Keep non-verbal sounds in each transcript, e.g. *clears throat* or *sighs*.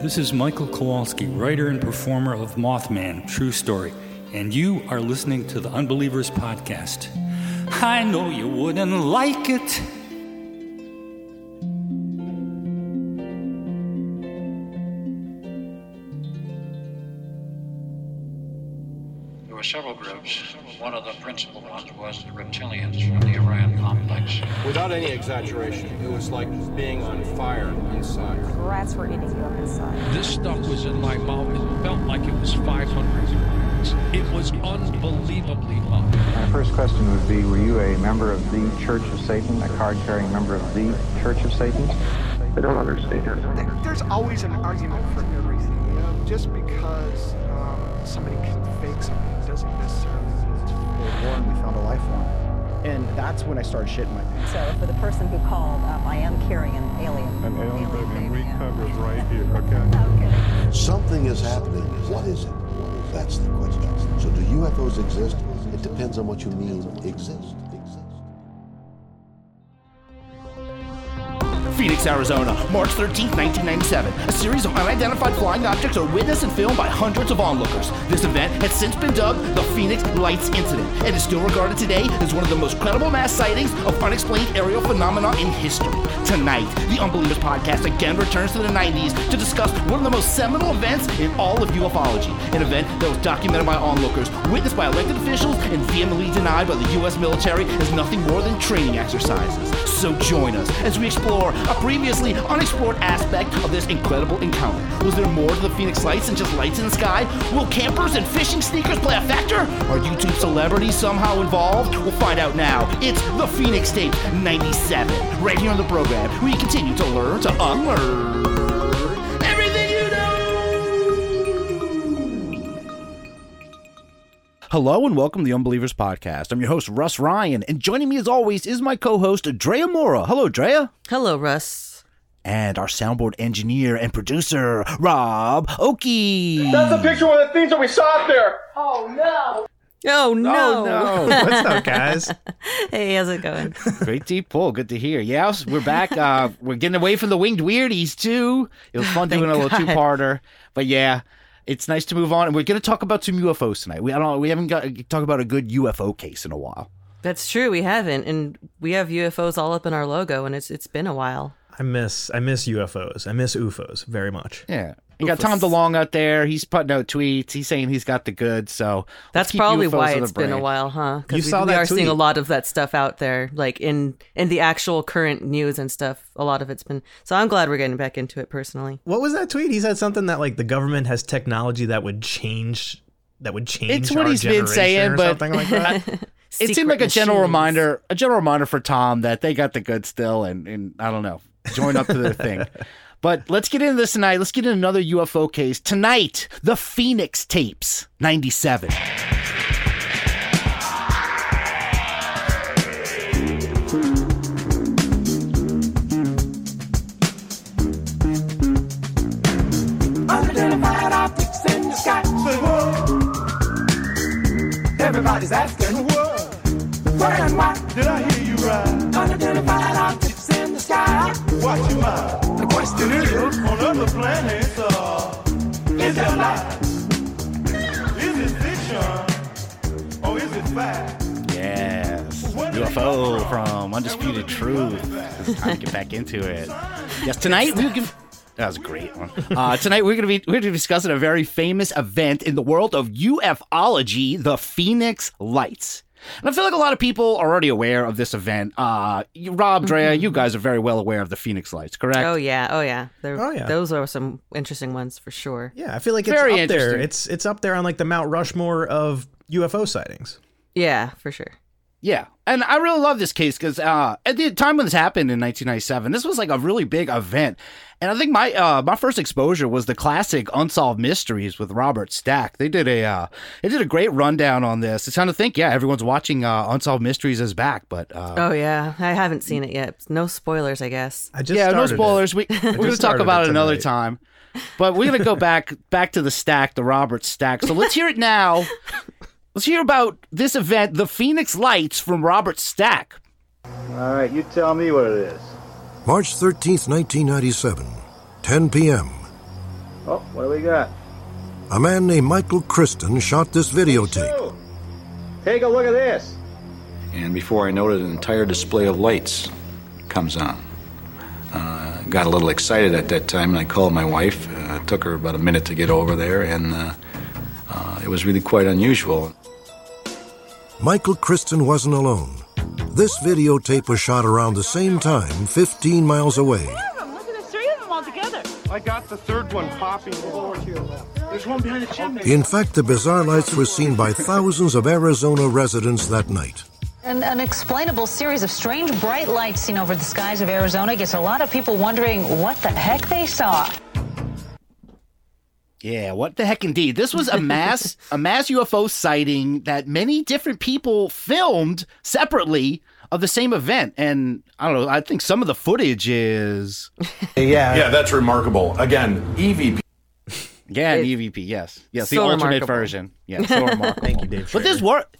This is Michael Kowalski, writer and performer of Mothman, True Story, and you are listening to the Unbelievers Podcast. I know you wouldn't like it. There were several groups. One of the principal ones was the reptilians from the Orion complex. Without any exaggeration, it was like being on fire inside. Rats were eating you up inside. This stuff was in my mouth. It felt like it was 500 degrees. It was unbelievably hot. My first question would be, were you a member of the Church of Satan, a card-carrying member of the Church of Satan? I don't understand. There's always an argument for everything. You know, just because um, somebody can fake something doesn't necessarily mean it's World War and we found a life form. And that's when I started shitting my pants. So for the person who called, um, I am carrying an alien. An alien baby, and we yeah. covered right *laughs* here, okay? Okay. Something is happening. What is it? That's the question. So do UFOs exist? It depends on what you mean exist. Phoenix, Arizona, March 13, 1997. A series of unidentified flying objects are witnessed and filmed by hundreds of onlookers. This event has since been dubbed the Phoenix Lights Incident and is still regarded today as one of the most credible mass sightings of unexplained aerial phenomena in history. Tonight, the Unbelievers podcast again returns to the 90s to discuss one of the most seminal events in all of ufology. An event that was documented by onlookers, witnessed by elected officials, and vehemently denied by the U.S. military as nothing more than training exercises. So join us as we explore a previously unexplored aspect of this incredible encounter. Was there more to the Phoenix Lights than just lights in the sky? Will campers and fishing sneakers play a factor? Are YouTube celebrities somehow involved? We'll find out now. It's the Phoenix Tape 97, right here on the program, where you continue to learn to unlearn Hello and welcome to the Unbelievers Podcast. I'm your host, Rus Ryan, and joining me as always is my co host, Drea Mora. Hello, Drea. Hello, Rus. And our soundboard engineer and producer, Rob Okey. That's a picture of the things that we saw out there. Oh no! Oh, no. *laughs* What's up, guys? hey, how's it going? *laughs* Great deep pull. Good to hear. Yeah, we're back. Uh, we're getting away from the winged weirdies, too. It was fun Thank doing a little two parter. But yeah, it's nice to move on. And we're going to talk about some UFOs tonight. We, I don't know, we haven't got talk about a good UFO case in a while. That's true. We haven't, and we have UFOs all up in our logo, and it's it's been a while. I miss I miss UFOs. I miss UFOs very much. Yeah. You got Tom DeLonge out there. He's putting out tweets. He's saying he's got the goods. So That's probably UFOs why it's been a while, huh? You we, saw we that are seeing a lot of that stuff out there, like in in the actual current news and stuff. A lot of it's been. So I'm glad we're getting back into it personally. What was that tweet? He said something that like the government has technology that would change that would change. It's what our he's been saying, but something like that. *laughs* it seemed like a general machines. reminder, a general reminder for Tom that they got the goods still, and, and I don't know, join up to the thing. *laughs* But let's get into this tonight. Let's get into another UFO case tonight. The Phoenix tapes, ninety-seven. Unidentified objects in the sky. Everybody's asking what, where and why. Did I hear you right? Unidentified objects in the sky. Watch your mouth. On other planets, uh, is there life? Is it fiction or is it fact? Yes, UFO from Undisputed Truth. It's time to get back into it. *laughs* Yes, tonight we're gonna. That was a great one. Uh, tonight we're gonna be we're gonna be discussing a very famous event in the world of ufology, the Phoenix Lights. And I feel like a lot of people are already aware of this event. Uh, you, Rob, Drea, you guys are very well aware of the Phoenix Lights, correct? Oh yeah, oh yeah. They're- Oh, yeah. Those are some interesting ones for sure. yeah, I feel like it's Very up there. It's it's up there on like the Mount Rushmore of UFO sightings. Yeah, for sure. Yeah, and I really love this case because uh, at the time when this happened in 1997, this was like a really big event, and I think my uh, my first exposure was the classic Unsolved Mysteries with Robert Stack. They did a uh, they did a great rundown on this. It's kind of think, yeah, everyone's watching uh, Unsolved Mysteries is back, but uh, Oh yeah, I haven't seen it yet. No spoilers, I guess. I just yeah, no started it. spoilers. We we're gonna talk about it it another time, but we're gonna go back back to the stack, the Robert Stack. So let's hear it now. *laughs* Let's hear about this event, the Phoenix Lights from Robert Stack. All right, you tell me what it is. March 13th, 1997, 10 p.m. Oh, what do we got? A man named Michael Krzyston shot this videotape. Take a look at this. And before I noted, an entire display of lights comes on. Uh, got a little excited at that time, and I called my wife. Uh, it took her about a minute to get over there, and uh, uh, it was really quite unusual. Michael Krzyston wasn't alone. This videotape was shot around the same time, 15 miles away. Look at the three of them all together. I got the third one popping over to your left. There's one behind the chimney. In fact, the bizarre lights were seen by thousands of Arizona residents that night. An unexplainable series of strange bright lights seen over the skies of Arizona gets a lot of people wondering what the heck they saw. Yeah, what the heck indeed. This was a mass *laughs* a mass UFO sighting that many different people filmed separately of the same event. And I don't know, I think some of the footage is *laughs* Yeah. Yeah, that's remarkable. Again, E EVP. Yeah, an EVP, yes. Yes, the alternate remarkable. version. Yeah, *laughs* so remarkable. Thank you, Dave. But this work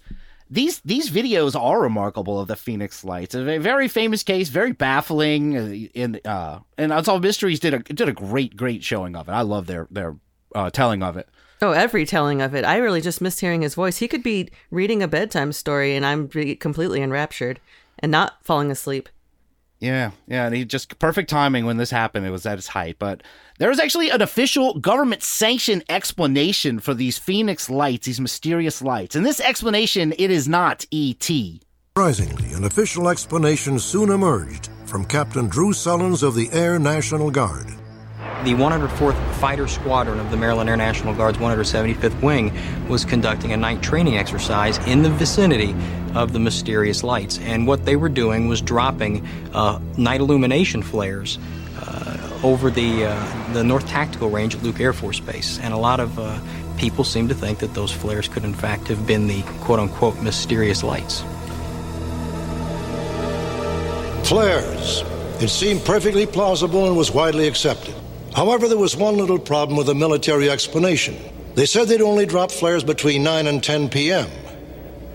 these these videos are remarkable of the Phoenix Lights. A very- very famous case, very baffling. uh, In uh, and Unsolved Mysteries did a did a great great showing of it. I love their their uh, telling of it. Oh, every telling of it. I really just missed hearing his voice. He could be reading a bedtime story and I'm re- completely enraptured and not falling asleep. Yeah, yeah, and he just perfect timing when this happened. It was at its height, but there was actually an official government sanctioned explanation for these Phoenix lights, these mysterious lights. And this explanation, it is not ET. Surprisingly, an official explanation soon emerged from Captain Drew Sullins of the Air National Guard. The 104th Fighter Squadron of the Maryland Air National Guard's 175th Wing was conducting a night training exercise in the vicinity of the mysterious lights. And what they were doing was dropping uh, night illumination flares uh, over the, uh, the North Tactical Range at Luke Air Force Base. And a lot of uh, people seem to think that those flares could, in fact, have been the quote unquote mysterious lights. Flares. It seemed perfectly plausible and was widely accepted. However, there was one little problem with the military explanation. They said they'd only drop flares between 9 and 10 p.m.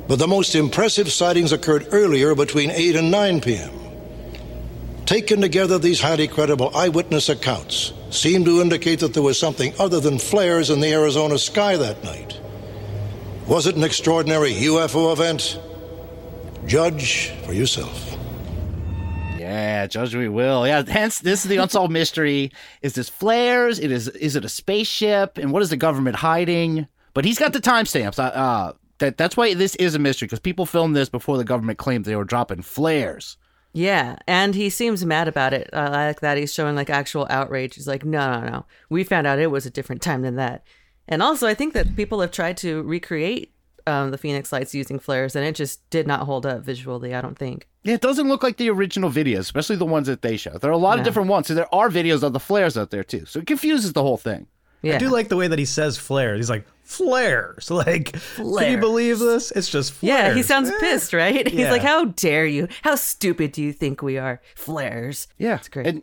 But the most impressive sightings occurred earlier between 8 and 9 p.m. Taken together, these highly credible eyewitness accounts seem to indicate that there was something other than flares in the Arizona sky that night. Was it an extraordinary UFO event? Judge for yourself. Yeah, judge we will. Yeah, hence this is the unsolved *laughs* mystery. Is this flares? It is is it a spaceship? And what is the government hiding? But he's got the timestamps. Uh, uh that that's why this is a mystery because people filmed this before the government claimed they were dropping flares. Yeah, and he seems mad about it. Uh, I like that. He's showing like actual outrage. He's like, no, no, no. We found out it was a different time than that. And also, I think that people have tried to recreate um, the Phoenix Lights using flares, and it just did not hold up visually. I don't think. Yeah, it doesn't look like the original videos, especially the ones that they show. There are a lot of different ones, so there are videos of the flares out there too. So it confuses the whole thing. Yeah. I do like the way that he says flares. He's like, flares. *laughs* Like, can you believe this? It's just flares. Yeah, he sounds Eh. pissed, right? *laughs* He's Yeah. like, "How dare you? How stupid do you think we are? Flares." Yeah, it's great. And,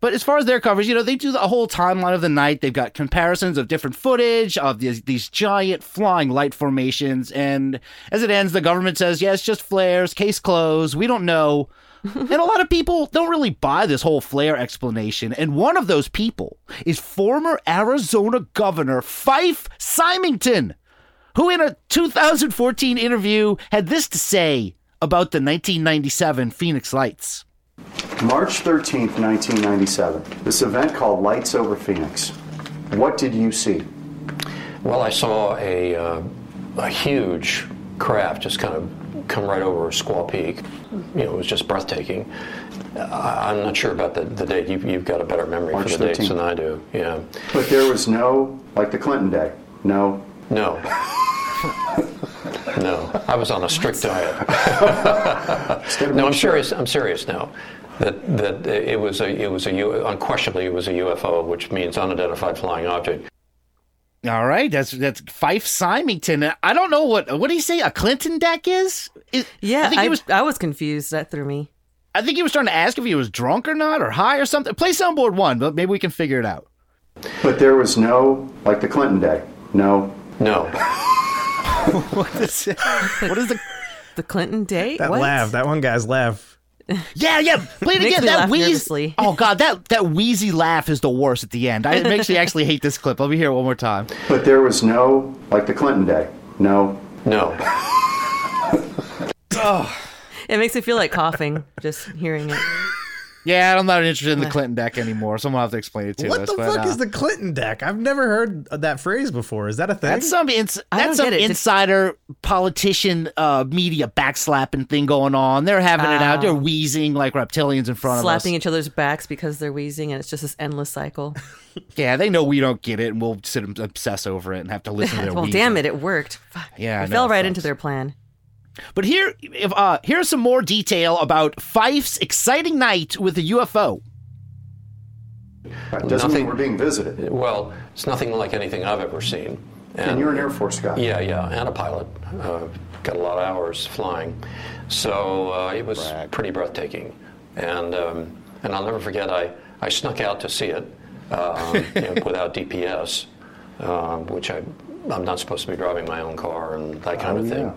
but as far as their coverage, you know, they do the whole timeline of the night. They've got comparisons of different footage of these, these giant flying light formations. And as it ends, the government says, yeah, it's just flares, case closed. We don't know. *laughs* and a lot of people don't really buy this whole flare explanation. And one of those people is former Arizona Governor Fife Symington, who in a 2014 interview had this to say about the 1997 Phoenix Lights. March 13th, 1997. This event called Lights Over Phoenix. What did you see? Well, I saw a, uh, a huge craft just kind of come right over Squaw Peak. You know, it was just breathtaking. I, I'm not sure about the, the date. You've, you've got a better memory March for the dates than I do. Yeah. But there was no, like the Clinton day, no. No. *laughs* no. I was on a strict diet. *laughs* no, I'm serious. I'm serious now. That that it was a it was a U, unquestionably it was a UFO, which means unidentified flying object. All right, that's that's Fife Symington. Uh, I don't know what what did he say a Clinton deck is. Is- Yeah, I think I, he was. I was confused. That threw me. I think he was trying to ask if he was drunk or not, or high or something. Play soundboard one, but maybe we can figure it out. But there was no, like the Clinton day, no. No. *laughs* *laughs* what is it? What is the the Clinton date? That what? laugh, that one guy's laugh. Yeah, yeah. Play it again. That laugh wheeze. nervously. Oh god, that that wheezy laugh is the worst at the end. I, it makes me actually hate this clip. Let me hear it one more time. But there was no, like the Clinton day, no. No. *laughs* oh. It makes me feel like coughing just hearing it. Yeah, I'm not interested in the Clinton deck anymore. Someone will have to explain it to What us. the but, fuck uh, is the Clinton deck? I've never heard that phrase before. Is that a thing? That's some ins- that's some get it. Did- insider politician uh, media backslapping thing going on. They're having it out. They're Oh. wheezing like reptilians in front Slapping of us, slapping each other's backs because they're wheezing, and it's just this endless cycle. *laughs* Yeah, they know we don't get it, and we'll sit and obsess over it and have to listen to *laughs* their well, wheezing. damn it, it worked. Fuck. Yeah, I we know, fell right sucks. into their plan. But here, if, uh, here's some more detail about Fife's exciting night with the UFO. It doesn't mean we're being visited. Well, it's nothing like anything I've ever seen. And you're an Air Force guy. Yeah, yeah, and a pilot. Uh, got a lot of hours flying, so uh, it was pretty breathtaking. And um, and I'll never forget. I, I snuck out to see it um, *laughs* you know, without DPS, um, which I I'm not supposed to be driving my own car and that kind Oh, of thing. yeah.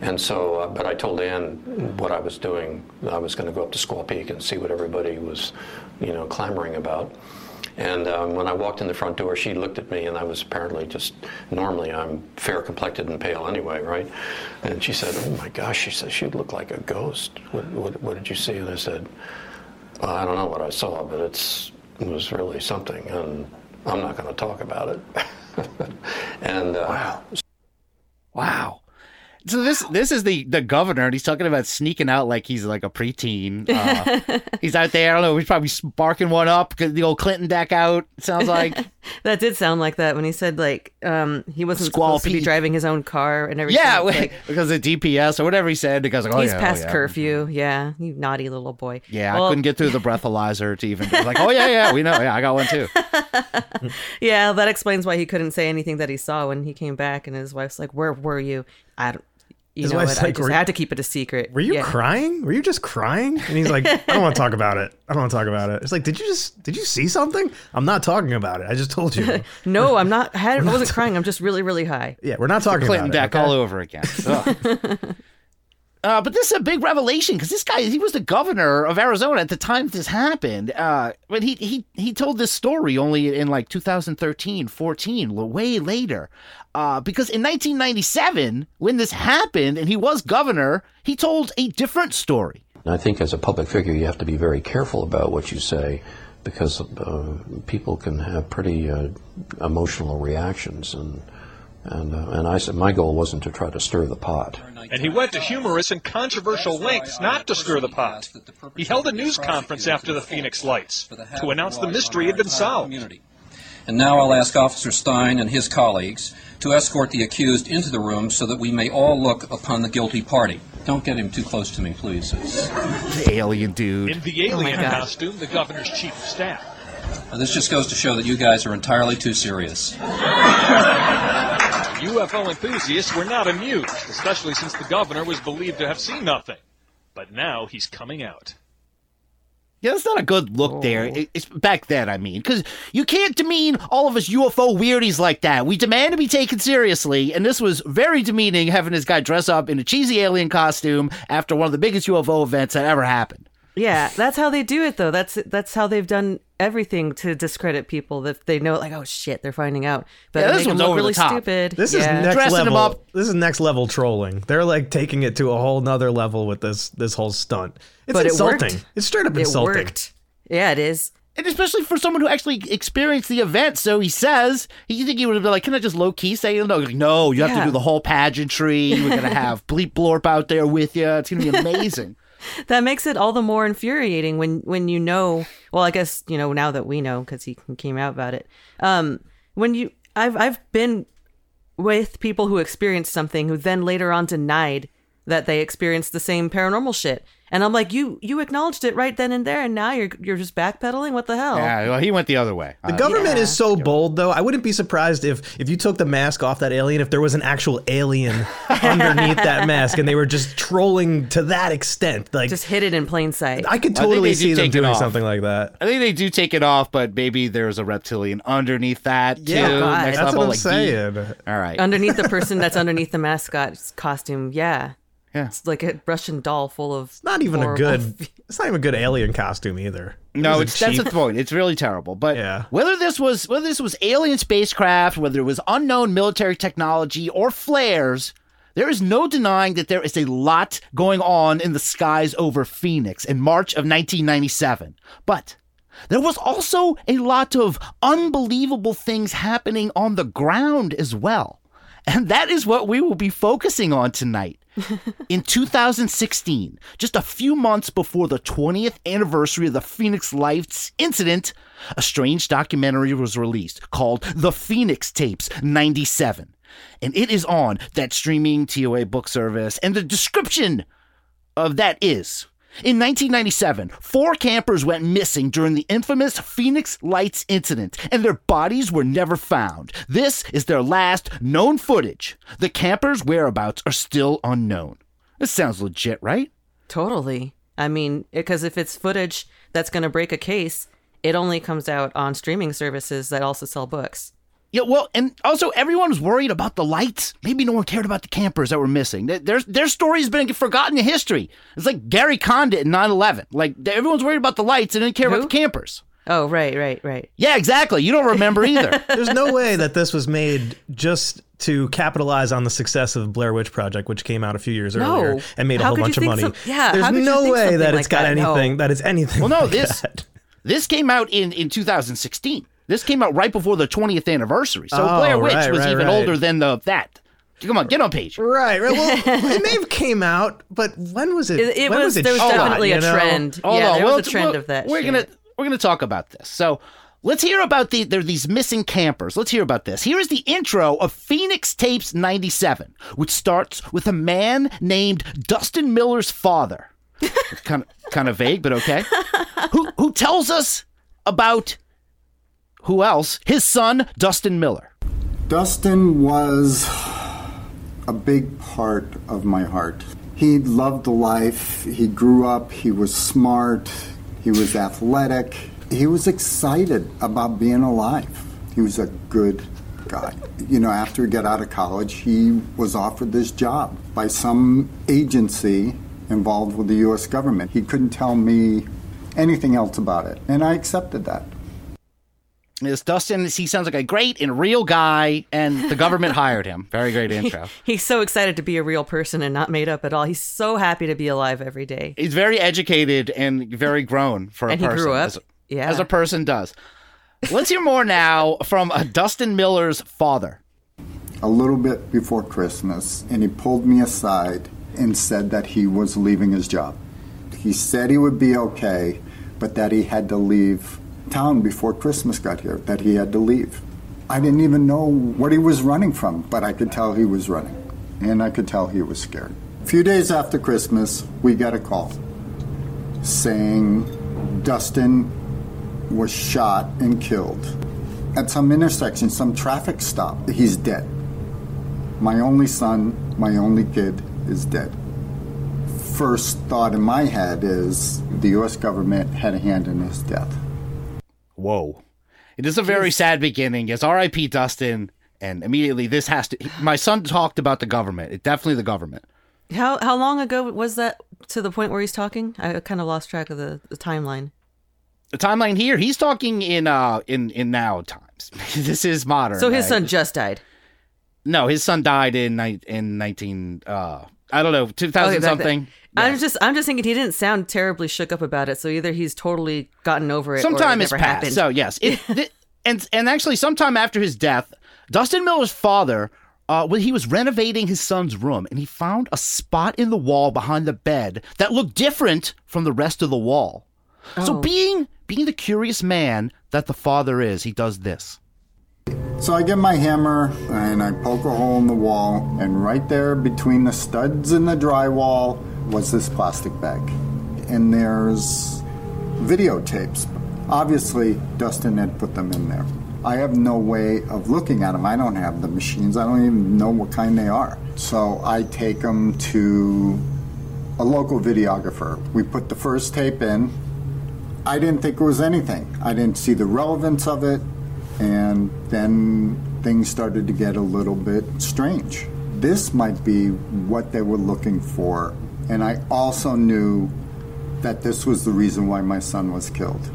And so, uh, but I told Ann what I was doing. I was going to go up to Squaw Peak and see what everybody was, you know, clamoring about. And um, when I walked in the front door, she looked at me, and I was apparently just normally I'm fair complected and pale anyway, right? And she said, "Oh my gosh," she said, "she looked like a ghost. What, what, what did you see?" And I said, well, "I don't know what I saw, but it's it was really something, and I'm not going to talk about it." *laughs* and uh, wow, Wow. So this this is the the governor, and he's talking about sneaking out like he's like a preteen. Uh, *laughs* he's out there. I don't know. He's probably sparking one up because the old Clinton deck out. Sounds like *laughs* That did sound like that when he said like um he wasn't Squall supposed to be driving his own car and everything. yeah, like, because of DPS or whatever he said. Because like, oh he's yeah, oh, past yeah. curfew. Yeah, you naughty little boy. Yeah, Well, I couldn't get through the breathalyzer to even. Like, oh yeah, yeah, we know. Yeah, I got one too. *laughs* Yeah, that explains why he couldn't say anything that he saw when he came back, and his wife's like, "Where were you?" I don't. You His know wife's what? I just "Were- had to keep it a secret. Were you Yeah. crying? Were you just crying? And he's like, I don't want to talk about it. I don't want to talk about it. It's like, did you just did you see something? I'm not talking about it. I just told you. *laughs* No, I'm not. I, had, I wasn't crying. I'm just really, really high. Yeah, we're not talking Clinton about it. deck okay? all over again. *laughs* Uh, but this is a big revelation because this guy, he was the governor of Arizona at the time this happened. Uh, but he, he, he told this story only in like 2013, 14, way later. Uh, because in 1997, when this happened and he was governor, he told a different story. I think as a public figure, you have to be very careful about what you say because uh, people can have pretty uh, emotional reactions. And and uh, and I said my goal wasn't to try to stir the pot. And he went to humorous and controversial lengths not to stir the pot. He held a news conference after the Phoenix Lights to announce the mystery had been solved. And now I'll ask Officer Stein and his colleagues to escort the accused into the room so that we may all look upon the guilty party. Don't get him too close to me, please. It's- The alien dude. In the Oh alien God. costume, the governor's chief of staff. Now, this just goes to show that you guys are entirely too serious. UFO enthusiasts were not amused, especially since the governor was believed to have seen nothing. But now he's coming out. Yeah, that's not a good look oh. there. It's back then, I mean, because you can't demean all of us UFO weirdies like that. We demand to be taken seriously, and this was very demeaning having this guy dress up in a cheesy alien costume after one of the biggest UFO events that ever happened. Yeah, that's how they do it, though. That's that's how they've done everything to discredit people. That they know, like, oh shit, they're finding out. But Yeah, make this them one's look over the really top. stupid. This yeah. is next Dressing level. up. This is next level trolling. They're like taking it to a whole nother level with this this whole stunt. It's But insulting. worked. it's straight up It insulting. worked. Yeah, it is. And especially for someone who actually experienced the event, so he says, you think he would have been like, can I just low key say, no, like, no, you have Yeah. to do the whole pageantry. We're going to have *laughs* Bleep Blorp out there with you. It's going to be *laughs* amazing. *laughs* That makes it all the more infuriating when when you know. Well, I guess you know now that we know because he came out about it. Um, when you, I've I've been with people who experienced something who then later on denied that they experienced the same paranormal shit, and I'm like, you you acknowledged it right then and there, and now you're you're just backpedaling. What the hell? yeah, well, he went the other way. The Uh, government Yeah. is so bold, though. I wouldn't be surprised if if you took the mask off that alien, if there was an actual alien *laughs* underneath that mask, and they were just trolling to that extent. Like, Just hit it in plain sight. I could totally they do see them doing something like that. I think they do take it off, but maybe there's a reptilian underneath that too. Yeah, God. next That's level, what I'm like, saying. All right. underneath the person *laughs* that's underneath the mascot's costume. Yeah. Yeah. It's like a Russian doll full of. It's Not even a horrible- good. *laughs* It's not even a good alien costume either. No, It was it's a that's the point. It's really terrible. But Yeah. whether this was whether this was alien spacecraft, whether it was unknown military technology or flares, there is no denying that there is a lot going on in the skies over Phoenix in March of 1997. But there was also a lot of unbelievable things happening on the ground as well. And that is what we will be focusing on tonight. *laughs* In 2016, just a few months before the 20th anniversary of the Phoenix Lights incident, a strange documentary was released called The Phoenix Tapes 97. And it is on that streaming TOA book service. And the description of that is in 1997, four campers went missing during the infamous Phoenix Lights incident, and their bodies were never found. This is their last known footage. The campers' whereabouts are still unknown. This sounds legit, right? Totally. I mean, because if it's footage that's going to break a case, it only comes out on streaming services that also sell books. Yeah, well, and also everyone was worried about the lights. Maybe no one cared about the campers that were missing. Their, their, their story's been forgotten in history. It's like Gary Condit in 9 11. Like, everyone's worried about the lights and didn't care about the campers. Oh, right, right, right. Yeah, exactly. You don't remember *laughs* either. There's no way that this was made just to capitalize on the success of the Blair Witch Project, which came out a few years No. earlier and made a How whole bunch of money. some- yeah, There's how could you no way something that like it's got that? No. anything that is anything. Well, no, like this that. this came out in, in 2016. This came out right before the 20th anniversary. So Oh, Blair Witch right, was right, even right. older than the that. Come on, get on page. Right, right. Well, *laughs* it may have came out, but when was it? It- it when was- it there was shot, definitely you a know? trend. Hold Yeah, on, there was a trend we'll- of that We're shit. gonna we're gonna talk about this. So let's hear about the there are these missing campers. Let's hear about this. Here is the intro of Phoenix Tapes '97, which starts with a man named Dustin Miller's father. *laughs* kind of kind of vague, but okay. who who tells us about who else? His son, Dustin Miller. Dustin was a big part of my heart. He loved life. He grew up, he was smart, he was athletic, he was excited about being alive. He was a good guy. You know, after he got out of college, he was offered this job by some agency involved with the U.S. government. He couldn't tell me anything else about it, and I accepted that. This Dustin, he sounds like a great and real guy, and the government *laughs* hired him. Very great intro. He's so excited to be a real person and not made up at all. He's so happy to be alive every day. He's very educated and very grown for a And he person. grew up? As, Yeah. as a person does. Let's hear more now from uh, Dustin Miller's father. a little bit before Christmas, and he pulled me aside and said that he was leaving his job. He said he would be okay, but that he had to leave town before Christmas got here, that he had to leave. I didn't even know what he was running from, but I could tell he was running, and I could tell he was scared. A few days after Christmas, we got a call saying Dustin was shot and killed at some intersection, some traffic stop. He's dead. My only son, my only kid, is dead. First thought in my head is the U.S. government had a hand in his death. Whoa. It is a very sad beginning. It's R.I.P. Dustin, and immediately this has to. My son talked about the government. It definitely the government. How how long ago was that to the point where he's talking? I kind of lost track of the, the timeline. The timeline here, he's talking in uh in in now times. *laughs* this is modern. So his right? son just died. No, his son died in in nineteen. Uh, I don't know, two thousand Okay, something. then. I'm just I'm just thinking he didn't sound terribly shook up about it. So either he's totally gotten over it, Some or it time has passed. happened. So yes, it, *laughs* and and actually, sometime after his death, Dustin Miller's father, uh, when he was renovating his son's room, and he found a spot in the wall behind the bed that looked different from the rest of the wall. So Oh. being being the curious man that the father is, he does this. So I get my hammer and I poke a hole in the wall, and right there between the studs and the drywall was this plastic bag. And there's videotapes. Obviously, Dustin had put them in there. I have no way of looking at them. I don't have the machines. I don't even know what kind they are. So I take them to a local videographer. We put the first tape in. I didn't think it was anything. I didn't see the relevance of it. And then things started to get a little bit strange. this might be what they were looking for. And I also knew that this was the reason why my son was killed.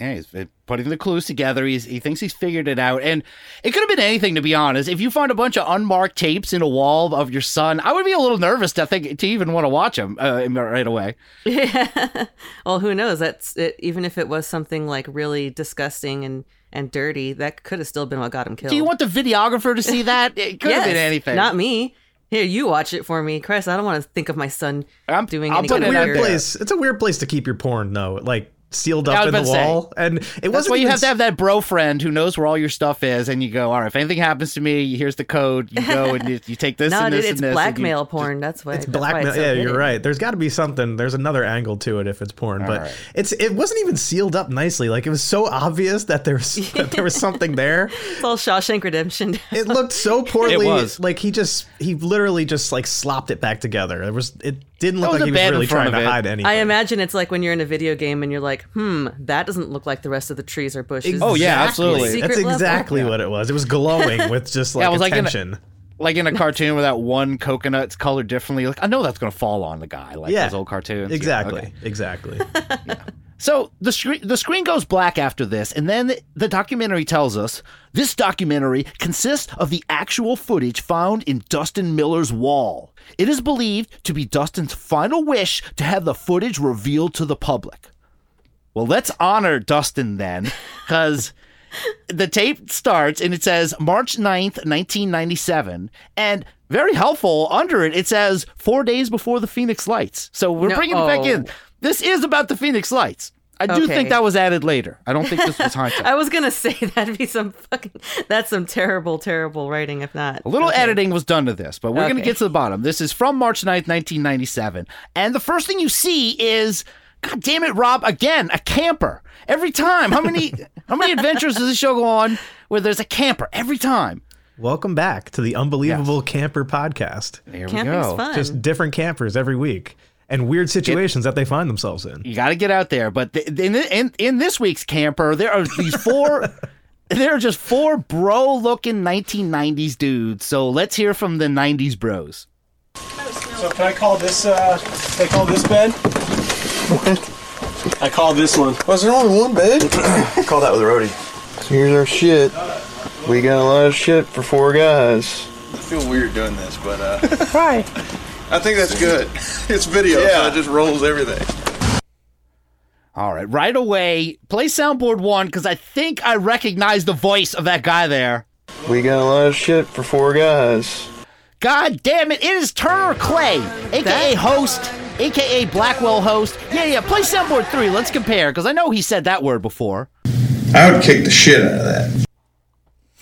Yeah, he's been putting the clues together. He's, he thinks he's figured it out. And it could have been anything, to be honest. If you find a bunch of unmarked tapes in a wall of your son, I would be a little nervous to think to even want to watch them uh, right away. Yeah. *laughs* well, who knows? That's it, even if it was something like really disgusting and and dirty, that could have still been what got him killed. Do you want the videographer to see *laughs* that? It could have been anything. Not me. Here, you watch it for me, Chris. I don't want to think of my son doing I'll any put kind a of weird weird- place. It's a weird place to keep your porn, though. Like sealed up in the about to say. wall, and it That's wasn't. why you even have to have that bro friend who knows where all your stuff is, and you go, all right, if anything happens to me, here's the code. You go and you, you take this *laughs* no, and dude, this it's and this. and you- blackmail porn. That's why. It's that's why blackmail. so yeah, hidden. you're right. There's got to be something. There's another angle to it if it's porn, but right. it's it wasn't even sealed up nicely. Like it was so obvious that there was *laughs* that there was something there. *laughs* It's all Shawshank Redemption. It looked so poorly. It was. like he just he literally just like slopped it back together. It was it didn't look like a he was really trying to it. hide anything. I imagine it's like when you're in a video game and you're like, hmm, that doesn't look like the rest of the trees or bushes. Oh, yeah, Exactly. absolutely. Secret That's level. exactly what it was. It was glowing *laughs* with just like Yeah, it was like a- attention. like in a *laughs* cartoon where that one coconut's colored differently. Like I know that's gonna fall on the guy, like Yeah. those old cartoons. Yeah, exactly, okay. exactly. *laughs* So the screen the screen goes black after this, and then the documentary tells us this documentary consists of the actual footage found in Dustin Miller's wall. It is believed to be Dustin's final wish to have the footage revealed to the public. Well, let's honor Dustin then, because the tape starts and it says March 9th, 1997. And very helpful under it, it says four days before the Phoenix Lights. So we're No- bringing it back in. This is about the Phoenix Lights. I do Okay. think that was added later. I don't think this was hindsight. *laughs* I was gonna say that'd be some fucking. That's some terrible, terrible writing. If not, A little Okay. editing was done to this, but we're going to get to the bottom. This is from March 9th, 1997. And the first thing you see is, God damn it, Rob, again, a camper. Every time. How many *laughs* how many adventures does this show go on where there's a camper every time? Welcome back to the Unbelievable Camper Podcast. There Camping's we go. fun. Just different campers every week and weird situations that they find themselves in. You got to get out there. But th- in, in in this week's camper, there are these four. *laughs* there are just four bro-looking 1990s dudes. So let's hear from the 90s bros. So can I call this, uh, can I call this bed? What? I call this one. Was there only one bed? *clears throat* call that with a roadie. Here's our shit. We got a lot of shit for four guys. I feel weird doing this, but, uh. Why? *laughs* I think that's good. *laughs* It's video, so it just rolls everything. All right, right away, play soundboard one because I think I recognize the voice of that guy there. We got a lot of shit for four guys. God damn it, it is Turner Clay, aka host, aka Blackwell host. Yeah, yeah, play soundboard three. Let's compare because I know he said that word before. I would kick the shit out of that.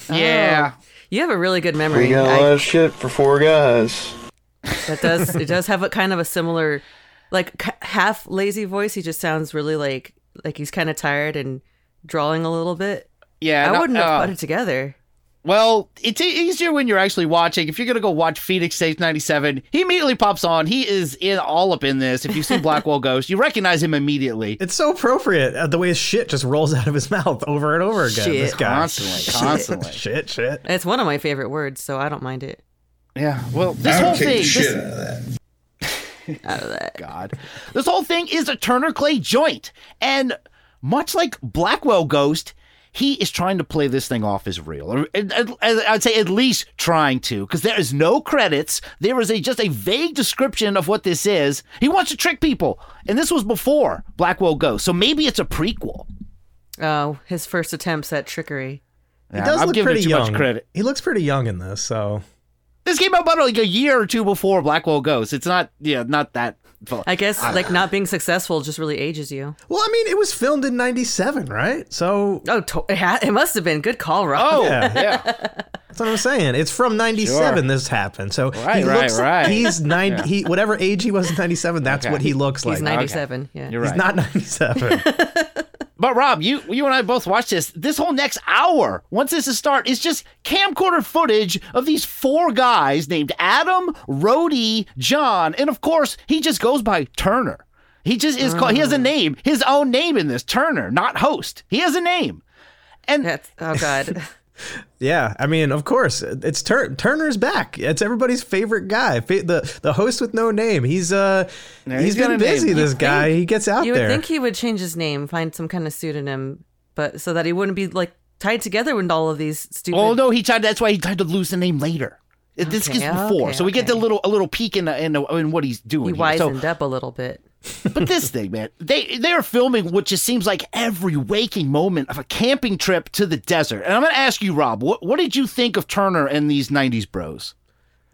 Yeah. Oh. You have a really good memory. We got a I- lot of shit for four guys. That does it does have a kind of a similar like c- half lazy voice he just sounds really like like he's kind of tired and drawing a little bit Yeah, i no- wouldn't have uh, put it together Well, it's easier when you're actually watching. If you're gonna go watch Phoenix Safe 97, he immediately pops on. He is in all up in this. If you see Blackwell Ghost, you recognize him immediately. It's so appropriate uh, the way his shit just rolls *laughs* out of his mouth over and over again. Shit. This guy. Constantly, constantly. *laughs* Shit, shit. it's one of my favorite words so i don't mind it Yeah, well, this I whole would thing, the this, shit out of that. *laughs* out of that God, this whole thing is a Turner Clay joint, and much like Blackwell Ghost, he is trying to play this thing off as real, I'd say at least trying to, because there is no credits. There is a just a vague description of what this is. He wants to trick people, and this was before Blackwell Ghost, so maybe it's a prequel. oh his first attempts at trickery He does I'm look pretty too young. much credit. He looks pretty young in this, so This came out about like a year or two before Blackwell Ghost. It's not, yeah, not that. i guess like not being successful just really ages you well, I mean, it was filmed in '97, right? So oh to- it, ha- it must have been good call rob Oh, Yeah. yeah. *laughs* that's what I'm saying. It's from '97. Sure. This happened, so Right, he right, looks. right. He's nine. Yeah. He whatever age he was in '97. That's Okay. what he looks like. he's like. 97 yeah You're He's not 97. *laughs* But Rob, you you and I both watched this. This whole next hour, once this is start, is just camcorder footage of these four guys named Adam, Rhodey, John, and of course he just goes by Turner. He just is called. He has a mm. name, his own name in this Turner, not host. He has a name. And That's oh god. *laughs* Yeah, I mean, of course, it's Tur- Turner's back. It's everybody's favorite guy, Fa- the the host with no name. He's uh, Yeah, he's he's been a name. busy. This You'd guy, think- he gets out you there. would think he would change his name, find some kind of pseudonym, but so that he wouldn't be like tied together with all of these stupid. Oh no, he tried. That's why he tried to lose the name later. This Okay, is before, okay, so we get the little a little peek in in, in what he's doing. he here. So- up a little bit. *laughs* but this thing, man, they they are filming what just seems like every waking moment of a camping trip to the desert. And I'm going to ask you, Rob, what what did you think of Turner and these '90s bros?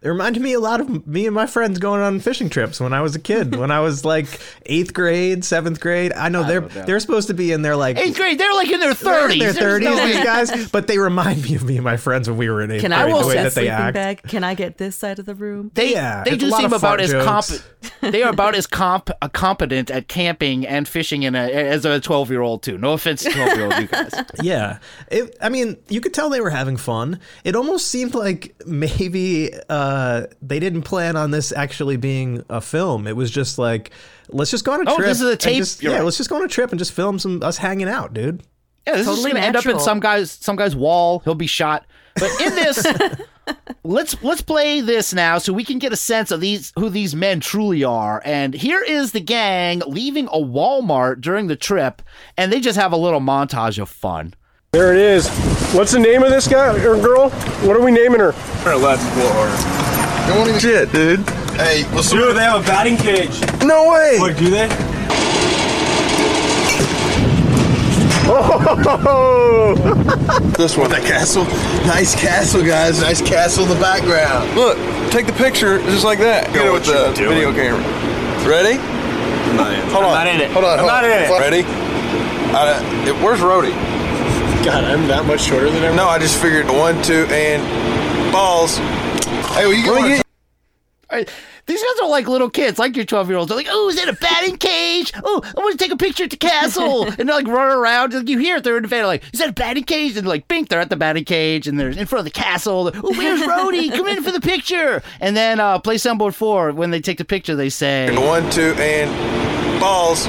It reminded me a lot of me and my friends going on fishing trips when I was a kid. when I was like *laughs* eighth grade, seventh grade. I know they're know. they're supposed to be in their like Eighth grade, they're like in their they're in 30s. their There's thirties. no- these guys, *laughs* but they remind me of me and my friends when we were in eighth Can grade. I the way that they act. bag? Can I get this side of the room? They Yeah, they do seem about as comp. *laughs* they are about as comp uh, competent at camping and fishing in a as a 12 year old too. No offense to 12 year old you guys. Yeah, it, I mean, you could tell they were having fun. It almost seemed like maybe uh, Uh, they didn't plan on this actually being a film. It was just like, let's just go on a Oh, trip. this is a and tape? just- yeah, right. let's just go on a trip and just film some us hanging out, dude. Yeah, this Totally is gonna end up in some guy's some guy's wall. He'll be shot. But in this, *laughs* let's let's play this now so we can get a sense of these who these men truly are. And here is the gang leaving a Walmart during the trip, and they just have a little montage of fun. There it is. What's the name of this guy or girl? What are we naming her? Let's Don't want shit, dude. Hey, what's up? Dude, they have a batting cage. No way. What do they? Oh! this one. That castle. Nice castle, guys. Nice castle in the background. Look, take the picture just like that. Get it with the video camera. Ready? Hold on. not in it. Hold on. I'm hold not on. in it. Ready? Uh, it, where's Rhodey? God, I'm that much shorter than him. No, I just figured one, two, and balls. Hey, well, you Let me get. All right, These guys are like little kids, like your 12 year olds. They're like, oh, is that a batting cage? Oh, I want to take a picture at the castle. *laughs* and they're like running around. Like, you hear it, they're in the van, like, is that a batting cage? And like, bink, they're at the batting cage and they're in front of the castle. Oh, where's Rhodey? Come in for the picture. And then uh, play soundboard four. When they take the picture, they say, One, two, and balls.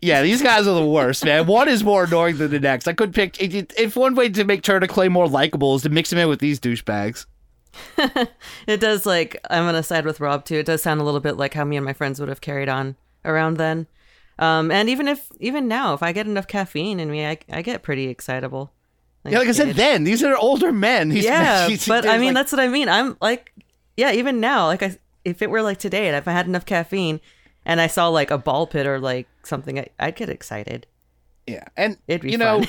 Yeah, these guys are the worst, man. One is more annoying than the next. I could pick if one way to make Turner Clay more likable is to mix him in with these douchebags. *laughs* It does like I'm gonna side with Rob too. It does sound a little bit like how me and my friends would have carried on around then. Um, and even if even now, if I get enough caffeine in me, I, I get pretty excitable. yeah, like I said, then these are older men. He's, yeah, *laughs* he's- but I mean like- that's what I mean. I'm like, yeah, even now, like I if it were like today, and if I had enough caffeine, and I saw like a ball pit or like something, I, I'd get excited. Yeah, and it'd be you know,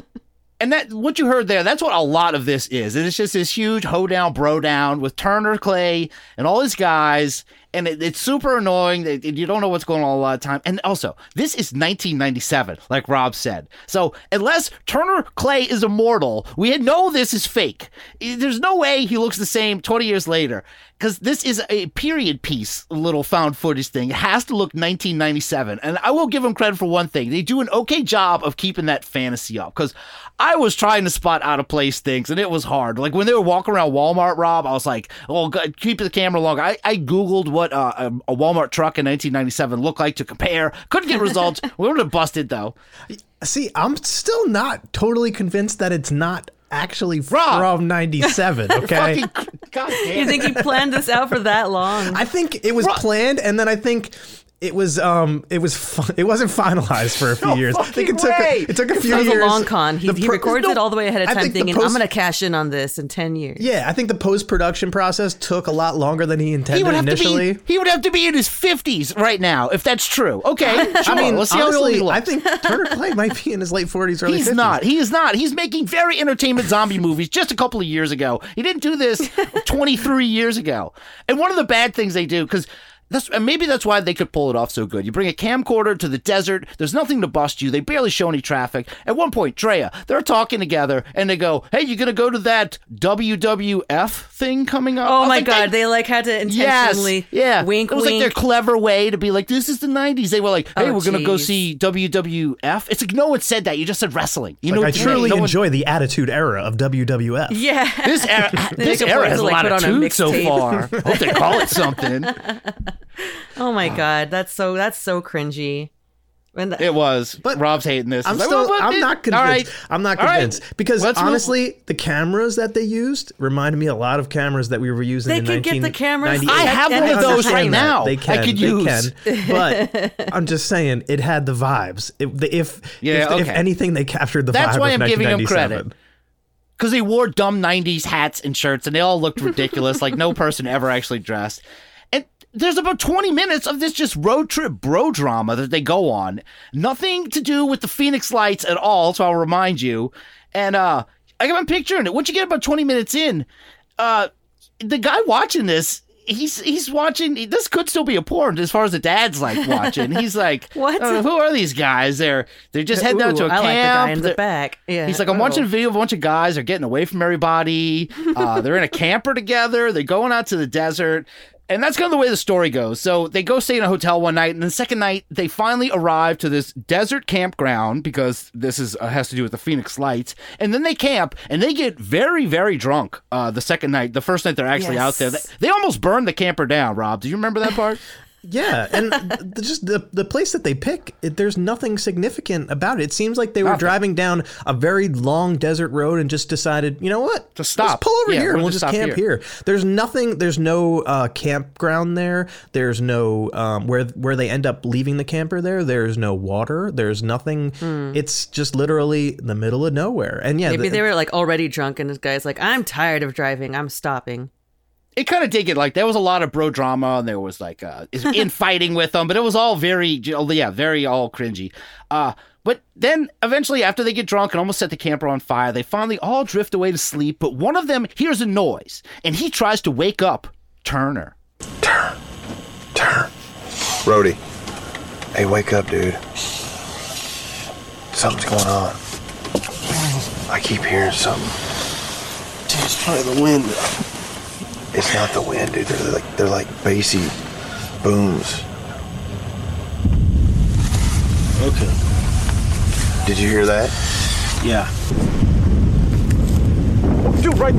*laughs* and that what you heard there, that's what a lot of this is. It's just this huge hoedown, bro down with Turner Clay and all his guys, and it, it's super annoying. that You don't know what's going on a lot of time. And also, this is 1997, like Rob said. So unless Turner Clay is immortal, we know this is fake. There's no way he looks the same 20 years later. Because this is a period piece, little found footage thing. It has to look 1997. And I will give them credit for one thing. They do an okay job of keeping that fantasy up. Because I was trying to spot out of place things and it was hard. Like when they were walking around Walmart, Rob, I was like, oh, God, keep the camera long. I, I Googled what uh, a, a Walmart truck in 1997 looked like to compare. Couldn't get results. *laughs* we would have busted though. See, I'm still not totally convinced that it's not actually from 97, *laughs* okay? Fucking, *laughs* God damn You think he planned this out for that long? I think it was planned, and then I think it was um it was fi- it wasn't finalized for a *laughs* few No years. I think it fucking took way. a, it took a This few was years. a long con. He, The he records no, it all the way ahead of time, thinking, post- "I'm going to cash in on this in ten years." Yeah, I think the post production process took a lot longer than he intended He would have initially. to be. He would have to be in his fifties right now if that's true. Okay, sure. I mean, let's see how old he honestly, looks. I think Turner Clay might be in his late 40s, early He's 50s. not. He is not. He's making very entertainment zombie movies just a couple of years ago. He didn't do this *laughs* 23 years ago. And one of the bad things they do, because that's and maybe that's why they could pull it off so good. You bring a camcorder to the desert. There's nothing to bust you. They barely show any traffic. At one point, Drea, they're talking together, and they go, "Hey, you gonna go to that WWF thing coming up?" Oh was my god, they- they like had to Yes, intentionally yeah. wink It was wink. like their clever way to be like, "This is the '90s." They were like, "Hey, Oh, we're gonna go see WWF." It's like no one said that. You just said wrestling. You know, I truly no one- enjoy the attitude era of WWF. yeah. this era, *laughs* this era has to, a lot of on a so far. *laughs* Hope they call it something. *laughs* Oh my god, that's so that's so cringy. The- It was. But Rob's hating this. I'm He's like, still. well, well, I'm not convinced. right. I'm not All right. convinced because Let's move- honestly, the cameras that they used reminded me a lot of cameras that we were using. They in could get the cameras I have one of those right now. They can. I could they use. can. But *laughs* I'm just saying, it had the vibes. It, the- if Yeah, if, if anything, they captured the That's vibe why of I'm giving him 1997. credit. Because they wore dumb 90s hats and shirts and they all looked ridiculous, like no person ever actually dressed. There's about 20 minutes of this just road trip bro drama that they go on. Nothing to do with the Phoenix Lights at all, so I'll remind you. And uh I got my picturing it. Once you get about 20 minutes in, uh the guy watching this, he's he's watching this could still be a porn as far as the dad's like watching. He's like, *laughs* What? uh, who are these guys? They're they're just heading out to a camp. like the guy in the They're- back. Yeah. He's like, I'm Oh. watching a video of a bunch of guys. They're getting away from everybody. *laughs* Uh, they're in a camper together. They're going out to the desert. And that's kind of the way the story goes. So they go stay in a hotel one night, and the second night they finally arrive to this desert campground because this is uh, has to do with the Phoenix Lights. And then they camp, and they get very, very drunk. Uh, the second night, the first night they're actually out there, they, they almost burned the camper down. Rob, do you remember that part? *laughs* Yeah, and *laughs* the, just the the place that they pick, it, there's nothing significant about it. It seems like they were Nothing. driving down a very long desert road and just decided, you know what, Just stop. Let's pull over Yeah, here. we'll We'll just just camp here. here. There's nothing. There's no uh, campground there. There's no um, where where they end up leaving the camper. There. There's no water. There's nothing. It's just literally the middle of nowhere. And yeah, Maybe the- they were like already drunk, and this guy's like, "I'm tired of driving. I'm stopping." It kind of did get like there was a lot of bro drama and there was like uh infighting *laughs* with them but it was all very yeah very all cringy uh but then eventually after they get drunk and almost set the camper on fire they finally all drift away to sleep but one of them hears a noise and he tries to wake up turner Turner. Brody. Hey, wake up, dude. Something's going on. I keep hearing something. Dude, it's probably the wind. It's not the wind, dude. They're like they're like bassy booms. Okay. Did you hear that? Yeah. Dude, right.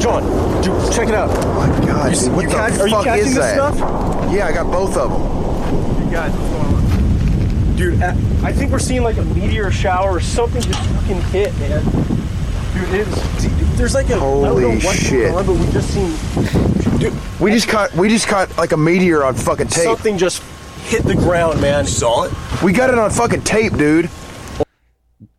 John, dude, check it out. Oh my God, You- dude, what you the catch- are you fuck catching is this that? stuff? Yeah, I got both of them. You guys, what's going on? Dude, I I think we're seeing like a meteor shower or something just fucking hit, man. Dude, it's there's like a I don't know Holy what's shit. going on, but we just seen dude, We just caught we just caught like a meteor on fucking tape. something just hit the ground, man. You saw it? We got it on fucking tape, dude.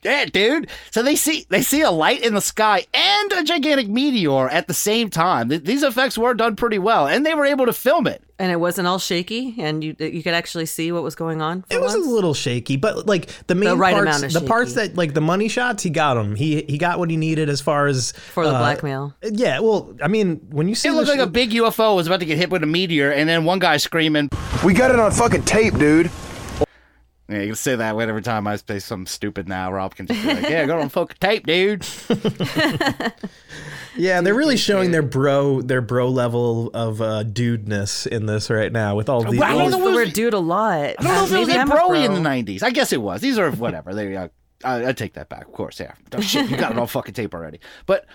Yeah dude so they see they see a light in the sky and a gigantic meteor at the same time Th- these effects were done pretty well and they were able to film it And it wasn't all shaky, and you you could actually see what was going on. for It was once. a little shaky, but like the main right parts, amount of the parts that like the money shots, he got them. He he got what he needed as far as for the uh, blackmail. Yeah, well, I mean, when you see it the looked sh- like a big ufo was about to get hit with a meteor and then one guy screaming We got it on fucking tape, dude. Yeah, you can say that every time I say something stupid now. Rob can just be like, "Yeah, go on fucking tape, dude." *laughs* yeah, they're really showing their bro their bro level of uh, dudeness in this right now with all these. Well, I don't know the if it word dude a lot. I don't know if it was Maybe a I'm broy in the '90s. I guess it was. These are whatever. They, uh, I, I take that back. Of course, yeah. Oh, shit, you got it on fucking tape already. But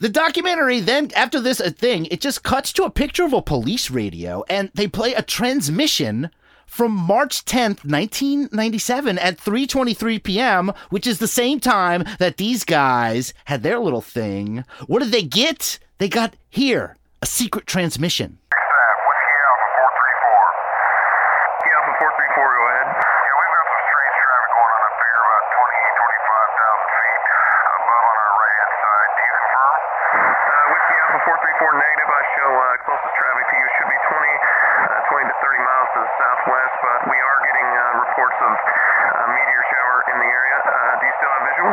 the documentary then, after this uh, thing, it just cuts to a picture of a police radio, and they play a transmission from March 10th, 1997 at 3:23 p.m., which is the same time that these guys had their little thing. What did they get? They got here a secret transmission. Alpha 434, go ahead. Yeah, we've got some strange traffic going on up here, about 20, 25,000 feet above on our right hand side. Do you confirm? Uh, Whiskey Alpha 434 negative. I show uh, closest traffic to you should be 20, uh, 20 to 30 miles to the southwest, but we are getting uh, reports of a meteor shower in the area. Uh, do you still have visual?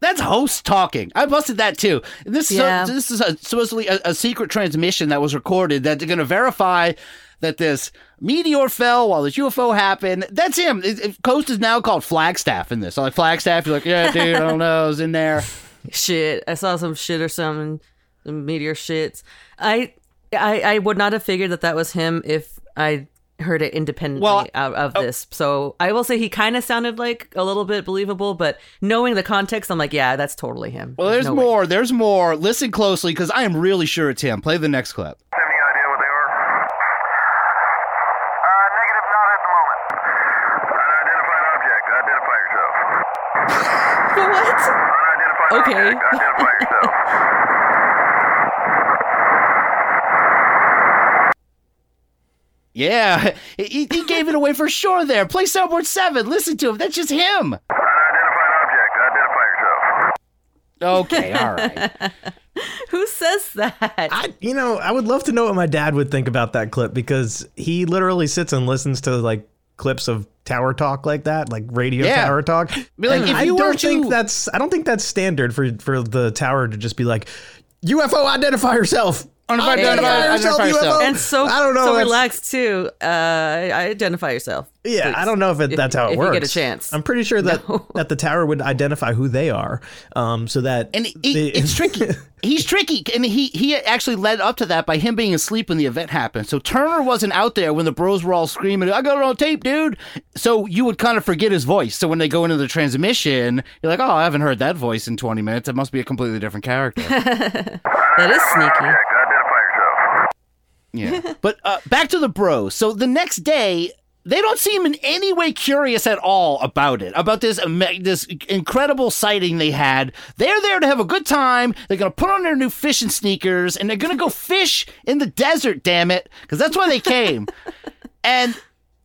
That's host talking. I busted that too. This Yeah. so, this is a, supposedly a, a secret transmission that was recorded that they're going to verify that this meteor fell while this UFO happened. That's him. It, it- Coast is now called Flagstaff in this. So like Flagstaff, you're like, yeah, dude, I don't know, I was in there. *laughs* shit. I saw some shit or something, some meteor shits. I, I, I would not have figured that that was him if I heard it independently well, out of oh. this. So I will say he kind of sounded like a little bit believable, but knowing the context, I'm like, yeah, that's totally him. Well, there's, no more. Way. There's more. Listen closely because I am really sure it's him. Play the next clip. Okay. Identify yourself. *laughs* *laughs* Yeah, *laughs* he, he gave it away for sure there. Play Soundboard 7. Listen to him. That's just him. Okay, all right. *laughs* Who says that? I, you know, I would love to know what my dad would think about that clip because he literally sits and listens to like clips of tower talk like that, like radio Yeah. tower talk. Be like, And if I you were don't think to- that's I don't think that's standard for for the tower to just be like UFO identify yourself. Identify- Identify yourself, yourself. UFO. And so, I don't know. so that's- relaxed too. Uh, identify yourself. Yeah, please. I don't know if, it, If- that's how it if works. you get a chance. I'm pretty sure that that the tower would identify who they are, um, so that And he, it's tricky. *laughs* He's tricky, and he he actually led up to that by him being asleep when the event happened. So Turner wasn't out there when the bros were all screaming, "I got it on tape, dude!" So you would kind of forget his voice. So when they go into the transmission, you're like, "Oh, I haven't heard that voice in 20 minutes. It must be a completely different character." *laughs* *laughs* That is sneaky. Yeah. *laughs* but uh, back to the bros. So the next day, they don't seem in any way curious at all about it, about this this incredible sighting they had. They're there to have a good time. They're gonna put on their new fishing sneakers and they're gonna go *laughs* fish in the desert. Damn it, because that's why they came. *laughs* and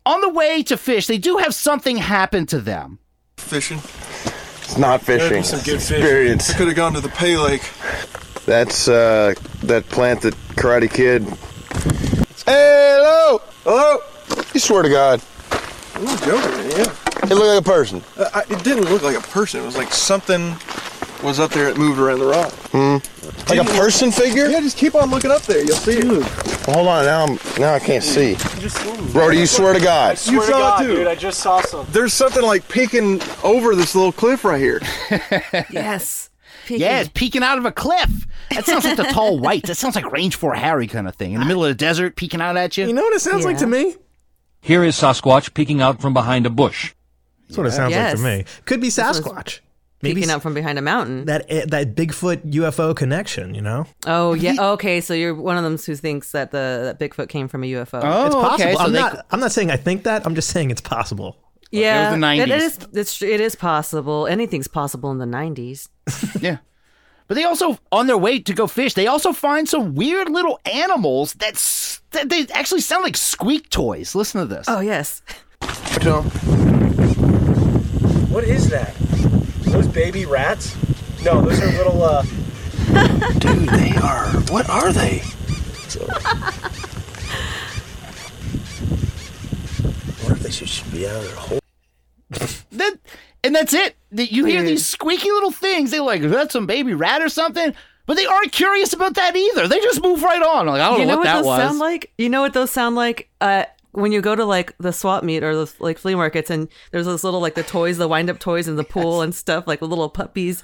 on the way to fish, they do have something happen to them. Fishing. It's not fishing. some good fishing. Experience. I could have gone to the Pay Lake. That's uh, that plant that Karate Kid. Hello, hello. You swear to God, I'm not joking, man, yeah. it looked like a person. Uh, I, it didn't look like a person. It was like something was up there that moved around the rock. Hmm. Like a person figure? Yeah, just keep on looking up there. You'll see it. Well, hold on, now I'm now I can't see. Brody, you swear to God. You saw it too. I just saw some. There's something like peeking over this little cliff right here. *laughs* Yes. Yeah, it's peeking out of a cliff. That sounds like the tall white. That sounds like Range 4 Harry kind of thing. In the middle of the desert, peeking out at you. You know what it sounds like to me? Here is Sasquatch peeking out from behind a bush. That's what it sounds like to me. Could be This one's Sasquatch. Peeking s- out from behind a mountain. that eh, that Bigfoot UFO connection, you know? Oh yeah. Okay, so you're one of them who thinks that the that Bigfoot came from a UFO. Oh, it's possible. okay, so I'm they- not. I'm not saying I think that. I'm just saying it's possible. yeah, It was the it- it 90s. is. It's, it is possible. Anything's possible in the '90s. *laughs* Yeah. But they also, on their way to go fish, they also find some weird little animals that, s- that they actually sound like squeak toys. Listen to this. Oh yes. What is that? Are those baby rats? No, those are little. uh *laughs* Dude, they are. What are they? What if they should be out of their hole? That, and that's it. That You hear these squeaky little things. They're like, is that some baby rat or something? But they aren't curious about that either. They just move right on. Like, I don't you know, know what, that those was. sound like? You know what those sound like? Uh, when you go to like the swap meet or the like flea markets, and there's those little like the toys, the wind up toys in the pool and stuff, like the little puppies,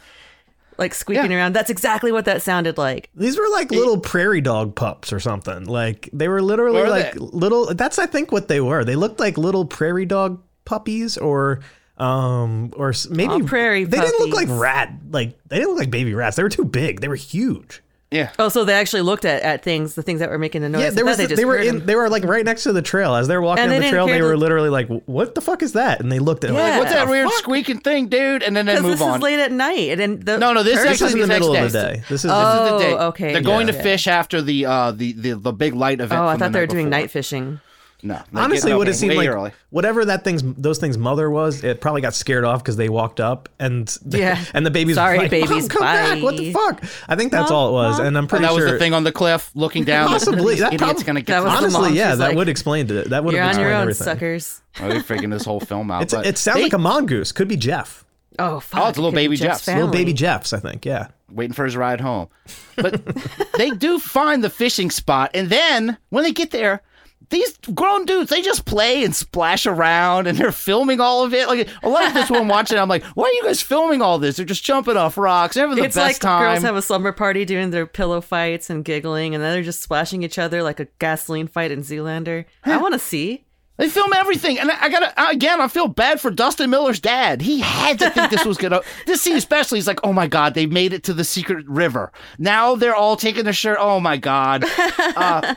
like squeaking around. That's exactly what that sounded like. These were like little prairie dog pups or something. Like they were literally Were like they? little. That's I think what they were. They looked like little prairie dog puppies or um or maybe Aw, prairie They didn't look like rat. Like they didn't look like baby rats. They were too big. They were huge. yeah. Oh, so they actually looked at, at things, the things that were making the noise. yeah, I there was. they They, were in. them. They were like right next to the trail as they're walking And down the trail. They were the- literally like, "What the fuck is that?" And they looked at. it Yeah. like, What's that weird squeaking thing, dude? And then they Because move this on. is late at night, and then the No, no, this Kirk actually This is in the next middle day. of the day. This is. Oh, This is the day. okay. They're going Yeah. to fish after the uh the the, the big light event. Oh, I from the thought they were doing before. night fishing. No, they're Honestly, getting what it seemed like, early. whatever that thing's those things mother was, it probably got scared off because they walked up and the, *laughs* Yeah. and the baby's Sorry, like, babies, Mom, come back! What the fuck? I think that's all it was, and I'm pretty that sure that was the thing on the cliff, looking *laughs* down. Possibly, This that idiot's gonna get. That was Honestly, yeah, that like, would explain it. That would You're have on your explained own, everything. suckers. Oh, they're freaking this whole film out. But it sounds they- like a mongoose. Could be Jeff. Oh, fuck. Oh, it's a little it could be baby Jeff's Jeff's. Little baby Jeffs, I think. Yeah. waiting for his ride home. But *laughs* they do find the fishing spot, and then when they get there, these grown dudes they just play and splash around, and they're filming all of it. Like a lot of this when I'm watching, I'm like, why are you guys filming all this? They're just jumping off rocks, they're having the It's best like time. girls have a slumber party doing their pillow fights and giggling, and then they're just splashing each other like a gasoline fight in Zoolander. I want to see. They film everything, and I I gotta again. I feel bad for Dustin Miller's dad. He had to think this was gonna. *laughs* this scene especially, he's like, "Oh my god, they made it to the secret river. Now they're all taking their shirt. Oh my god." *laughs* Uh,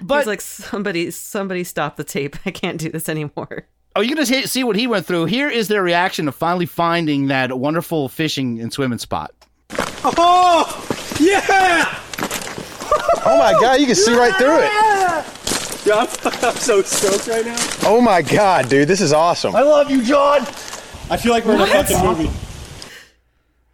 But like somebody, somebody stop the tape. *laughs* I can't do this anymore. Oh, you're gonna see- see what he went through. Here is their reaction to finally finding that wonderful fishing and swimming spot. Oh, yeah! Oh my god, you can see right through it. Yeah, I'm, I'm so stoked right now. Oh my god, dude, this is awesome. I love you, John. I feel like we're in a fucking movie.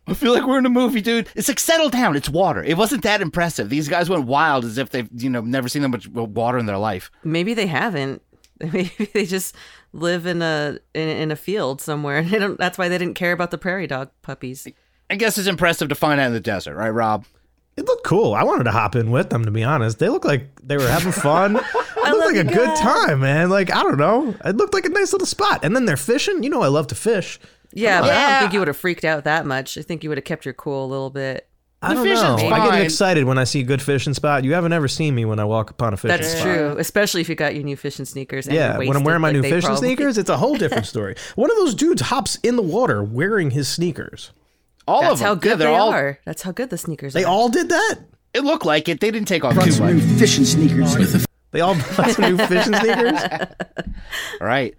I feel like we're in a movie, dude. It's like settle down. It's water. It wasn't that impressive. These guys went wild as if they've you know never seen that much water in their life. Maybe they haven't. *laughs* Maybe they just live in a in, in a field somewhere. *laughs* They don't. That's why they didn't care about the prairie dog puppies. I guess it's impressive to find out in the desert, right, Rob? It looked cool. I wanted to hop in with them, to be honest. They looked like they were having fun. *laughs* it looked like a good time, man. Like, I don't know. It looked like a nice little spot. And then they're fishing. You know, I love to fish. Yeah, but on. I don't think you would have freaked out that much. I think you would have kept your cool a little bit. I don't know. I get excited when I see a good fishing spot. You haven't ever seen me when I walk upon a fishing That's spot. true, especially if you got your new fishing sneakers. And Yeah, when I'm wearing my like new fishing probably- sneakers, it's a whole different *laughs* story. One of those dudes hops in the water wearing his sneakers. All That's of them. how good yeah, they're all. are. That's how good the sneakers They are. They all did that? It looked like it. They didn't take off Brought too much. new fishing sneakers. They all bought some new fishing sneakers. *laughs* All right.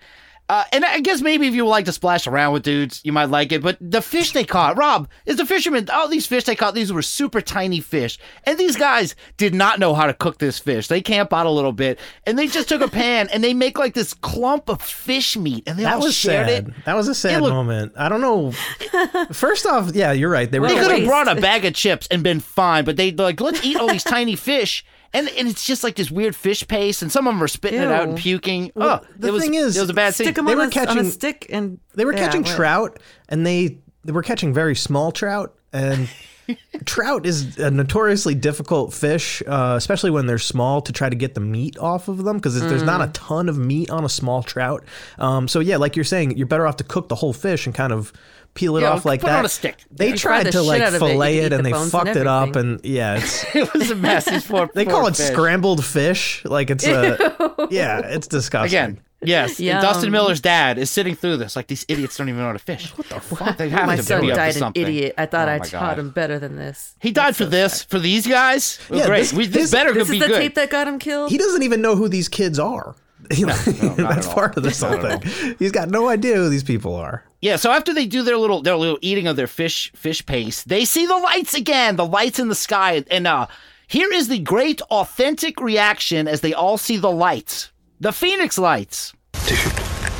Uh, and I guess maybe if you like to splash around with dudes, you might like it. But the fish they caught, Rob, is the fisherman. All these fish they caught, these were super tiny fish. And these guys did not know how to cook this fish. They camp out a little bit and they just took a pan and they make like this clump of fish meat and they That all was shared sad. it. That was a sad looked- moment. I don't know. *laughs* First off, yeah, you're right. They were They could have brought a *laughs* bag of chips and been fine, but they like let's eat all these tiny fish, and and it's just like this weird fish paste, and some of them are spitting it out and puking. Well, oh, the it was, thing is, it was a bad Stick scene. them They on, were a, on catching- a stick and They were yeah, catching what? trout, and they they were catching very small trout, and *laughs* trout is a notoriously difficult fish, uh, especially when they're small, to try to get the meat off of them because there's not a Mm. ton of meat on a small trout. Um, so yeah, like you're saying, you're better off to cook the whole fish and kind of peel it Yeah, off like put it that. on a stick. They Yeah. Tried the to shit like out of it, fillet it, and the they fucked and it up, and yeah, it's *laughs* it was a mess. These *laughs* they call it fish. scrambled fish. Like it's a *laughs* yeah, it's disgusting. Again, yes. and Yum. Dustin Miller's dad is sitting through this like these idiots don't even know how to fish. What the fuck? They have My to son be up died an idiot. I thought Oh I taught God. him better than this. He died for this. For these guys, Well, Yeah, great. this- we, this, this- better This could is the tape that got him killed. He doesn't even know who these kids are. *laughs* That's part of this whole thing. He's got no idea who these people are. Yeah, so after they do their little their little eating of their fish fish paste, they see the lights again, the lights in the sky, and uh here is the great authentic reaction as they all see the lights. The Phoenix lights. Dude,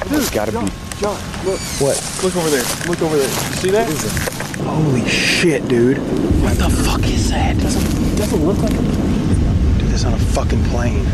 this has got to be. John, look. What? Look over there. Look over there. You see that? Holy shit, dude. What the fuck is that? Doesn't doesn't look like a plane. Dude, that's on a fucking plane.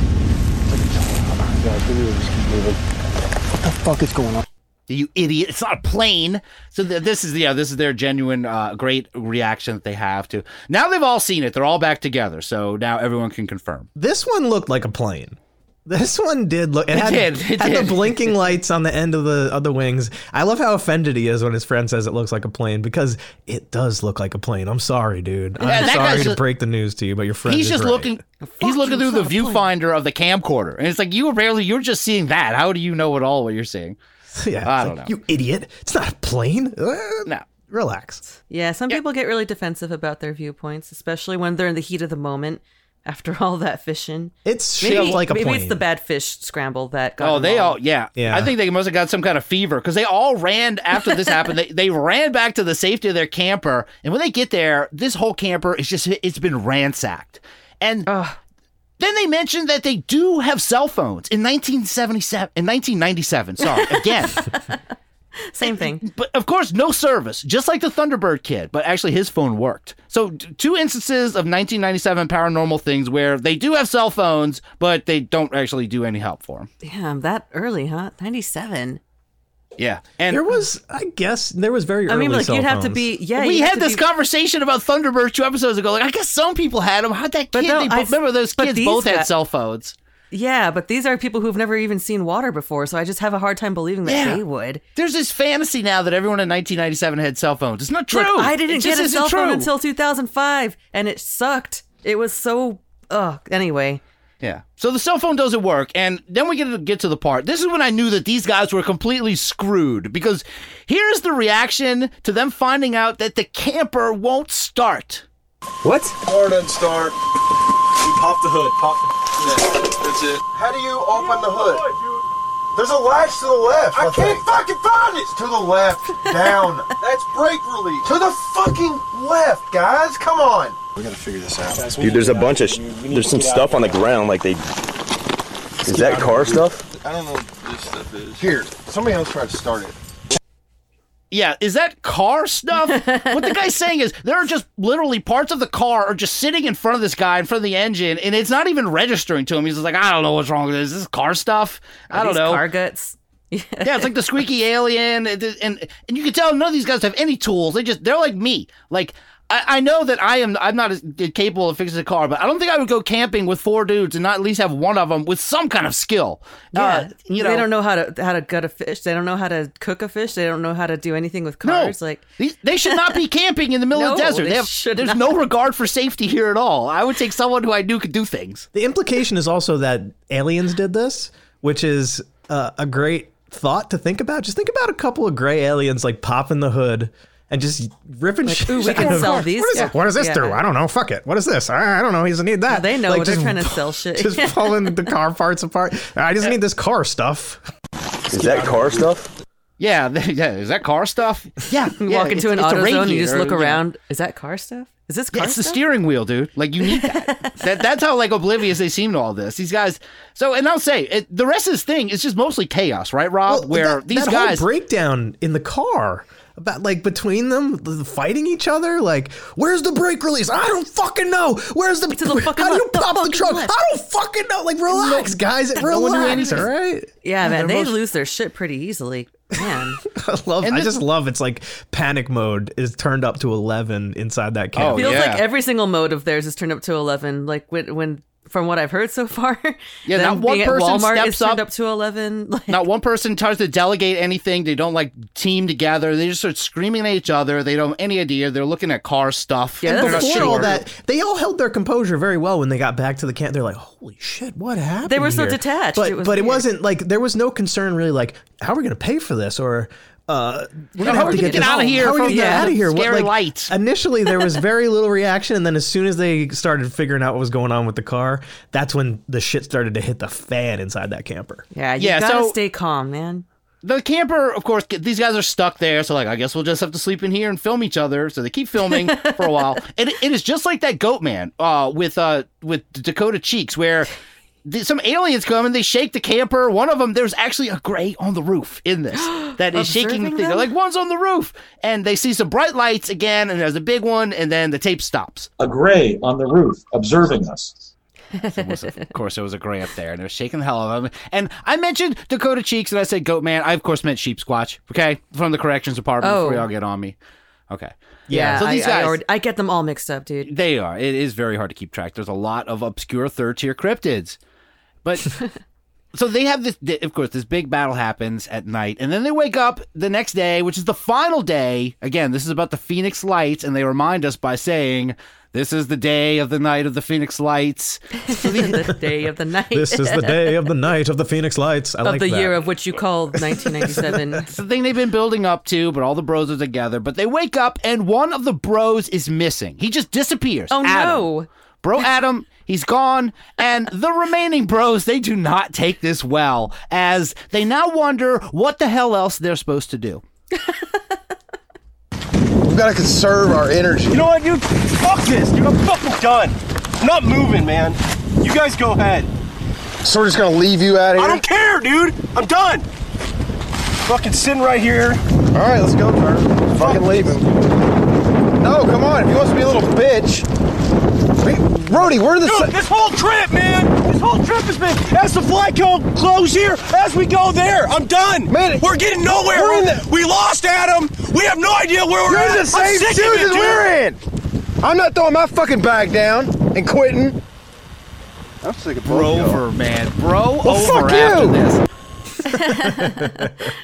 God, the news keep moving. What the fuck is going on? You idiot! It's not a plane. So th- this is yeah, this is their genuine, uh, great reaction that they have to. Now they've all seen it. They're all back together. So now everyone can confirm. This one looked like a plane. This one did look. It, It had, did, it had did. the blinking *laughs* lights on the end of the of the wings. I love how offended he is when his friend says it looks like a plane because it does look like a plane. I'm sorry, dude. Yeah, I'm that sorry to just- break the news to you, but your friend. He's is just right. looking. He's looking through the viewfinder of the camcorder, and it's like you were barely. You're just seeing that. How do you know at all what you're seeing? *laughs* Yeah, I don't like, know. You idiot! It's not a plane. Uh, No. Relax. Yeah, some people get really defensive about their viewpoints, especially when they're in the heat of the moment after *laughs* all that fishing. It's maybe, shaped like a maybe plane. it's the bad fish scramble that got Oh, they all. all yeah. Yeah. I think they must have got some kind of fever because they all ran after this happened. They they ran back to the safety of their camper, and when they get there, this whole camper is just it's been ransacked. And then they mentioned that they do have cell phones in 1977 in 1997. Sorry, again. *laughs* *laughs* Same thing. But of course, no service, just like the Thunderbird kid. But actually, his phone worked. So, t- two instances of 1997 paranormal things where they do have cell phones, but they don't actually do any help for them. Damn, that early, huh? 97. Yeah, and there was, I guess, there was very. I Early mean, like, cell you'd have to be- yeah, we had this be- conversation about Thunderbird two episodes ago. Like, I guess some people had them. How'd that kid? no, they, I- remember those kids these both had cell phones. Yeah, but these are people who've never even seen water before, so I just have a hard time believing that Yeah. they would. There's this fantasy now that everyone in 1997 had cell phones. It's not true. Look, I didn't It get a isn't cell phone true. until 2005, and it sucked. It was so. Ugh. Anyway. Yeah. So the cell phone doesn't work, and then we get to get to the part. This is when I knew that these guys were completely screwed because here's the reaction to them finding out that the camper won't start. What? Car doesn't start. You pop the hood. Pop the. Yeah, that's it. How do you open the hood? There's a latch to the left. I I can't think. fucking find it. To the left, down. *laughs* That's brake release. To the fucking left, guys. Come on. We gotta figure this out. Dude, there's a bunch of sh- there's some stuff on the ground like they. Is that car stuff? I don't know what this stuff is. Here, somebody else tried to start it. Yeah, is that car stuff? what the guy's saying is there are just literally parts of the car are just sitting in front of this guy in front of the engine, and it's not even registering to him. He's just like, I don't know what's wrong with this. Is this car stuff? I don't know. car guts. *laughs* yeah, it's like the squeaky alien, and, and and you can tell none of these guys have any tools. They just they're like me. Like I, I know that I am I'm not as capable of fixing a car, but I don't think I would go camping with four dudes and not at least have one of them with some kind of skill. Yeah, Uh, you know, they don't know how to how to gut a fish. They don't know how to cook a fish. They don't know how to do anything with No. Like these, they should not be *laughs* camping in the middle of the desert. they They have, should there's not. no regard for safety here at all. I would take someone who I knew could do things. The implication is also that aliens did this, which is uh, a great thought to think about. Just think about a couple of gray aliens like popping the hood and just ripping Like, shit. ooh, we out can of- sell these. What, is Yeah. what does this Yeah. do? I don't know. Fuck it. What is this? I, I don't know. He doesn't need that. They know Like, they're just- trying to *laughs* sell shit. Just *laughs* pulling the car parts apart. I just need this car stuff. Is that car stuff? Yeah, *laughs* yeah. Is that car stuff? Yeah. You yeah, walk into it's- an it's a AutoZone, you just look you know. around. Is that car stuff? Is this Yeah, car it's the steering wheel, dude. Like you need that. that. That's how like oblivious they seem to all this. These guys. So, and I'll say it, the rest of this thing is just mostly chaos, right, Rob? Well, Where that, these that guys. whole breakdown in the car about like between them the- the fighting each other? Like where's the brake release? I don't fucking know. Where's the, the fucking how do you left, the pop the, fucking truck left. i don't fucking know. Like relax guys. No one knew relax all right. Yeah, man, they're most- lose their shit pretty easily. Man, *laughs* i love And i just love it's like panic mode is turned up to 11 inside that Oh, camera feels yeah. like every single mode of theirs is turned up to eleven. Like when, when from what I've heard so far, *laughs* Yeah, them not one person Walmart steps is turned up- up to eleven. *laughs* Like, Not one person tries to delegate anything. They don't like team together. They just start screaming at each other. They don't have any idea. They're looking at car stuff. Yeah, They're that's not before sure. all that they all held their composure very well when they got back to the camp they're like holy shit what happened They were so detached, but it was but it wasn't like there was no concern really like how are we gonna pay for this or uh, we're gonna have to get, get out of here How are we gonna get out of here? What, like, lights? Initially, there was very little reaction, and then as soon as they started figuring out what was going on with the car, that's when the shit started to hit the fan inside that camper. yeah, you Yeah, gotta so- stay calm, man. the camper, of course, these guys are stuck there. So, like, I guess we'll just have to sleep in here and film each other. So they keep filming for a while. *laughs* And it, it is just like that Goat Man uh, with uh, with Dakota Cheeks, where th- some aliens come and they shake the camper. One of them, there's actually a gray on the roof in this *gasps* that is shaking the Observing thing. They're like, one's on the roof. And they see some bright lights again, and there's a big one, and then the tape stops. A gray on the roof observing us. Was- of course, there was a gray up there, and it was shaking the hell out of him. And I mentioned Dakota Cheeks, and I said Goat Man. I, of course, meant Sheep Squatch, okay? From the corrections department Oh. before y'all oh. get on me. Okay. Yeah, so these I, I, guys, already- I get them all mixed up, dude. they are. It is very hard to keep track. There's a lot of obscure third tier cryptids. But *laughs* so they have this, of course, this big battle happens at night, and then they wake up the next day, which is the final day. Again, this is about the Phoenix Lights, and they remind us by saying, This is the day of the night of the Phoenix Lights. *laughs* the day of the night. This is the day of the night of the Phoenix Lights. I of like the that. year of which you called 1997. *laughs* It's the thing they've been building up to, but all the bros are together. But they wake up, and one of the bros is missing. He just disappears. Oh, Adam. no. Bro Adam, he's gone, and the remaining bros, they do not take this well, as they now wonder what the hell else they're supposed to do. We've got to conserve our energy. You know what, dude? Fuck this, dude. I'm fucking done. I'm not moving, man. You guys go ahead. So we're just gonna leave you out of I don't care, dude. I'm done. Fucking sitting right here. All right, let's go, Turner. Fucking leave him. No, come on. If he wants to be a little bitch. Wait, Brody, where the? Dude, this whole trip, man. This whole trip has been as the flight go close here, as we go there. I'm done. Man, we're getting nowhere. we're in the- we lost Adam. We have no idea where we're You're at. in the I'm same shoes as we're in. I'm not throwing my fucking bag down and quitting. I'm sick of Bro over, man. Bro Well, over fuck after you. this.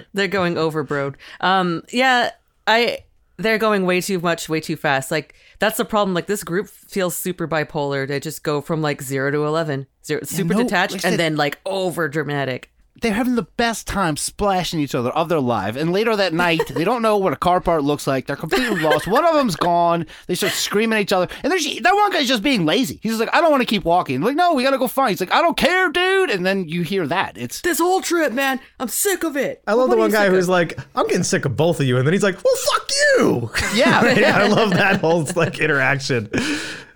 *laughs* they're going overbroad. Um, yeah, I they're going way too much, way too fast. Like that's the problem. Like this group feels super bipolar. They just go from like zero to eleven, zero, super no, detached, and then like over dramatic. They're having the best time splashing each other of their life. And later that night, they don't know what a car part looks like. They're completely lost. One of them's gone. They start screaming at each other. And there's that one guy's just being lazy. He's just like, I don't want to keep walking. like, no, we gotta go find. He's like, I don't care, dude. And then you hear that. It's this whole trip, man. I'm sick of it. I love What the one guy who's of? like, "I'm getting sick of both of you," and then he's like, "Well, fuck you." Yeah, *laughs* I love that whole like interaction.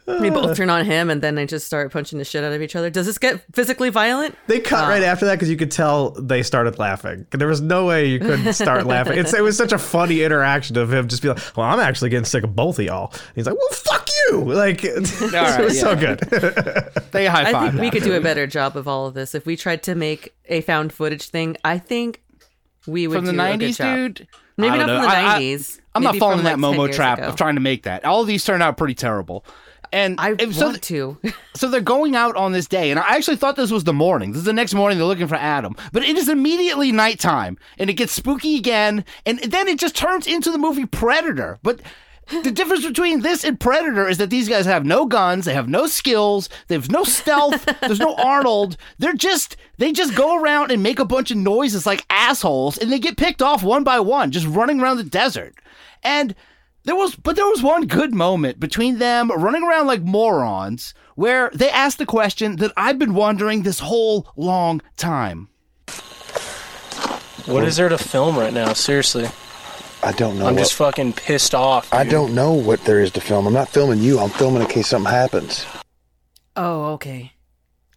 They both *laughs* turn on him and then they just start punching the shit out of each other. Does this get physically violent? They cut Uh, right after that because you could tell they started laughing. There was no way you couldn't start *laughs* laughing. It's, it was such a funny interaction of him just be like, "Well, I'm actually getting sick of both of y'all." And he's like, "Well, fuck you!" Like *laughs* it right, was so good. they high I five. think we could do a better job of all of this. If we tried to make a found footage thing, I think we would From the do a good 90s, job. dude? Maybe I not don't from know. the I- I- 90s. I'm not falling in that like, 10 Momo trap ago. of trying to make that. All of these turned out pretty terrible. And I if- so want to. *laughs* so they're going out on this day, and I actually thought this was the morning. This is the next morning. They're looking for Adam, but it is immediately nighttime, and it gets spooky again, and then it just turns into the movie Predator. But the difference between this and Predator is that these guys have no guns, they have no skills, they have no stealth, there's no Arnold. They're just they just go around and make a bunch of noises like assholes, and they get picked off one by one, just running around the desert. And there was, but there was one good moment between them running around like morons where they asked the question that I've been wondering this whole long time. What is there to film right now? Seriously. I don't know. I'm what- just fucking pissed off. I don't know what there is to film. I'm not filming you. I'm filming in case something happens. Oh, okay.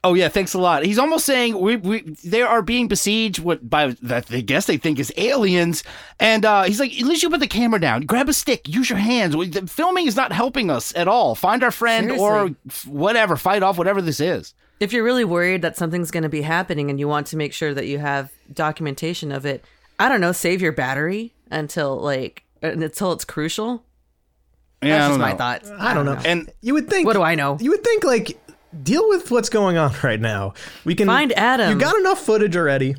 Oh yeah, thanks a lot. He's almost saying we, we they are being besieged what by that they guess they think is aliens, and uh, he's like, at least you put the camera down, grab a stick, use your hands. We- the filming is not helping us at all. Find our friend or f- whatever, fight off whatever this is. If you're really worried that something's going to be happening and you want to make sure that you have documentation of it, I don't know, save your battery until like until it's crucial. Yeah, That's I just don't my know. thoughts. I don't know. And you would think. What do I know? You would think like deal with what's going on *laughs* right now. We can Find Adam. You got enough footage already.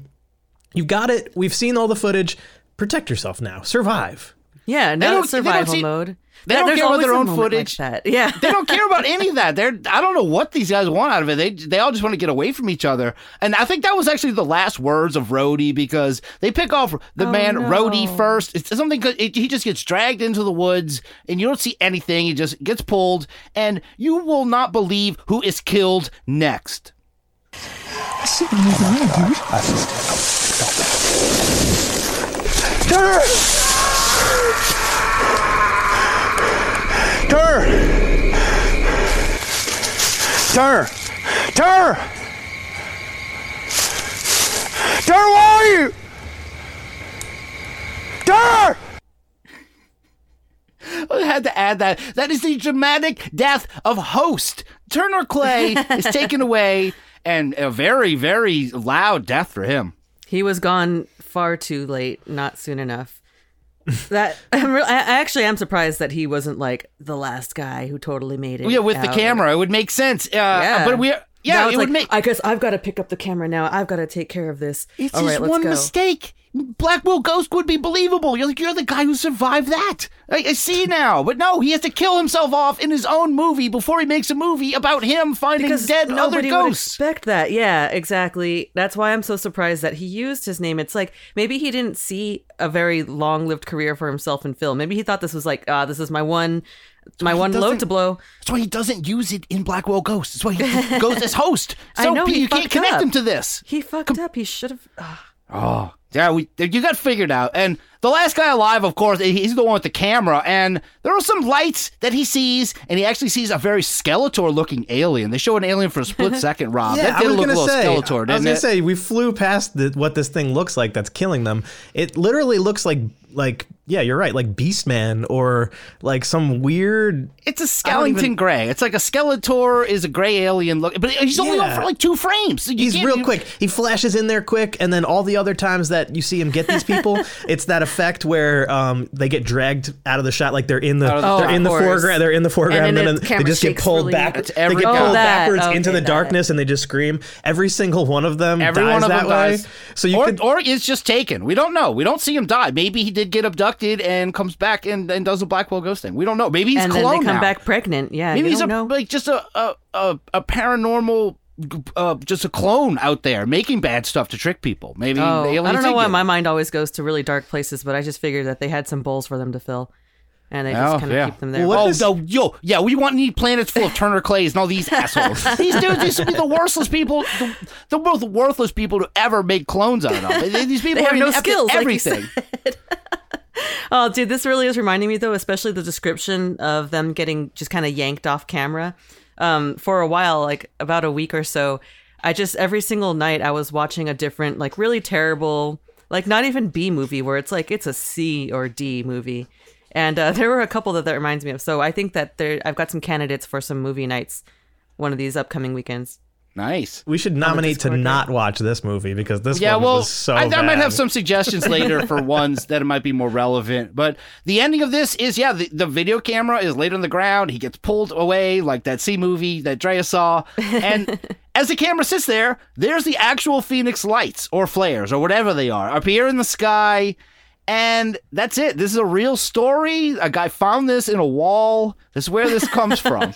You've got it. We've seen all the footage. Protect yourself now. Survive. Yeah, now it's survival mode. They Yeah, don't there's care about their own moment like footage. that. Yeah, *laughs* they don't care about any of that. They're I don't know what these guys want out of it. They they all just want to get away from each other. And I think that was actually the last words of Rhodey because they pick off the Oh, man no. Rhodey first. It's something it, he just gets dragged into the woods and you don't see anything. He just gets pulled and you will not believe who is killed next. Turner! Turner! Turner! Turner! Turner, where are you? Turner! *laughs* I had to add that. That is the dramatic death of host. Turner Clay is *laughs* taken away and a very, very loud death for him. he was gone far too late, not soon enough. That *laughs* I'm re- I actually am surprised that he wasn't like the last guy who totally made it. Yeah, with the camera, it would make sense. Uh, Yeah, but we, yeah, Now it would like, make. I guess I've got to pick up the camera now. I've got to take care of this. It's All just right, one go. mistake. Blackwell Ghost would be believable. You're like, you're the guy who survived that. I, I see now. But no, he has to kill himself off in his own movie before he makes a movie about him finding Because dead other ghosts. expect that. Yeah, exactly. That's why I'm so surprised that he used his name. It's like maybe he didn't see a very long-lived career for himself in film. Maybe he thought this was like, ah, this is my one, my one load to blow. That's why he doesn't use it in Blackwell Ghost. That's why he *laughs* goes as host. I So know, he you can't fucked connect up. him to this. He fucked up. He should have. Oh, yeah, we you got figured out. And the last guy alive, of course, he's the one with the camera. And there are some lights that he sees, and he actually sees a very Skeletor-looking alien. They show an alien for a split *laughs* second, Rob. Yeah, that I was look gonna little say. Skeletor, I was gonna it? say we flew past the, what this thing looks like that's killing them. It literally looks like like yeah, you're right, like Beastman or like some weird. It's a Skellington even- gray. It's like a Skeletor is a gray alien look, but he's only on for like two frames. So He's real you- quick. He flashes in there quick, and then all the other times that you see him get these people, *laughs* it's that effect where um, they get dragged out of the shot, like they're in the, Out the they're shot. in the course. foreground, they're in the foreground, And and, then then they just get pulled really- back. They get Oh, pulled that. backwards Okay, into the that. darkness, and they just scream. Every single one of them Every dies one of that them way. dies. So you or, could or is just taken. We don't know. We don't see him die. Maybe he did get abducted and comes back and, and does a Blackwell ghost thing. We don't know. Maybe he's and then they come now. back pregnant. Yeah, Maybe you he's a, don't know. like just a, a, a, a paranormal uh, just a clone out there making bad stuff to trick people. Maybe Oh, the I don't know why get my mind always goes to really dark places, but I just figured that they had some bowls for them to fill, and they just Oh, kind of yeah. keep them there. oh, no, yo, yeah, we want need planets full of Turner Clays and all these assholes. *laughs* these dudes used to be the worthless people, the, the most worthless people to ever make clones out of. These people They have are no inept at skills, like you everything. *laughs* Oh, dude, this really is reminding me though, especially the description of them getting just kind of yanked off camera. Um, for a while, like about a week or so, I just every single night I was watching a different, like really terrible, like not even B movie where it's like it's a C or D movie. And uh, *laughs* there were a couple that that reminds me of. So I think that there, I've got some candidates for some movie nights one of these upcoming weekends. Nice. We should nominate to not watch this movie because this yeah, one well, was so I, I might have some suggestions *laughs* later for ones that might be more relevant. But the ending of this is, yeah, the, the video camera is laid on the ground. He gets pulled away like that C movie that Drea saw. *laughs* And as the camera sits there, there's the actual Phoenix lights or flares or whatever they are appear in the sky. And that's it. This is a real story. A guy found this in a wall. This is where this comes *laughs* from.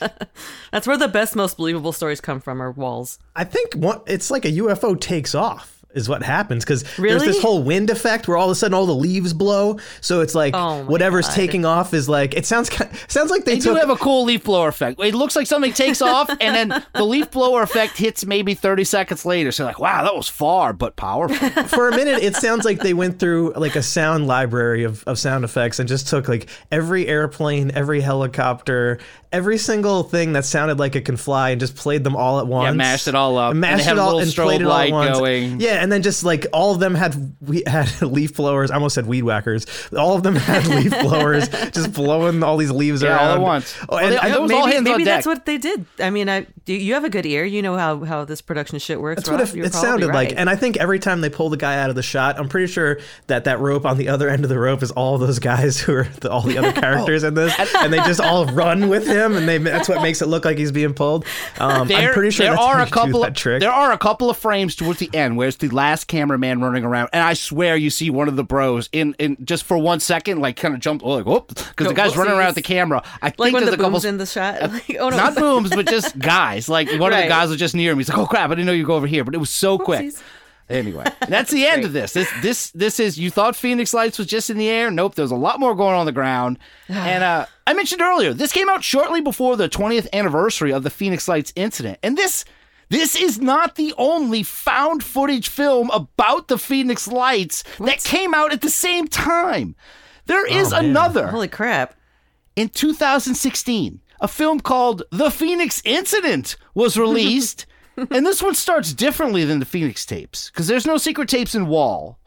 That's where the best, most believable stories come from, are walls. I think one, it's like a UFO takes off is what happens because there's this whole wind effect where all of a sudden all the leaves blow. So it's like Oh whatever's God. taking off is like it sounds ki- sounds like they, They took do have a cool leaf blower effect. It looks like something takes *laughs* off, and then the leaf blower effect hits maybe 30 seconds later. So, like, wow, that was far but powerful. *laughs* for a minute it sounds like they went through like a sound library of, of sound effects and just took like every airplane every helicopter every single thing that sounded like it can fly and just played them all at once Yeah, mashed it all up, and and mashed had it all little and played it all at once going. yeah and then just like all of them had we had *laughs* leaf blowers I almost said weed whackers all of them had *laughs* leaf blowers just blowing all these leaves Yeah, around all at once. oh, Well, and they- I was maybe, all hands on Maybe that's what they did. I mean, I do you have a good ear? You know how how this production shit works. That's what it, it probably sounded like. And I think every time they pull the guy out of the shot, I'm pretty sure that that rope on the other end of the rope is all those guys who are the, all the other *laughs* characters in this, and they just all run with him, and they that's what makes it look like he's being pulled. Um, there, I'm pretty sure there that's are how a couple. that trick. There are a couple of frames towards the end where it's the last cameraman running around, and I swear you see one of the bros in, in just for one second, like kind of jump, like whoop, because the guy's running around with the camera. I think like when there's the a couple. in the shot. *laughs* Like, oh no, Not *laughs* booms, but just guys. Like one of the guys was just near him. He's like, "Oh crap! I didn't know you go over here." But it was so quick. Anyway, that's the *laughs* end of this. This this this is. You thought Phoenix Lights was just in the air? Nope. There's a lot more going on, on the ground. *sighs* and uh, I mentioned earlier, this came out shortly before the 20th anniversary of the Phoenix Lights incident, and this. This is not the only found footage film about the Phoenix Lights that came out at the same time. There is man. another. Holy crap. In 2016, a film called The Phoenix Incident was released. *laughs* and this one starts differently than the Phoenix tapes because there's no secret tapes in Wall.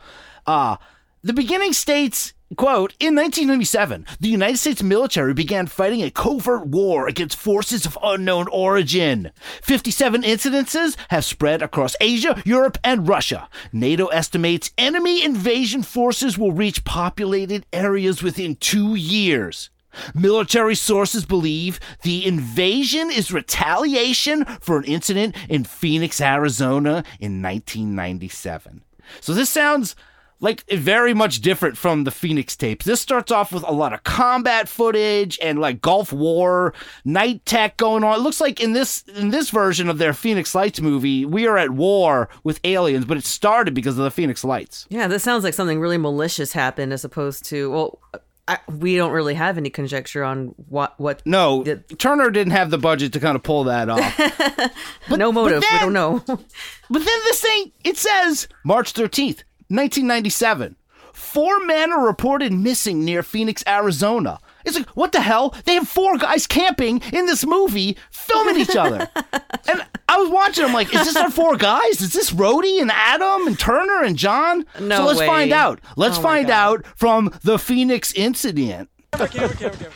Uh, the beginning states, quote, in 1997, the United States military began fighting a covert war against forces of unknown origin. 57 incidences have spread across Asia, Europe, and Russia. NATO estimates enemy invasion forces will reach populated areas within two years. Military sources believe the invasion is retaliation for an incident in Phoenix, Arizona in 1997. So this sounds like very much different from the Phoenix tapes. This starts off with a lot of combat footage and like Gulf War night tech going on. It looks like in this in this version of their Phoenix Lights movie, we are at war with aliens, but it started because of the Phoenix Lights. Yeah, this sounds like something really malicious happened as opposed to well, I, we don't really have any conjecture on what what. No, Turner didn't have the budget to kind of pull that off. *laughs* no motive. we don't know. *laughs* But then this thing, it says March 13th, 1997. Four men are reported missing near Phoenix, Arizona. It's like, what the hell? They have four guys camping in this movie filming each other. *laughs* and I was watching, I'm like, is this our four guys? Is this Rhodey and Adam and Turner and John? No so let's way. find out. Let's Oh find out from the Phoenix incident.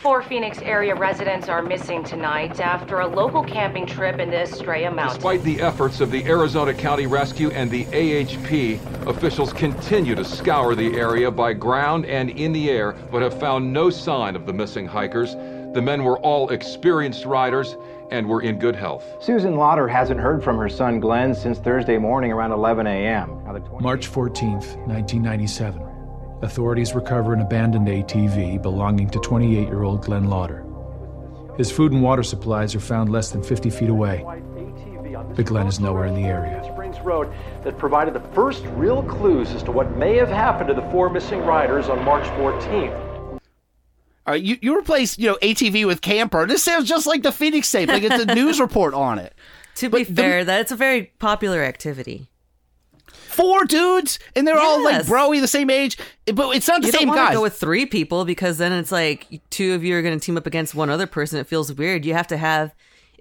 Four Phoenix area residents are missing tonight after a local camping trip in the Estrella Mountains. Despite the efforts of the Arizona County Rescue and the AHP, officials continue to scour the area by ground and in the air, but have found no sign of the missing hikers. The men were all experienced riders and were in good health. Susan Lauder hasn't heard from her son Glenn since Thursday morning around 11 a.m. 20 March 14th, 1997. Authorities recover an abandoned ATV belonging to 28 year old Glenn Lauder. His food and water supplies are found less than 50 feet away. but Glenn is nowhere in the area. Springs Road that provided the first real clues as to what may have happened to the four missing riders on March 14th. All right, you, you replace, you know, ATV with camper. This sounds just like the Phoenix tape. Like it's a news report on it. To be fair, that's a very popular activity. Four dudes, and they're all like Yes. broy the same age, but it's not the you same want guys. to go with three people because then it's like two of you are going to team up against one other person. It feels weird. You have to have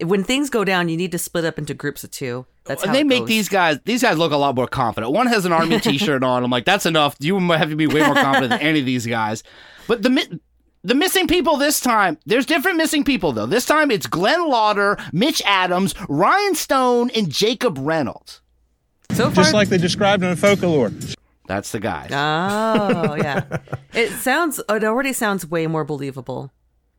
when things go down, you need to split up into groups of two. That's uh, how and they it make goes. these guys these guys look a lot more confident. One has an army *laughs* T-shirt on. I'm like, that's enough. You might have to be way more confident than any of these guys. But the mi- the missing people this time, there's different missing people though. This time it's Glenn Lauder, Mitch Adams, Ryan Stone, and Jacob Reynolds. So Just like they described in folklore. That's the guy. Oh yeah, *laughs* it sounds. It already sounds way more believable.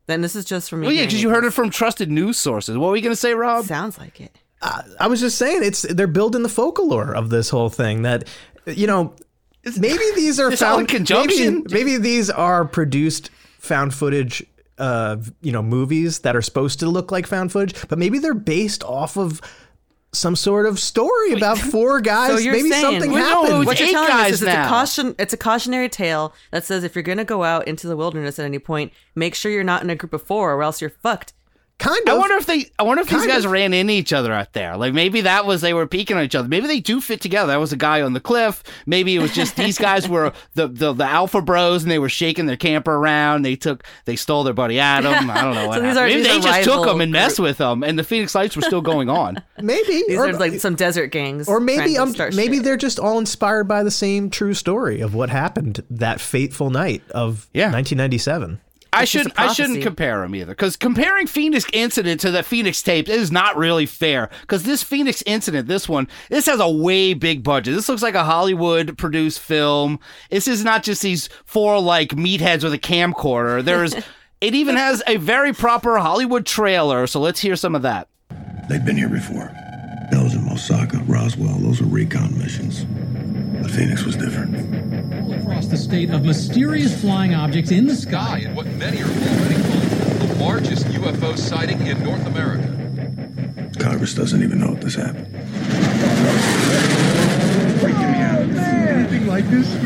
Then this is just from me. Well, yeah, because you heard it from trusted news sources. What were you going to say, Rob? Sounds like it. I was just saying it's they're building the folklore of this whole thing that you know maybe *laughs* these are It's all in found conjunction. Maybe, maybe these are produced found footage uh you know movies that are supposed to look like found footage but maybe they're based off of some sort of story about four *laughs* guys So you're maybe saying something Well, no, happened what you're eight telling us guys is it's now. a caution. It's a cautionary tale that says if you're going to go out into the wilderness at any point, make sure you're not in a group of four, or else you're fucked. Kind I wonder if they. I wonder if these guys of. ran into each other out there. Like maybe that was they were peeking at each other. Maybe they do fit together. That was a guy on the cliff. Maybe it was just these guys were *laughs* the, the the alpha bros and they were shaking their camper around. They took they stole their buddy Adam. I don't know *laughs* what. So these happened. are- maybe these they are just took them and messed with them, and the Phoenix Lights were still going on. *laughs* maybe These or, are like some desert gangs, or maybe to um, maybe shit. they're just all inspired by the same true story of what happened that fateful night of Yeah. 1997 I shouldn't. a I shouldn't compare them either, because comparing Phoenix incident to the Phoenix tapes is not really fair. Because this Phoenix incident, this one, this has a way big budget. This looks like a Hollywood produced film. This is not just these four like meatheads with a camcorder. There's, *laughs* it even has a very proper Hollywood trailer. So let's hear some of that. They've been here before. Belgium, Osaka, Roswell, those are recon missions. But Phoenix was different. All across the state of mysterious flying objects in the sky. and what many are already calling the largest UFO sighting in North America. Congress doesn't even know if this happened. Anything like this? *laughs*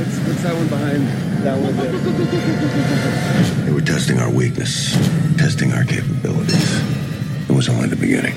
What's, what's that one behind that one there? They were testing our weakness, testing our capabilities. It was only the beginning.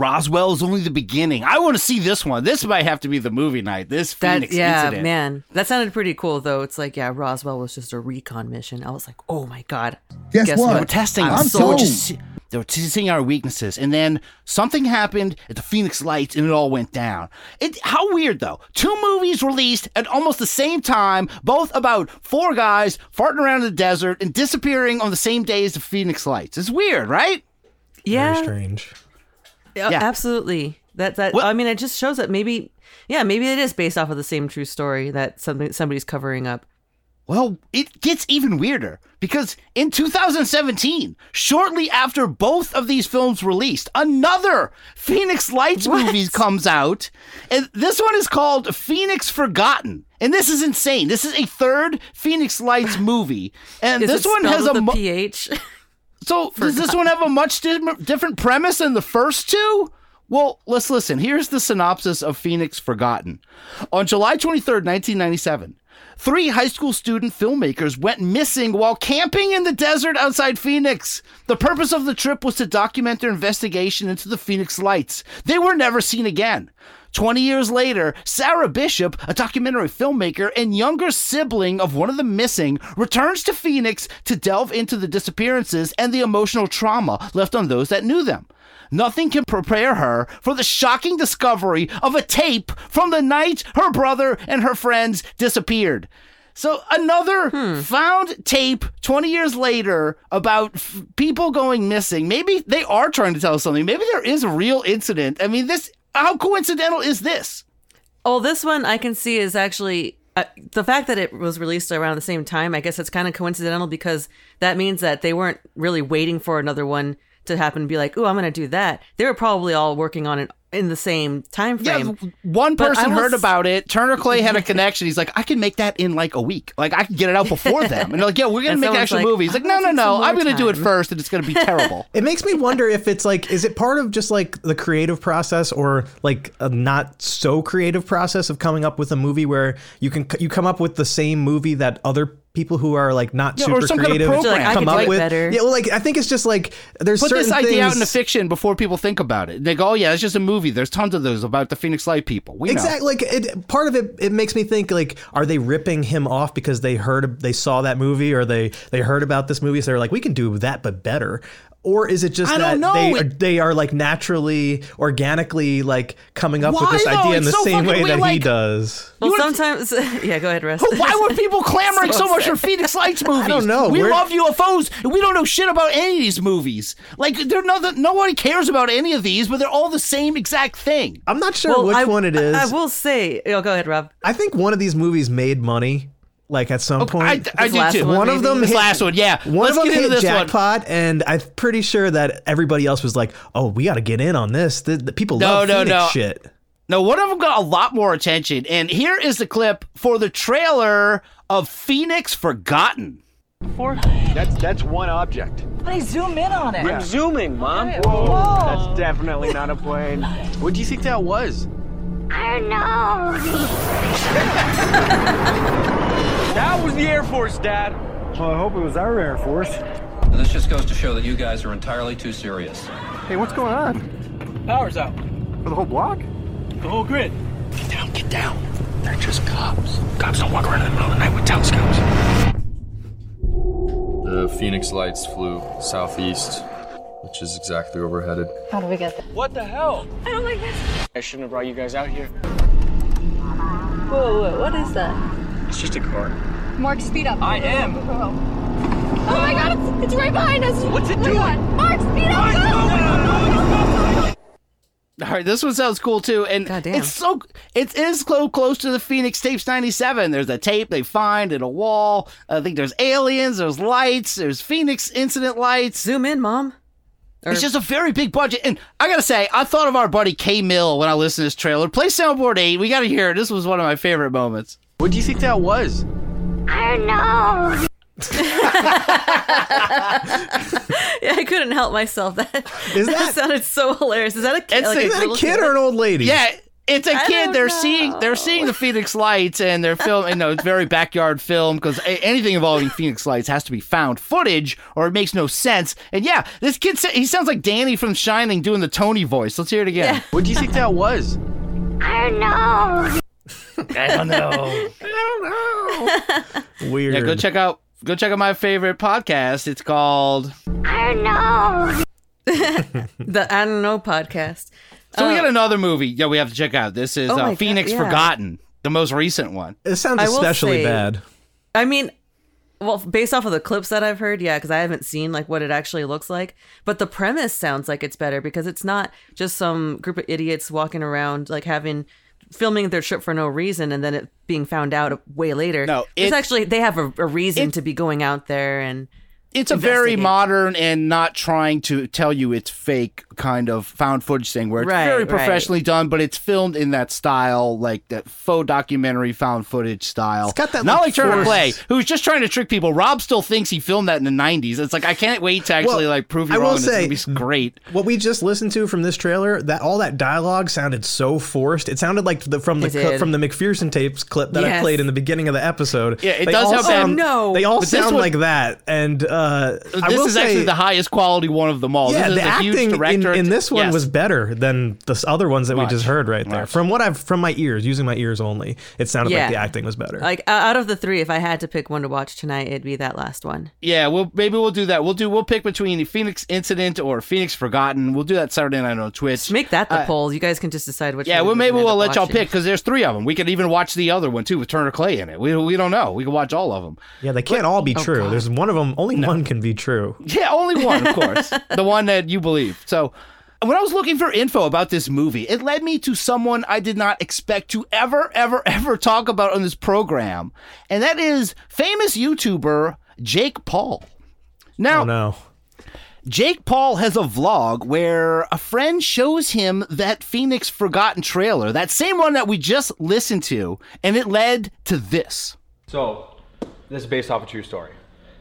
Roswell is only the beginning. I want to see this one. This might have to be the movie night. This That Phoenix yeah, incident. man, that sounded pretty cool though. It's like yeah, Roswell was just a recon mission. I was like, oh my god. Guess, Guess what? what? They were testing I'm us. They were, just, they were testing our weaknesses, and then something happened at the Phoenix Lights, and it all went down. It how weird though. Two movies released at almost the same time, both about four guys farting around in the desert and disappearing on the same day as the Phoenix Lights. It's weird, right? Yeah, very strange Yeah, absolutely. That that I mean, it just shows that maybe, yeah, maybe it is based off of the same true story that something somebody's covering up. Well, it gets even weirder because in 2017, shortly after both of these films released, another Phoenix Lights movie comes out, and this one is called Phoenix Forgotten. And this is insane. This is a third Phoenix Lights *sighs* movie, and Is this one has a mu- PH. *laughs* So does this one have a much di- different premise than the first two? Well, let's listen. Here's the synopsis of Phoenix Forgotten. On July 23rd, 1997, three high school student filmmakers went missing while camping in the desert outside Phoenix. The purpose of the trip was to document their investigation into the Phoenix Lights. They were never seen again. 20 years later, Sarah Bishop, a documentary filmmaker and younger sibling of one of the missing, returns to Phoenix to delve into the disappearances and the emotional trauma left on those that knew them. Nothing can prepare her for the shocking discovery of a tape from the night her brother and her friends disappeared. So another hmm. found tape 20 years later about f- people going missing. Maybe they are trying to tell us something. Maybe there is a real incident. I mean, this how coincidental is this? Oh, this one I can see is actually uh, the fact that it was released around the same time. I guess it's kind of coincidental because that means that they weren't really waiting for another one to happen and be like, "Oh, I'm going to do that." They were probably all working on it in the same time frame. Yeah, one person will heard about it. Turner Clay had a *laughs* connection. He's like, I can make that in like a week. Like I can get it out before them. And they're like, yeah, we're gonna And make an actual like, movie. He's like, no, no, no. I'm gonna do it first, and it's gonna be *laughs* terrible. It makes me wonder if it's like, is it part of just like the creative process or like a not so creative process of coming up with a movie where you can you come up with the same movie that other people who are like not Yeah, super some kind of creative program. Like, come could up do with. better. Yeah, well, like I think it's just like there's Put certain this idea out into things- fiction before people think about it. They go, oh yeah, it's just a movie. There's tons of those about the Phoenix Light people. We know. exactly like it, part of it it makes me think like are they ripping him off because they heard they saw that movie or they they heard about this movie so they're like we can do that but better or is it just I that they are, they are like naturally organically like coming up with this though? idea in the so same way weird, that he does Well, sometimes, *laughs* yeah, go ahead, Rus. Why *laughs* were people clamoring so, much for. Phoenix Lights movies? *laughs* I don't know. We We're- love UFOs, and we don't know shit about any of these movies. Like, they're nothing. Nobody cares about any of these, but they're all the same exact thing. I'm not sure Well, which I- one it is I will say, oh, go ahead, Rob. I think one of these movies made money like at some point I, I This do too. one, one of them This hit, last one, yeah. One Let's of them get into hit this one. jackpot, and I'm pretty sure that everybody else was like, "Oh, we got to get in on this. The, the people No, love no, Phoenix no. shit." No, one of them got a lot more attention, and here is the clip for the trailer of Phoenix Forgotten. That's that's one object. Hey, zoom in on it. I'm zooming, Mom. Okay. Whoa. Whoa. That's definitely not a plane. What do you think that was? I don't know. That was the Air Force, Dad. Well, I hope it was our Air Force. This just goes to show that you guys are entirely too serious. Hey, what's going on? Power's out. For the whole block? The whole grid. Get down, get down. They're just cops. Cops don't walk around in the middle of the night with telescopes. The Phoenix Lights flew southeast, which is exactly where we're headed. How do we get there? What the hell? I don't like this. I shouldn't have brought you guys out here. Whoa, whoa, what is that? It's just a car. Mark, speed up. I am. Oh, oh, oh. oh my god, it's, it's right behind us. What's it Oh doing? God. Mark, speed up. Go. All right, this one sounds cool too, and Goddamn. it's so it is so close to the Phoenix Tapes '97. There's a tape they find in a wall. I think there's aliens, there's lights, there's Phoenix incident lights. Zoom in, Mom. Or- It's just a very big budget, and I gotta say, I thought of our buddy K Mill when I listened to this trailer. Play Soundboard Eight. We gotta hear it. This was one of my favorite moments. What do you think that was? I don't know. *laughs* *laughs* yeah, I couldn't help myself. That Is that, that- sounded so hilarious. Is that a kid? It's like a- Is that a little kid or an old lady? Yeah, it's a I kid. They're know. seeing they're seeing the Phoenix Lights, and they're filming. You know, it's very backyard film because anything involving Phoenix Lights has to be found footage, or it makes no sense. And yeah, this kid sa- he sounds like Danny from Shining doing the Tony voice. Let's hear it again. Yeah. What do you think that was? I don't know. I don't know. *laughs* I don't know. Weird. Yeah, go check out go check out my favorite podcast. It's called. I don't know. *laughs* The I don't know podcast. So we Uh, got another movie. Yeah, we have to check out. This is Oh my uh, God, Phoenix yeah. Forgotten, the most recent one. It sounds I will especially say- bad. I mean, well, based off of the clips that I've heard, yeah, because I haven't seen like what it actually looks like. But the premise sounds like it's better because it's not just some group of idiots walking around like having filming their trip for no reason and then it being found out way later. No, it's it- actually they have a, a reason it- to be going out there and It's a very investigate. modern and not trying to tell you it's fake kind of found footage thing where it's Right, very right. professionally done, but it's filmed in that style, like that faux documentary found footage style. It's got that, not like, like Turner forced- Clay, who's just trying to trick people. Rob still thinks he filmed that in the '90s. It's like I can't wait to actually Well, like prove you I will wrong. and say- it's gonna be great. What we just listened to from this trailer, that all that dialogue sounded so forced. It sounded like the, from the It cl- did. from the McPherson tapes clip that I Yes. played in the beginning of the episode. Yeah, it They does all have that- sound, Oh, no. They all But this sound one- like that, and uh, I This will is say, actually the highest quality one of them all. yeah, this the is a huge acting in, director. in this one Yes. was better than the other ones that we just heard right there. From what I've from my ears, using my ears only, it sounded Yeah. like the acting was better. like out of the three, if I had to pick one to watch tonight, it'd be that last one. Yeah, well, maybe we'll do that. We'll do. We'll pick between Phoenix Incident or Phoenix Forgotten. We'll do that Saturday night on Twitch. Make that the Uh, poll. You guys can just decide which. Yeah, well, maybe we'll let up y'all pick because there's three of them. We could even watch the other one too with Turner Clay in it. We, we don't know. We can watch all of them. yeah, they can't all be oh, true. God. There's one of them. Only one can be true. *laughs* Yeah, only one, of *laughs* course. the one that you believe. So, when I was looking for info about this movie, it led me to someone I did not expect to ever, ever, *laughs* ever talk about on this program, and that is famous YouTuber Jake Paul. Now, Oh no. Jake Paul has a vlog where a friend shows him that Phoenix Forgotten trailer, that same one that we just listened to, and it led to this. So, this is based off a true story,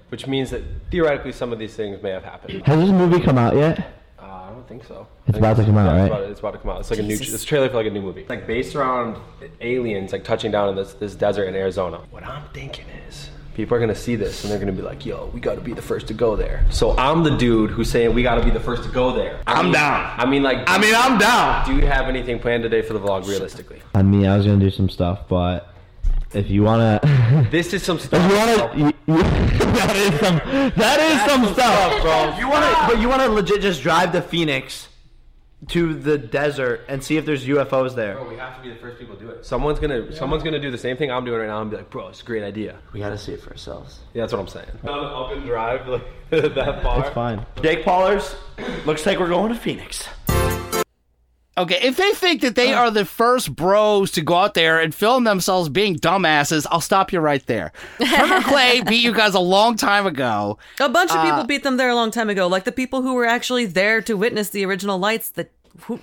which means that theoretically some of these things may have happened. Has this movie come out yet? Uh, I don't think so. It's think about to come out, yeah, right? It's about, it's about to come out. It's like a new. It's a trailer for like a new movie. It's like based around aliens like touching down in this this desert in Arizona. What I'm thinking is. People are gonna see this and they're gonna be like, "Yo, we gotta be the first to go there." So I'm the dude who's saying we gotta be the first to go there. I I'm mean- down. I mean, like, I mean, I'm down. Do you have anything planned today for the vlog, realistically? I mean, I was gonna do some stuff, but if you wanna, *laughs* This is some stuff. if you wanna, you, *laughs* you, that is some, that is some stuff, bro. You want to, but you want to legit just drive to Phoenix, to the desert, and see if there's UFOs there. Bro, we have to be the first people to do it. Someone's gonna, someone's gonna do the same thing I'm doing right now and be like, "Bro, it's a great idea." We got to see it for ourselves. Yeah, that's what I'm saying. Up and drive like *laughs* that far. It's fine. Jake Paulers, looks like we're going to Phoenix. Okay, if they think that they are the first bros to go out there and film themselves being dumbasses, I'll stop you right there. Turner Clay *laughs* beat you guys a long time ago. A bunch of Uh, people beat them there a long time ago, like the people who were actually there to witness the original lights. That who,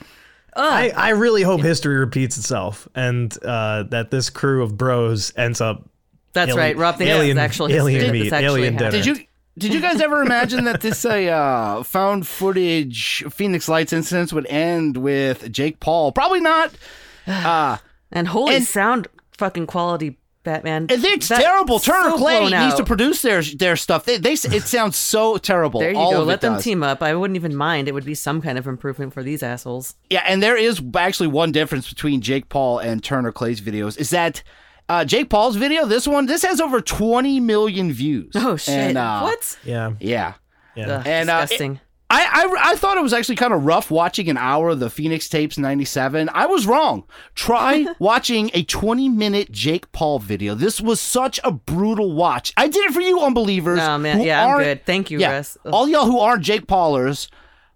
I, I really hope history repeats itself and uh, that this crew of bros ends up. That's right, Rob, the alien, actually alien history. meat, actually alien dinner. Did you did you guys ever imagine that this uh, uh, found footage Phoenix Lights incidents would end with Jake Paul? Probably not. *sighs* Uh, and holy and- sound fucking quality, Batman. it's That's terrible. Turner so Clay needs to produce their their stuff. They, they it sounds so terrible. There you All go. Let them does. team up. I wouldn't even mind. It would be some kind of improvement for these assholes. Yeah, and there is actually one difference between Jake Paul and Turner Clay's videos is that uh, Jake Paul's video, this one, this has over 20 million views. Oh shit! And, uh, what? Yeah. Yeah. Yeah. Ugh, And, uh, disgusting. I, I, I thought it was actually kind of rough watching an hour of the Phoenix Tapes 97. I was wrong. Try *laughs* watching a 20 minute Jake Paul video. This was such a brutal watch. I did it for you, unbelievers. No, man. Yeah, I'm good. Thank you, yeah, Rus. Ugh. All y'all who aren't Jake Paulers,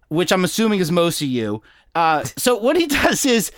which I'm assuming is most of you. Uh, so what he *laughs* does is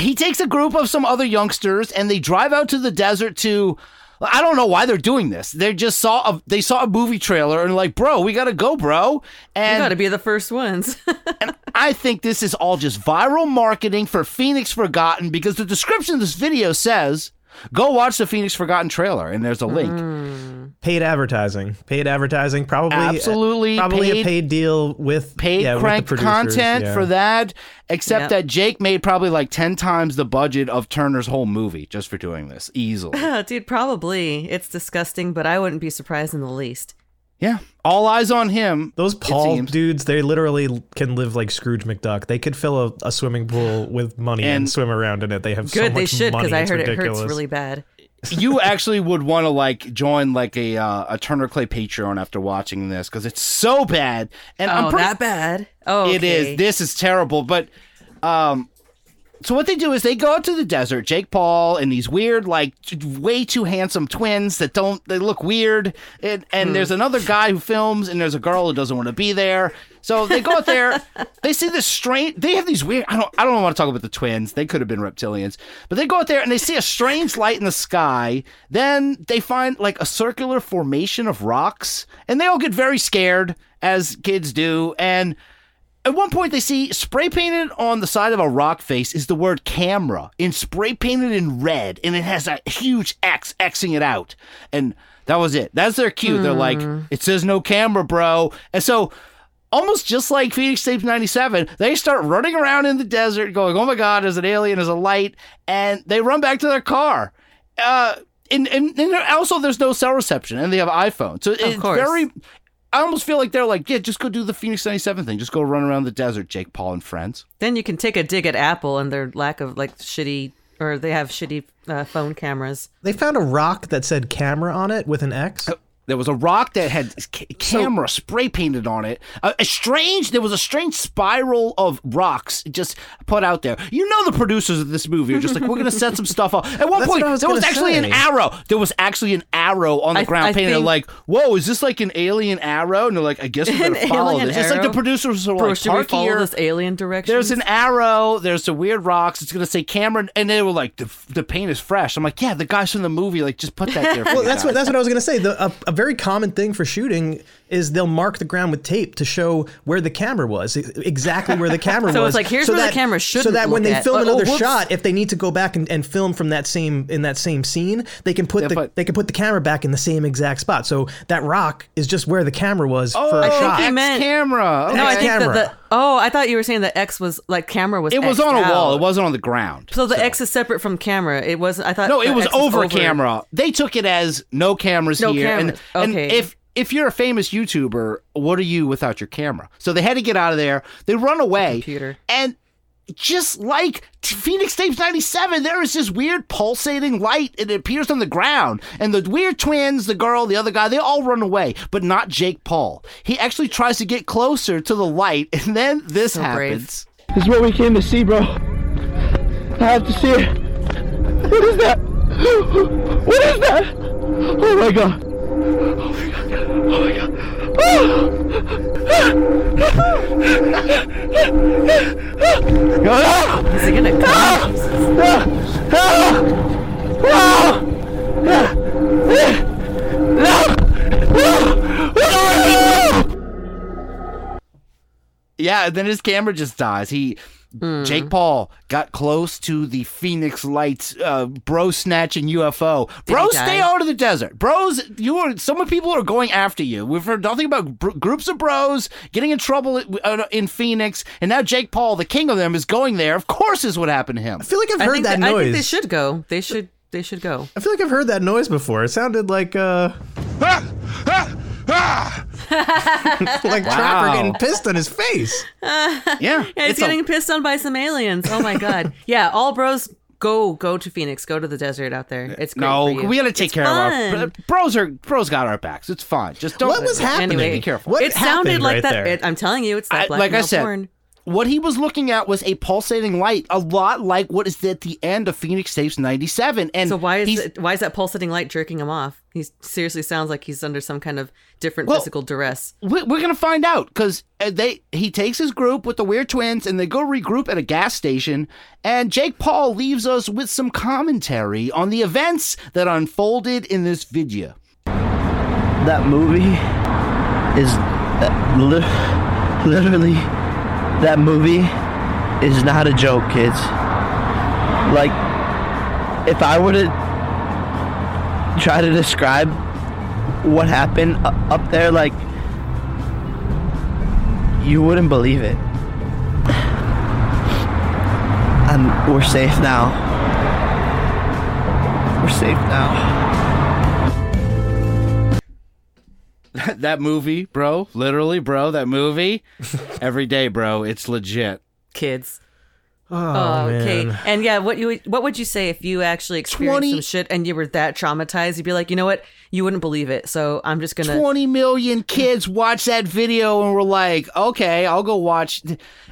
he takes a group of some other youngsters and they drive out to the desert to I don't know why they're doing this. They just saw a they saw a movie trailer and like, bro, we gotta go, bro. And you got to be the first ones. *laughs* And I think this is all just viral marketing for Phoenix Forgotten because the description of this video says, go watch the Phoenix Forgotten trailer, and there's a link. Mm. Paid advertising. Paid advertising. Probably uh, Absolutely Probably paid- a paid deal with Paid yeah, with the crank producers, content yeah. for that, except Yep. that Jake made probably like 10 times the budget of Turner's whole movie just for doing this, easily. *laughs* Dude, probably. It's disgusting, but I wouldn't be surprised in the least. Yeah, all eyes on him. Those Paul dudes, they literally can live like Scrooge McDuck. They could fill a, a swimming pool with money and, And- swim around in it. They have so Good, much they should, money. because I it's heard it hurts really bad. you actually would want to like join like a uh, a Turner Clay Patreon after watching this because it's so bad. And oh, I'm pretty, that bad? Oh, It is. This is terrible. But um, so what they do is they go out to the desert. Jake Paul and these weird, like way too handsome twins that don't. They look weird. And and Hmm. there's another guy who films, and there's a girl who doesn't want to be there. So they go out there. *laughs* they see this strange. They have these weird. I don't. I don't want to talk about the twins. They could have been reptilians. But they go out there and they see a strange light in the sky. Then they find like a circular formation of rocks, and they all get very scared as kids do. And at one point, they see spray painted on the side of a rock face is the word camera in spray painted in red, and it has a huge X Xing it out. And that was it. That's their cue. They're like, it says no camera, bro. And so, almost just like Phoenix Tapes 97, they start running around in the desert going, oh my God, there's an alien, there's a light. And they run back to their car. Uh, and, and, and also, there's no cell reception, and they have iPhone. So it's very. I almost feel like they're like, yeah, just go do the Phoenix 97 thing. Just go run around the desert, Jake Paul and friends. Then you can take a dig at Apple and their lack of like shitty, or they have shitty uh, phone cameras. They found a rock that said camera on it with an X. There was a rock that had ca- camera spray painted on it. A, a strange, there was a strange spiral of rocks just put out there. You know, the producers of this movie are just like, we're going to set some stuff up. At one That's point, was there was gonna actually an arrow. There was actually an arrow on the I- ground I painted. think- like, whoa, is this like an alien arrow? And they're like, I guess we *laughs* An better follow alien this. It's like the producers are Bro, like, should we follow here. this alien direction? There's an arrow. There's some weird rocks. It's gonna say Cameron, and they were like, the, the paint is fresh. I'm like, yeah, the guys from the movie like just put that there. *laughs* For Well, that's guys. what that's what I was gonna say. The, a, a very common thing for shooting is they'll mark the ground with tape to show where the camera was, exactly where the *laughs* camera So was. So it's like, here's where the camera So should. So that when they at. film Oh, oh, another whoops. shot, if they need to go back and, and film from that same in that same scene, they can put the they can put the camera back in the same exact spot. So that rock is just where the camera was oh, for a Oh, shot. X camera. No, I X think that the oh, I thought you were saying the X was like camera was. It was X'd on a wall. It wasn't on the ground. So the X is separate from camera. It wasn't. I thought. No, it was X over, camera. They took it as no cameras No here. cameras. And, and Okay. if if you're a famous YouTuber, what are you without your camera? So they had to get out of there. They run away. Computer. And just like Phoenix Tapes 97, there is this weird pulsating light and it appears on the ground. And the weird twins, the girl, the other guy, they all run away, but not Jake Paul. He actually tries to get closer to the light, *laughs* and then this happens. This is what we came to see, bro. I have to see it. What is that? *gasps* What is that? Oh my god. Is it gonna come? Yeah, then his camera just dies. He Hmm. Jake Paul got close to the Phoenix Lights uh, bro snatching UFO. Bro, he stay out of the desert. Bros, you are some people are going after you. We've heard nothing about br- groups of bros getting in trouble uh, in Phoenix, and now Jake Paul, the king of them, is going there. Of course, is what happened to him. I feel like I've heard think that I noise. think they should go. They should. They should go. I feel like I've heard that noise before. It sounded like uh Ah! *laughs* like Trapper getting pissed on his face. Yeah, *laughs* Yeah, he's it's a- getting pissed on by some aliens. Oh my god. *laughs* yeah, all bros go go to Phoenix. Go to the desert out there. It's great no, for you. we got to take It's care fun. of our bros. Are bros got our backs? It's fine. Just don't. What was happening? Anyway, Be careful. What it sounded like right that. It, I'm telling you, it's that I- black like I male said, porn. What he was looking at was a pulsating light, a lot like what is at the end of Phoenix Tapes '97. And So why is it, why is that pulsating light jerking him off? He seriously sounds like he's under some kind of different Well, physical duress. we- we're gonna find out because they he takes his group with the weird twins and they go regroup at a gas station. And Jake Paul leaves us with some commentary on the events that unfolded in this video. that movie is uh, literally that movie is not a joke kids. Like if i were to try to describe what happened up there like you wouldn't believe it. *sighs* And we're safe now. We're safe now that movie, bro, literally, bro, that movie, *laughs* every day, bro, it's legit. Kids. Oh, oh okay. man. And yeah, what you would- what would you say if you actually experienced 20 some shit and you were that traumatized? You'd be like, you know what? You wouldn't believe it. So I'm just gonna. 20 million kids watch that video and we're like, okay, I'll go watch.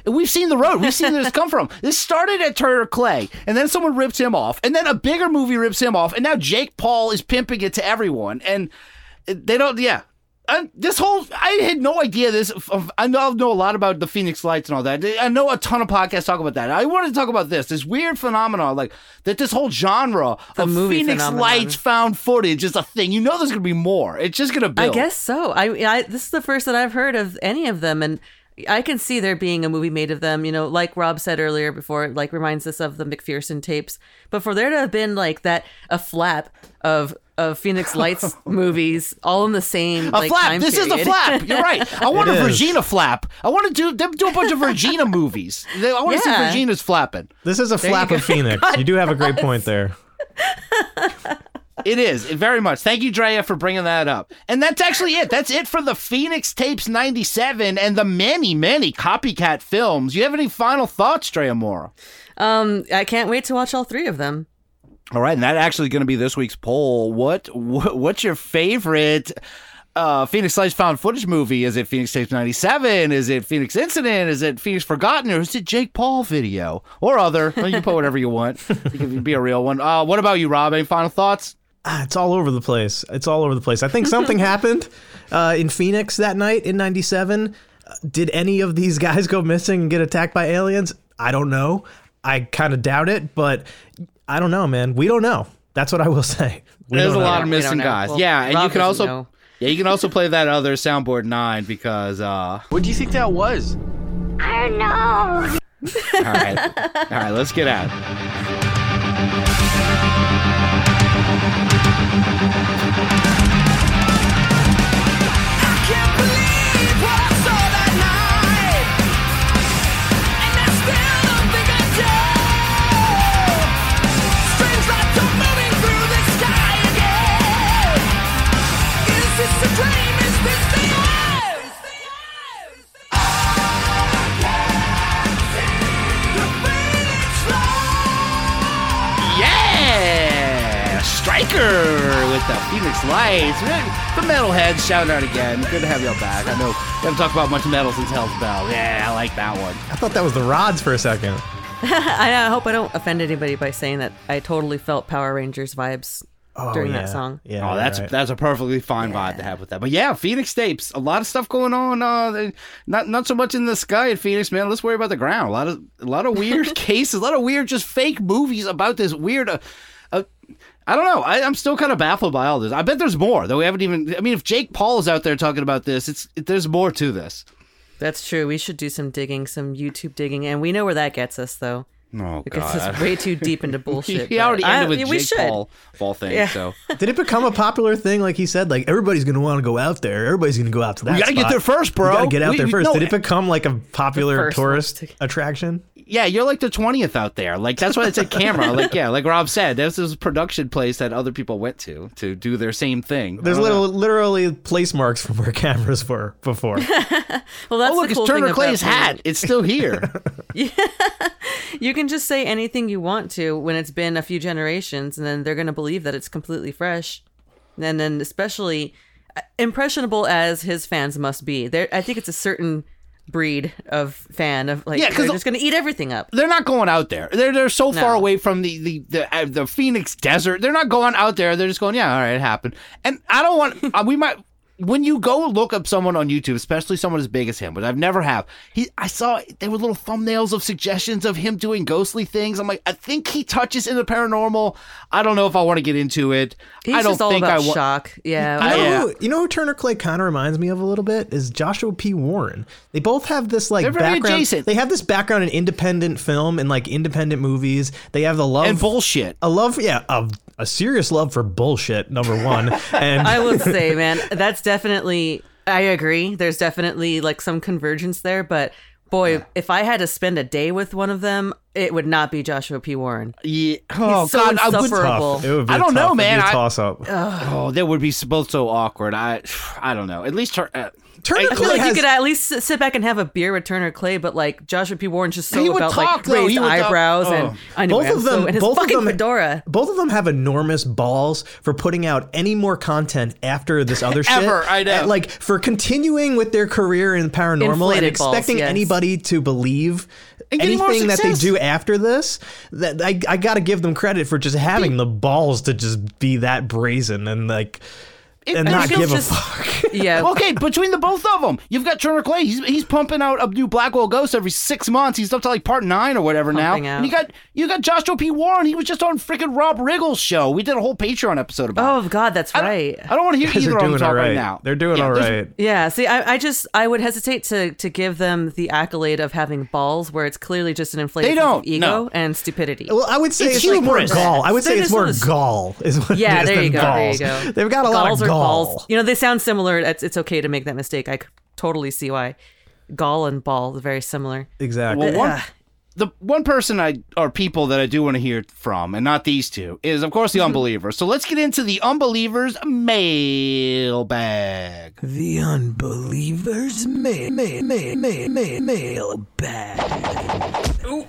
We've seen the road. We've seen this come from. *laughs* This started at Turner Clay, and then someone ripped him off, and then a bigger movie rips him off, and now Jake Paul is pimping it to everyone, and they don't. Yeah. This whole I had no idea this. I know, know a lot about the Phoenix Lights and all that. I know a ton of podcasts talk about that. I wanted to talk about this this weird phenomenon, like that. This whole genre The of Phoenix phenomenon. Lights found footage is a thing. You know, there's gonna be more. It's just gonna build. I guess so. I, I this is the first that I've heard of any of them, and I can see there being a movie made of them. You know, like Rob said earlier before, it like reminds us of the McPherson tapes. But for there to have been like that, a flap of of Phoenix *laughs* Lights movies, all in the same A like, flap. time This is the flap. You're right. I *laughs* want It a is. Regina flap. I want to do them do a bunch of Regina *laughs* movies. I want to see Yeah. Regina's flapping. This is a There flap of Phoenix. You do have a great point there. It is it very much. Thank you, Drea, for bringing that up. And that's actually it. That's it for the Phoenix Tapes '97 and the many, many copycat films. You have any final thoughts, Drea Mora? Um, I can't wait to watch all three of them. All right, and that actually going to be this week's poll. What, what what's your favorite uh, Phoenix Lights found footage movie? Is it Phoenix Tapes '97? Is it Phoenix Incident? Is it Phoenix Forgotten? Or is it Jake Paul video or other? Well, you can put whatever you want. You can be a real one. Uh, what about you, Rob? Any final thoughts? Ah, it's all over the place. It's all over the place. I think something *laughs* happened uh, in Phoenix that night in '97. Uh, Did any of these *laughs* guys go missing and get attacked by aliens? I don't know. I kind of doubt it, but I don't know, man. We don't know. That's what I will *laughs* say. We There's a don't know. lot of missing guys. Well, yeah, and Rob you can also know. Yeah, you can also play that other soundboard nine because uh What do you think that was? I don't know. all right. All right, let's get out. Yeah! Striker with the Phoenix Lights. The metalheads shout out again. Good to have y'all back. I know we haven't talked about much metal since Hell's Bell. Yeah, I like that one. I thought that was the rods for a second. *laughs* I hope I don't offend anybody by saying that I totally felt Power Rangers vibes during that song. Yeah, oh, that's that's a perfectly fine vibe to have with that. But yeah, Phoenix Tapes, a lot of stuff going on. Uh, not not so much in the sky at Phoenix, man. Let's worry about the ground. A lot of a lot of weird *laughs* cases, a lot of weird, just fake movies about this weird. Uh, I don't know. I, I'm still kind of baffled by all this. I bet there's more though. We haven't even. I mean, if Jake Paul is out there talking about this, it's there's more to this. That's true. We should do some digging, some YouTube digging, and we know where that gets us, though. Oh, it gets God. us way too deep into *laughs* bullshit. he already ended I- with yeah, we Jake should. Paul, Paul thing. Yeah. So *laughs* Did it become a popular thing? Like he said, like everybody's gonna want to go out there. Everybody's gonna go out to that. We gotta get there first, bro. We gotta get out We- there first. no, Did it become like a popular first one. tourist attraction? yeah, you're like the twentieth out there. Like that's why it's a camera. *laughs* like yeah, like Rob said, there's this production place that other people went to to do their same thing. There's I little, literally place marks from where cameras were before. Well, that's oh look, the cool it's Turner thing Clay's about hat. It's still here. *laughs* You can just say anything you want to when it's been a few generations, and then they're going to believe that it's completely fresh. And then, especially uh, impressionable as his fans must be, there, I think it's a certain breed of fan of like Yeah, they're just going to eat everything up. They're not going out there. They're they're so far away from the the the, uh, the Phoenix desert. They're not going out there. They're just going, yeah, all right, it happened. And I don't want. *laughs* uh, we might. When you go look up someone on YouTube, especially someone as big as him, but I've never have. He, I saw there were little thumbnails of suggestions of him doing ghostly things. I'm like, I think he touches in the paranormal. I don't know if I want to get into it. He's I don't just all think about I want. shock. Yeah, You know, yeah. who, you know who Turner Clay kind of reminds me of a little bit is Joshua P. Warren. They both have this like They're very background. adjacent. They have this background in independent film and like independent movies. They have the love And bullshit. A love, yeah, a, a serious love for bullshit. Number one, *laughs* and I would say, *laughs* man, that's definitely. I agree. There's definitely like some convergence there, but boy, if I had to spend a day with one of them, it would not be Joshua P. Warren. Yeah. Oh He's so God, I would. insufferable. It would be I a don't know, tough- it'd man. a I- toss up. Oh, that would be both so awkward. I, *sighs* I don't know. At least her. Uh, Turner I feel like you could at least sit back and have a beer with Turner Clay, but like Joshua P. Warren's just so He would about talk, like though. raised He would talk- eyebrows oh. and anyway, both of them, so, and his both fucking of them, fedora. Both of them have enormous balls for putting out any more content after this other *laughs* shit. Ever, I know. And, like for continuing with their career in paranormal and Inflated balls, expecting yes. anybody to believe getting more anything that they success. do after this. That I, I got to give them credit for just having the balls to just be that brazen and like and and not it feels give a fuck. *laughs* Yeah. Okay, between the both of them, you've got Turner Clay. He's he's pumping out a new Blackwell Ghost every six months. He's up to like part nine or whatever Pumping now. out. And you got you got Joshua P. Warren. He was just on freaking Rob Riggle's show. We did a whole Patreon episode about. Oh God, that's right. it. I don't want to hear either are of them talk all right right. now. They're doing Yeah, all there's- right. Yeah, see, I, I just I would hesitate to to give them the accolade of having balls, where it's clearly just an inflated They don't, ego no. and stupidity. Well, I would say It's it's, like more gall. I would say They're it's more gall. Is what yeah, it is there than you go. balls. There you go. They've got a lot of or gall. Balls. You know, they sound similar. It's it's okay to make that mistake. I totally see why. Gall and ball is very similar. Exactly. Well, one, the one person I or people that I do want to hear from, and not these two, is of course the mm-hmm. unbelievers. So let's get into the unbelievers mailbag. The unbelievers may may may may may mailbag. Ooh,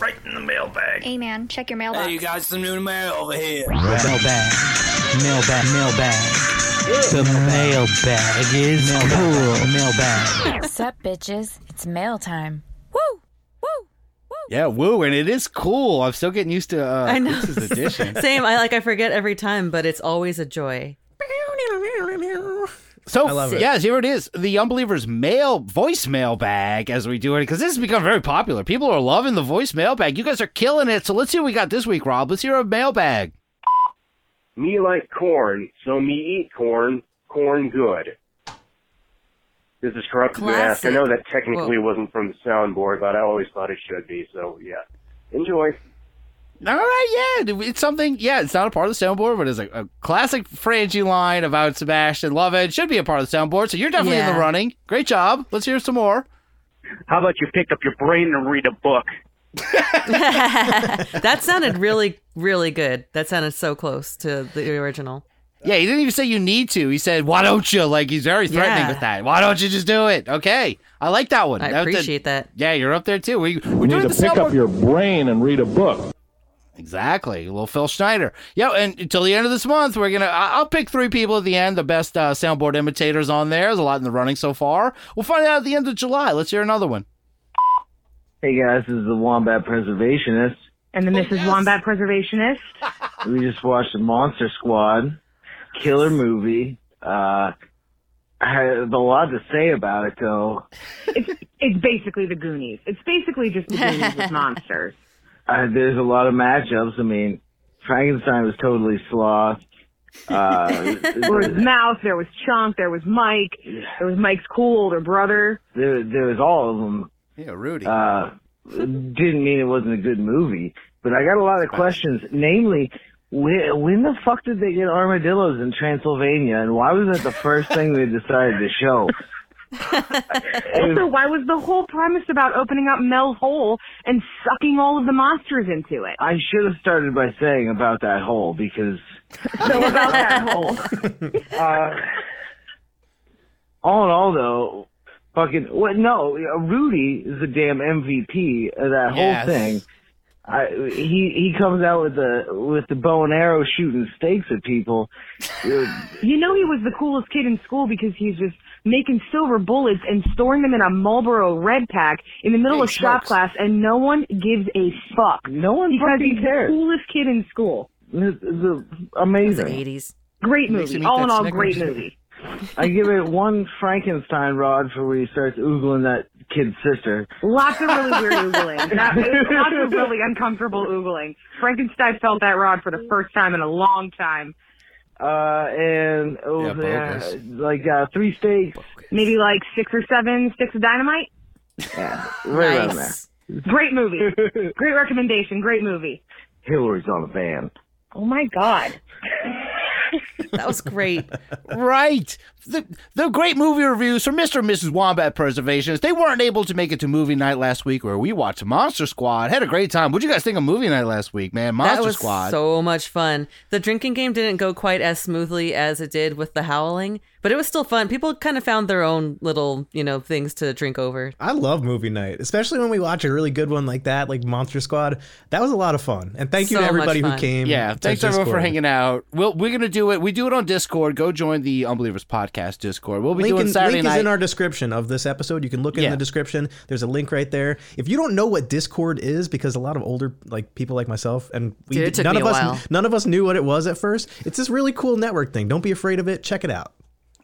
right in the mailbag. Hey man, check your mailbox. Hey, you got some new mail over here. Mailbag, mailbag, mailbag. The mailbag is cool. Mailbag. What's up, bitches? It's mail time. Woo! Woo! Woo! Yeah, woo, and it is cool. I'm still getting used to uh, I know. Chris's edition. *laughs* Same. I like. I forget every time, but it's always a joy. *laughs* So, I love it. yes, here it is. The Unbelievers mail voicemail bag as we do it because this has become very popular. People are loving the voicemail bag. You guys are killing it. So let's see what we got this week, Rob. Let's hear a mailbag. Me like corn, so me eat corn. Corn good. This is corrupt to. I know that technically Whoa. wasn't from the soundboard, but I always thought it should be. So yeah, enjoy. All right, yeah, it's something. Yeah, it's not a part of the soundboard, but it's a, a classic Frangie line about Sebastian. Love it. Should be a part of the soundboard. So you're definitely in the running. Great job. Let's hear some more. How about you pick up your brain and read a book? *laughs* that sounded really, really good. That sounded so close to the original. Yeah, he didn't even say you need to. He said, "Why don't you?" Like he's very threatening Yeah. with that. Why don't you just do it? Okay, I like that one. I That- that- appreciate that. Yeah, you're up there too. We we're need to the pick up your brain and read a book. Exactly, a little Phil Schneider. Yeah, and until the end of this month, we're gonna. I- I'll pick three people at the end, the best uh, soundboard imitators on there. There's a lot in the running so far. We'll find out at the end of July. Let's hear another one. Hey guys, this is the Wombat Preservationist. And the Mrs. Wombat Preservationist. *laughs* We just watched the Monster Squad. Killer movie. Uh, I have a lot to say about it though. It's it's basically the Goonies. It's basically just the Goonies with *laughs* monsters. Uh, there's a lot of matchups. I mean, Frankenstein was totally sloth. Uh, *laughs* There was Mouse, there was Chunk, there was Mike, there was Mike's cool older brother. there, there was all of them. Yeah, Rudy. Uh, didn't mean it wasn't a good movie, but I got a lot of questions. Namely, when, when the fuck did they get armadillos in Transylvania, and why was that the first thing they decided to show? *laughs* Also, why was the whole premise about opening up Mel's hole and sucking all of the monsters into it? I should have started by saying about that hole because *laughs* So about that hole. *laughs* uh, all in all, though, fucking what? No, Rudy is the damn MVP of that Yes. whole thing. I, he he comes out with the with the bow and arrow shooting stakes at people. *laughs* You know he was the coolest kid in school because he's just making silver bullets and storing them in a Marlboro red pack in the middle Hey, of shop class, and no one gives a fuck. No one because fucking he's cares. the coolest kid in school. It's, it's amazing. Eighties. Great movie. All in all, Snickers. great movie. I give it one Frankenstein rod for where he starts oogling that kid's sister. Lots of really weird *laughs* oogling. That, lots of really uncomfortable oogling. Frankenstein felt that rod for the first time in a long time. Uh, and oh, Yeah, yeah, bogus. like uh, three steaks. Maybe like six or seven sticks of dynamite. Yeah, right around there. Great movie. *laughs* Great recommendation. Great movie. Hillary's on the van. Oh my god. *laughs* That was great. right. The, the great movie reviews from Mr. and Mrs. Wombat Preservations. They weren't able to make it to movie night last week where we watched Monster Squad. Had a great time. What'd you guys think of movie night last week, man? Monster that was Squad. so much fun. The drinking game didn't go quite as smoothly as it did with the howling, but it was still fun. People kind of found their own little, you know, things to drink over. I love movie night, especially when we watch a really good one like that, like Monster Squad. That was a lot of fun. And thank you to So much everybody who came. Yeah, to thanks everyone for hanging out. We'll, we're gonna do it. We do it on Discord. Go join the Unbelievers podcast Discord. We'll be Link, doing in, Saturday link night. is in our description of this episode. You can look in Yeah. the description. There's a link right there. If you don't know what Discord is, because a lot of older like people like myself and we Dude, none of us while. none of us knew what it was at first. It's this really cool network thing. Don't be afraid of it. Check it out.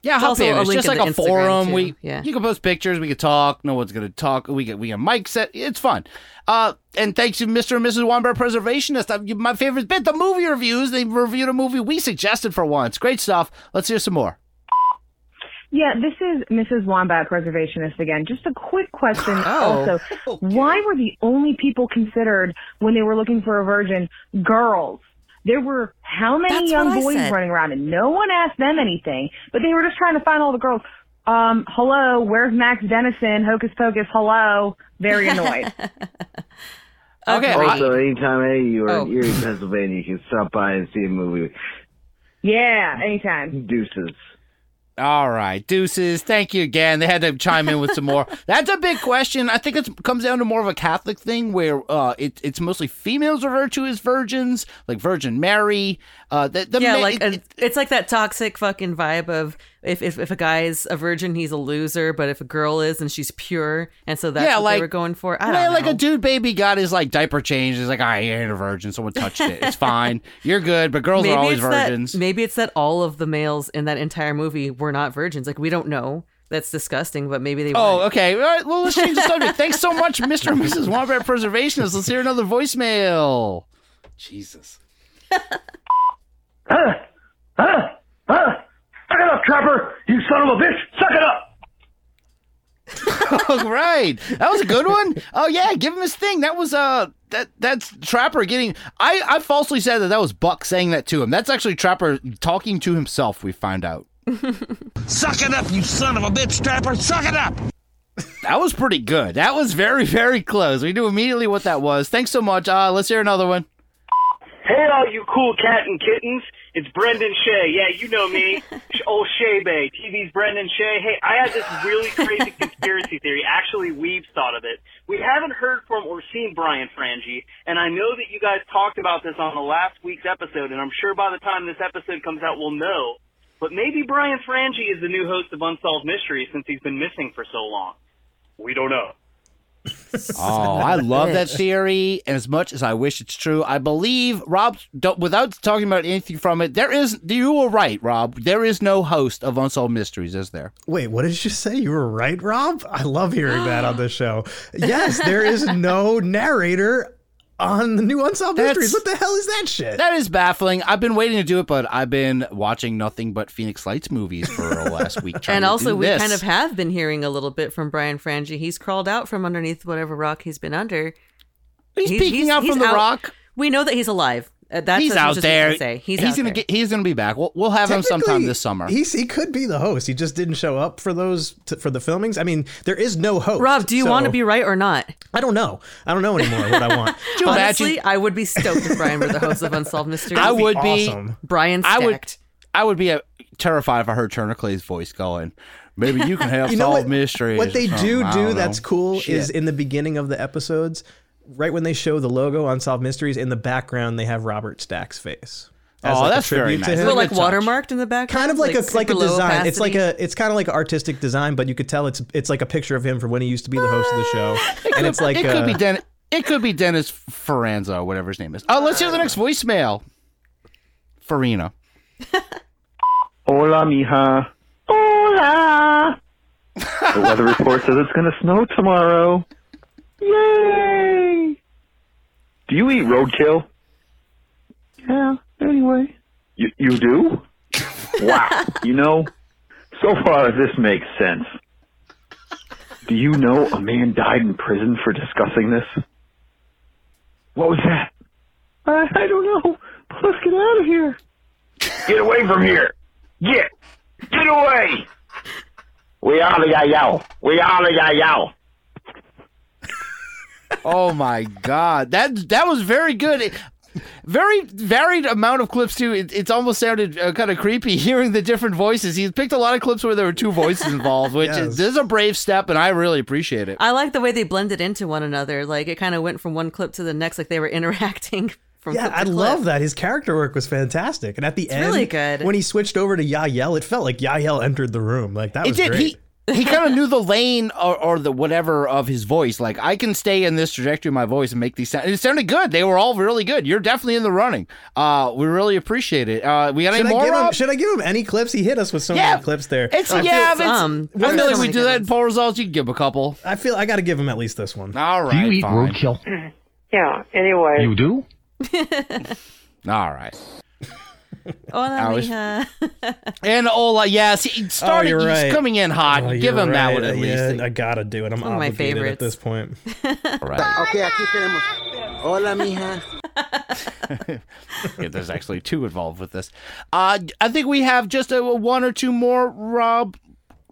Yeah, There's hop also in. a It's link just like a Instagram, forum. too. We Yeah. you can post pictures. We can talk. No one's gonna talk. We get we get mic set. It's fun. Uh, and thanks to Mr. and Mrs. Wombat Preservationist. My favorite bit, the movie reviews. They reviewed a movie we suggested for once. Great stuff. Let's hear some more. Yeah, this is Mrs. Wombat Preservationist again. Just a quick question. Oh. Also, why were the only people considered when they were looking for a virgin girls? There were how many That's young boys said. running around, and no one asked them anything. But they were just trying to find all the girls. Um, hello, where's Max Dennison? Hocus Pocus, hello. Very *laughs* annoyed. Okay. Also, anytime any of you are Oh. in Erie, Pennsylvania, you can stop by and see a movie. yeah, anytime. Deuces. All right, deuces. Thank you again. They had to chime in with some more. *laughs* That's a big question. I think it comes down to more of a Catholic thing where uh, it, it's mostly females are virtuous virgins, like Virgin Mary. Uh, the, the yeah, ma- like it- a, it's like that toxic fucking vibe of if, if if a guy's a virgin, he's a loser, but if a girl is and she's pure, and so that's Yeah, what like- they were going for. I don't well, know. like a dude baby got his like diaper changed. He's like, I ain't a virgin. Someone touched it. It's fine. *laughs* You're good. But girls maybe are always virgins. That, maybe it's that all of the males in that entire movie were not virgins. Like we don't know. That's disgusting, but maybe they. Oh, weren't. okay. All right. Well, let's change the subject. Thanks so much, *laughs* Mr. and Mrs. Wombat Preservationist. Let's hear another voicemail. Jesus. I it up, Trapper, you son of a bitch, suck it up. All right, that was a good one. Oh yeah, give him his thing. That was uh that that's Trapper getting. I I falsely said that that was Buck saying that to him. That's actually Trapper talking to himself. We find out. Suck it up, you son of a bitch, Trapper. Suck it up. That was pretty good. That was very very close. We knew immediately what that was. Thanks so much. Uh, let's hear another one. Hey, all you cool cat and kittens. It's Brendan Shea. Yeah, you know me. Sh- *laughs* Old Shea Bay. TV's Brendan Shea. Hey, I had this really crazy *laughs* conspiracy theory. Actually, we've thought of it. We haven't heard from or seen Brian Frangie, and I know that you guys talked about this on the last week's episode, and I'm sure by the time this episode comes out, we'll know. But maybe Brian Frangie is the new host of Unsolved Mysteries since he's been missing for so long. We don't know. *laughs* Oh, I love that theory. And as much as I wish it's true, I believe Rob. Don't, without talking about anything from it, there is. You were right, Rob. There is no host of Unsolved Mysteries, is there? Wait, what did you say? You were right, Rob? I love hearing that on the *gasps* show. Yes, there is no narrator on the new Unsolved Mysteries. What the hell is that shit? That is baffling. I've been waiting to do it, but I've been watching nothing but Phoenix Lights movies for the *laughs* last week. and to also, do we this. kind of have been hearing a little bit from Brian Frangie. He's crawled out from underneath whatever rock he's been under. He's peeking out from the rock. We know that he's alive. Uh, That's he's out there. What we say. He's, he's out gonna there. get. He's gonna be back. We'll, we'll have him sometime this summer. He's he could be the host. He just didn't show up for those t- for the filmings. I mean, there is no host. Rob, do you so- want to be right or not? I don't know. I don't know anymore what I want. *laughs* Honestly, I would be stoked if Brian were the host of Unsolved Mysteries. I would be. Brian I would. I would be uh terrified if I heard Turner Clay's voice going. Maybe you can *laughs* have You know solved what- mysteries. What they do do that's know. cool Shit. is in the beginning of the episodes, right when they show the logo Unsolved Mysteries, in the background they have Robert Stack's face. as, Oh, like, a that's very tribute to nice. him. Well, like watermarked in the back. kind of like, a like a super low design. It's like a it's kind of like an artistic design, but you could tell it's it's like a picture of him from when he used to be the host of the show, *laughs* and it's like it could uh, be Den- It could be Dennis Ferranza whatever his name is. Oh, let's hear the next voicemail. Farina. *laughs* Hola, mija. Hola. the weather report says it's going to snow tomorrow. Yay! Do you eat roadkill? Yeah, anyway. You, you do? *laughs* wow. You know, so far this makes sense. Do you know a man died in prison for discussing this? What was that? I, I don't know. Let's get out of here. Get away from here. Get. Get away. We all got y'all. We all got y'all. Oh my god, that that was very good. Very varied amount of clips too. It, it's almost sounded uh, kind of creepy *laughs* hearing the different voices. He picked a lot of clips where there were two voices involved, which Yes. is, this is a brave step, and I really appreciate it. I like the way they blended into one another. Like it kind of went from one clip to the next, like they were *laughs* interacting. From Yeah, I clip. love that. His character work was fantastic, and at the end, really good. when he switched over to Yael, it felt like Yael entered the room. Like that it was did. great. He he kind of knew the lane or, or the whatever of his voice. Like I can stay in this trajectory of my voice and make these sound. It sounded good. They were all really good. You're definitely in the running. Uh, we really appreciate it. Uh, we got should any I more? give him? Should I give him any clips? He hit us with so Yeah. many clips there. It's I yeah, feel, but it's, um, I feel like we do many that in poll results. You can give him a couple. I feel I got to give him at least this one. All right. Do you eat fine. Yeah, anyway. You do? *laughs* *laughs* All right. Hola, I was- mija. *laughs* And Ola, yes, he started. oh, right. He's coming in hot. Oh, give you're him that one at Yeah, least. I gotta do it. I'm one of my obligated at this point. *laughs* All right. Okay, aquí tenemos. Hola, mija. *laughs* Yeah, there's actually two involved with this. Uh, I think we have just a, one or two more, Rob.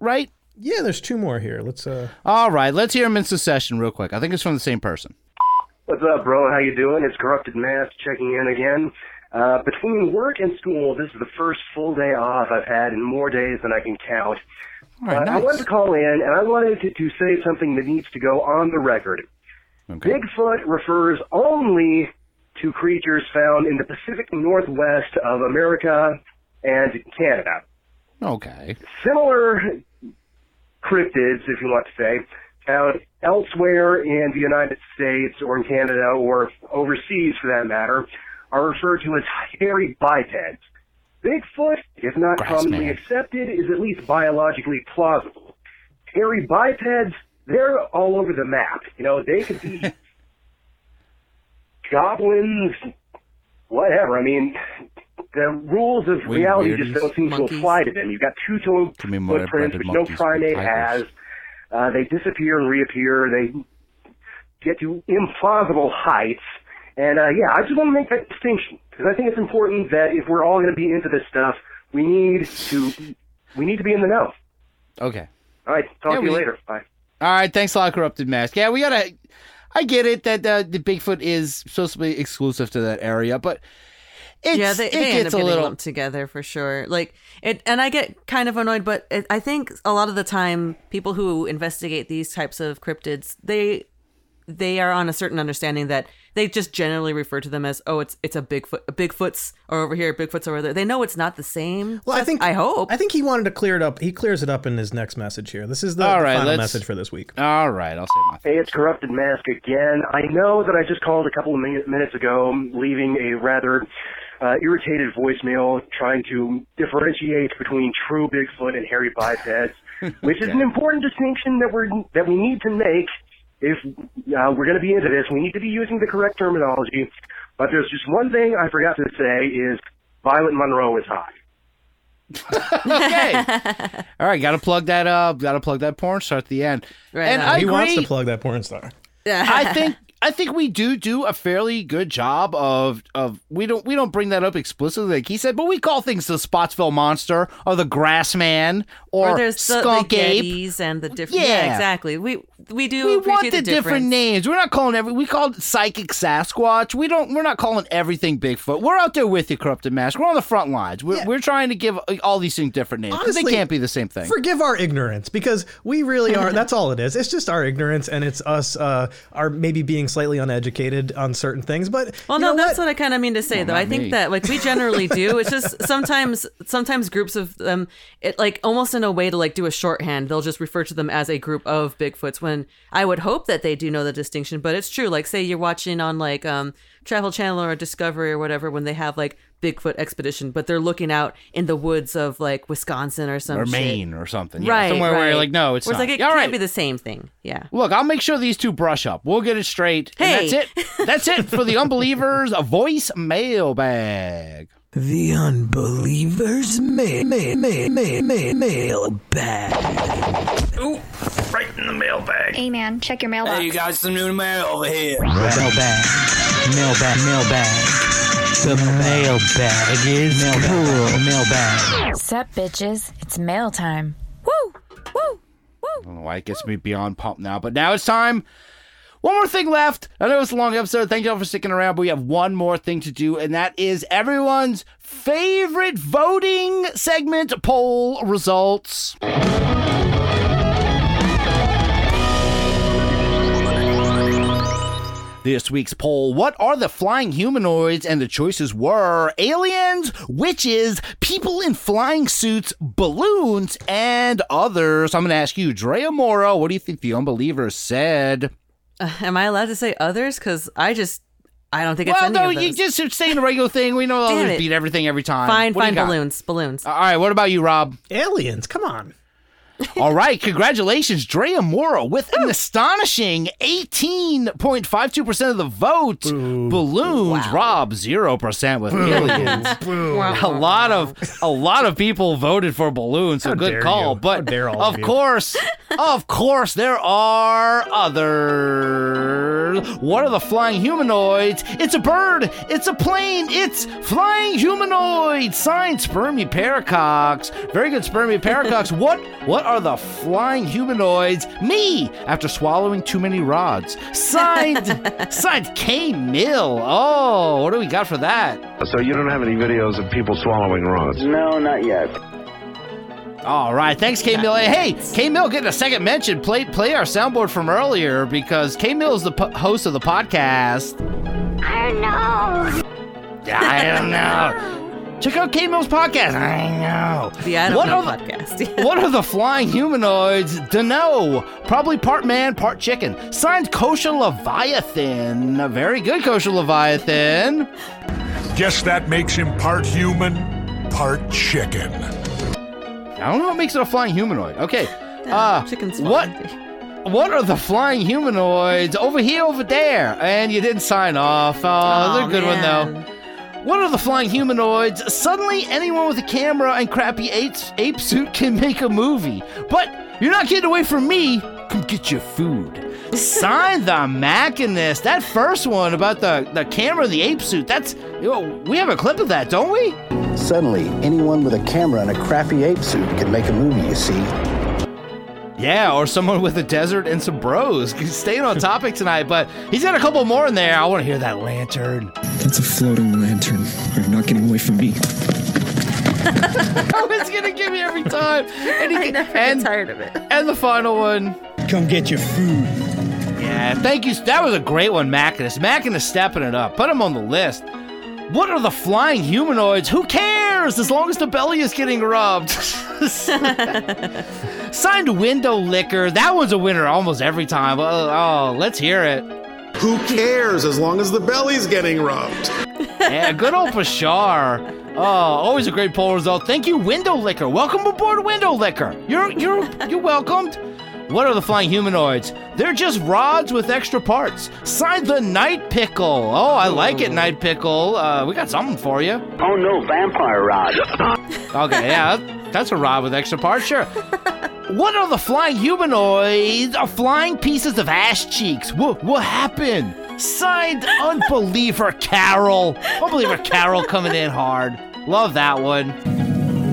Right? Yeah, there's two more here. Let's uh. All right. Let's hear them in succession real quick. I think it's from the same person. What's up, bro? How you doing? It's Corrupted Mask checking in again. Uh, between work and school, this is the first full day off I've had in more days than I can count. Right, Uh, I wanted to call in, and I wanted to, to say something that needs to go on the record. Bigfoot refers only to creatures found in the Pacific Northwest of America and Canada. Okay. Similar cryptids, if you want to say, found elsewhere in the United States or in Canada or overseas for that matter, are referred to as hairy bipeds. Bigfoot, if not commonly accepted, is at least biologically plausible. Hairy bipeds, they're all over the map. You know, they could be *laughs* goblins, whatever. I mean, the rules of Winged reality weirdies, just don't seem monkeys. to apply to them. You've got two-toed footprints, which no primate has. Uh, they disappear and reappear. They get to implausible heights. And uh, yeah, I just want to make that distinction because I think it's important that if we're all going to be into this stuff, we need to we need to be in the know. Okay. All right, talk Yeah, to you later. Bye. All right, thanks a lot, Corrupted Mask. Yeah, we gotta. I get it that uh, the Bigfoot is supposed to be exclusive to that area, but it's, yeah, they, it they end gets up a getting little. lumped together for sure. Like it, and I get kind of annoyed, but it, I think a lot of the time, people who investigate these types of cryptids, they they are on a certain understanding that they just generally refer to them as, oh, it's it's a Bigfoot, a Bigfoot's or over here, Bigfoot's are over there. They know it's not the same. Well, I think I hope. I think he wanted to clear it up. He clears it up in his next message here. This is the, All the right, final message for this week. All right, I'll say my. Hey, it's Corrupted Mask again. I know that I just called a couple of minutes ago, leaving a rather uh, irritated voicemail trying to differentiate between true Bigfoot and hairy bipeds, *laughs* which is an important distinction that we're that we need to make if uh, we're going to be into this. We need to be using the correct terminology. But there's just one thing I forgot to say is Violet Monroe is hot. okay. *laughs* All right, gotta plug that up. Gotta plug that porn star at the end. Right and on. I he wants to plug that porn star. Yeah. I think I think we do do a fairly good job of of we don't we don't bring that up explicitly like he said, but we call things the Spottsville monster or the grass man or, or there's the, skunk the ape. And the different. Yeah. Yeah. exactly. We we do We want the, the different names. We're not calling every. We call it psychic Sasquatch. We don't. We're not calling everything Bigfoot. We're out there with you, corrupted mask. We're on the front lines. We're, we're trying to give uh, all these things different names 'cause they can't be the same thing. Forgive our ignorance because we really are. that's all it is. It's just our ignorance, and it's us, uh, our maybe being slightly uneducated on certain things. But Well, no, that's what? I kind of mean to say, though. not I think that like we generally do. *laughs* It's just sometimes, sometimes groups of them, it like almost in a way to like do a shorthand. They'll just refer to them as a group of Bigfoots. When I would hope that they do know the distinction, but it's true. Like, say you're watching on like um Travel Channel or Discovery or whatever, when they have like Bigfoot expedition, but they're looking out in the woods of like Wisconsin or some or shit. Maine or something. Yeah, right? Somewhere right. where you're like, no, it's Where not. like it All can't right. be the same thing. Yeah. Look, I'll make sure these two brush up. We'll get it straight. And Hey. that's it. That's it for the *laughs* unbelievers A voice mailbag. The unbelievers may may may may may mailbag. Ooh, right in the mailbag. Hey man, check your mailbox. Hey, you got some new mail over here. Mailbag, mailbag, mailbag. The mailbag is cool. Mailbag. Sup, bitches? It's mail time. Woo! Woo! Woo! I don't know why it gets me beyond pump now, but now it's time. One more thing left. I know it's a long episode. Thank you all for sticking around, but we have one more thing to do, and that is everyone's favorite voting segment poll results. This week's poll What are the flying humanoids? And the choices were aliens, witches, people in flying suits, balloons, and others. I'm going to ask you, Drea Mora, what do you think the unbelievers said? Uh, am I allowed to say others? Because I just I don't think it's Well, any no, of those. you just say the regular thing. We know *laughs* Damn others it. beat everything every time. Fine, What fine, balloons, balloons. All right, what about you, Rob? Aliens, come on. *laughs* All right, congratulations, Drea Mora with an astonishing 18.52% of the vote. Balloons, Rob 0% with aliens. a lot of a lot of people voted for balloons, so How good call. you. But dare all of of you. course, of course, there are others. What are the flying humanoids? It's a bird. It's a plane. It's flying humanoid. Signed, Spermie Paracox. Very good, Spermie Paracox. *laughs* what what are the flying humanoids? Me, after swallowing too many rods. Signed, signed K Mill. Oh, what do we got for that? So you don't have any videos of people swallowing rods? No, not yet. All right, thanks, K Mill. Hey, K Mill getting a second mention. Play play our soundboard from earlier because K Mill is the po- host of the podcast. I don't know. I don't know. *laughs* Check out K Mill's podcast. I know. The I What know are the- podcast. *laughs* what are the flying humanoids? Dunno. Probably part man, part chicken. Signed Kosher Leviathan. Very good, Kosher Leviathan. Guess that makes him part human, part chicken. I don't know what makes it a flying humanoid. Okay. Uh, Chicken's what? What are the flying humanoids over here, over there? And you didn't sign off. Oh, they're a good one though. What are the flying humanoids? Suddenly, anyone with a camera and crappy ape, ape suit can make a movie. But you're not getting away from me. Come get your food. Sign the Machinist. That first one about the, the camera and the ape suit, that's. Know, we have a clip of that, don't we? Suddenly, anyone with a camera and a crappy ape suit can make a movie, you see. Yeah, or someone with a desert and some bros. Staying on topic tonight, but he's got a couple more in there. I want to hear that lantern. That's a floating lantern. You're not getting away from me. oh, *laughs* it's gonna give me every time. And he, I never and, get tired of it. And the final one. Come get your food. Yeah, thank you. That was a great one, Mackinus. Mackinus stepping it up. Put him on the list. What are the flying humanoids? Who cares? As long as the belly is getting rubbed. *laughs* Signed window liquor. That one's a winner almost every time. Oh, oh, let's hear it. Who cares as long as the belly's getting rubbed? yeah, good old Bashar. Oh, always a great poll result. Thank you, Window Liquor. Welcome aboard, Window Liquor. You're you're you're welcomed. What are the flying humanoids? They're just rods with extra parts. Signed the Night Pickle. Oh, I like it, Night Pickle. Uh, we got something for you. Oh no, vampire rod. *laughs* Okay, yeah, that's a rod with extra parts, sure. What are the flying humanoids? Are flying pieces of ass cheeks? What what happened? Signed Unbeliever Carol. Unbeliever Carol coming in hard. Love that one.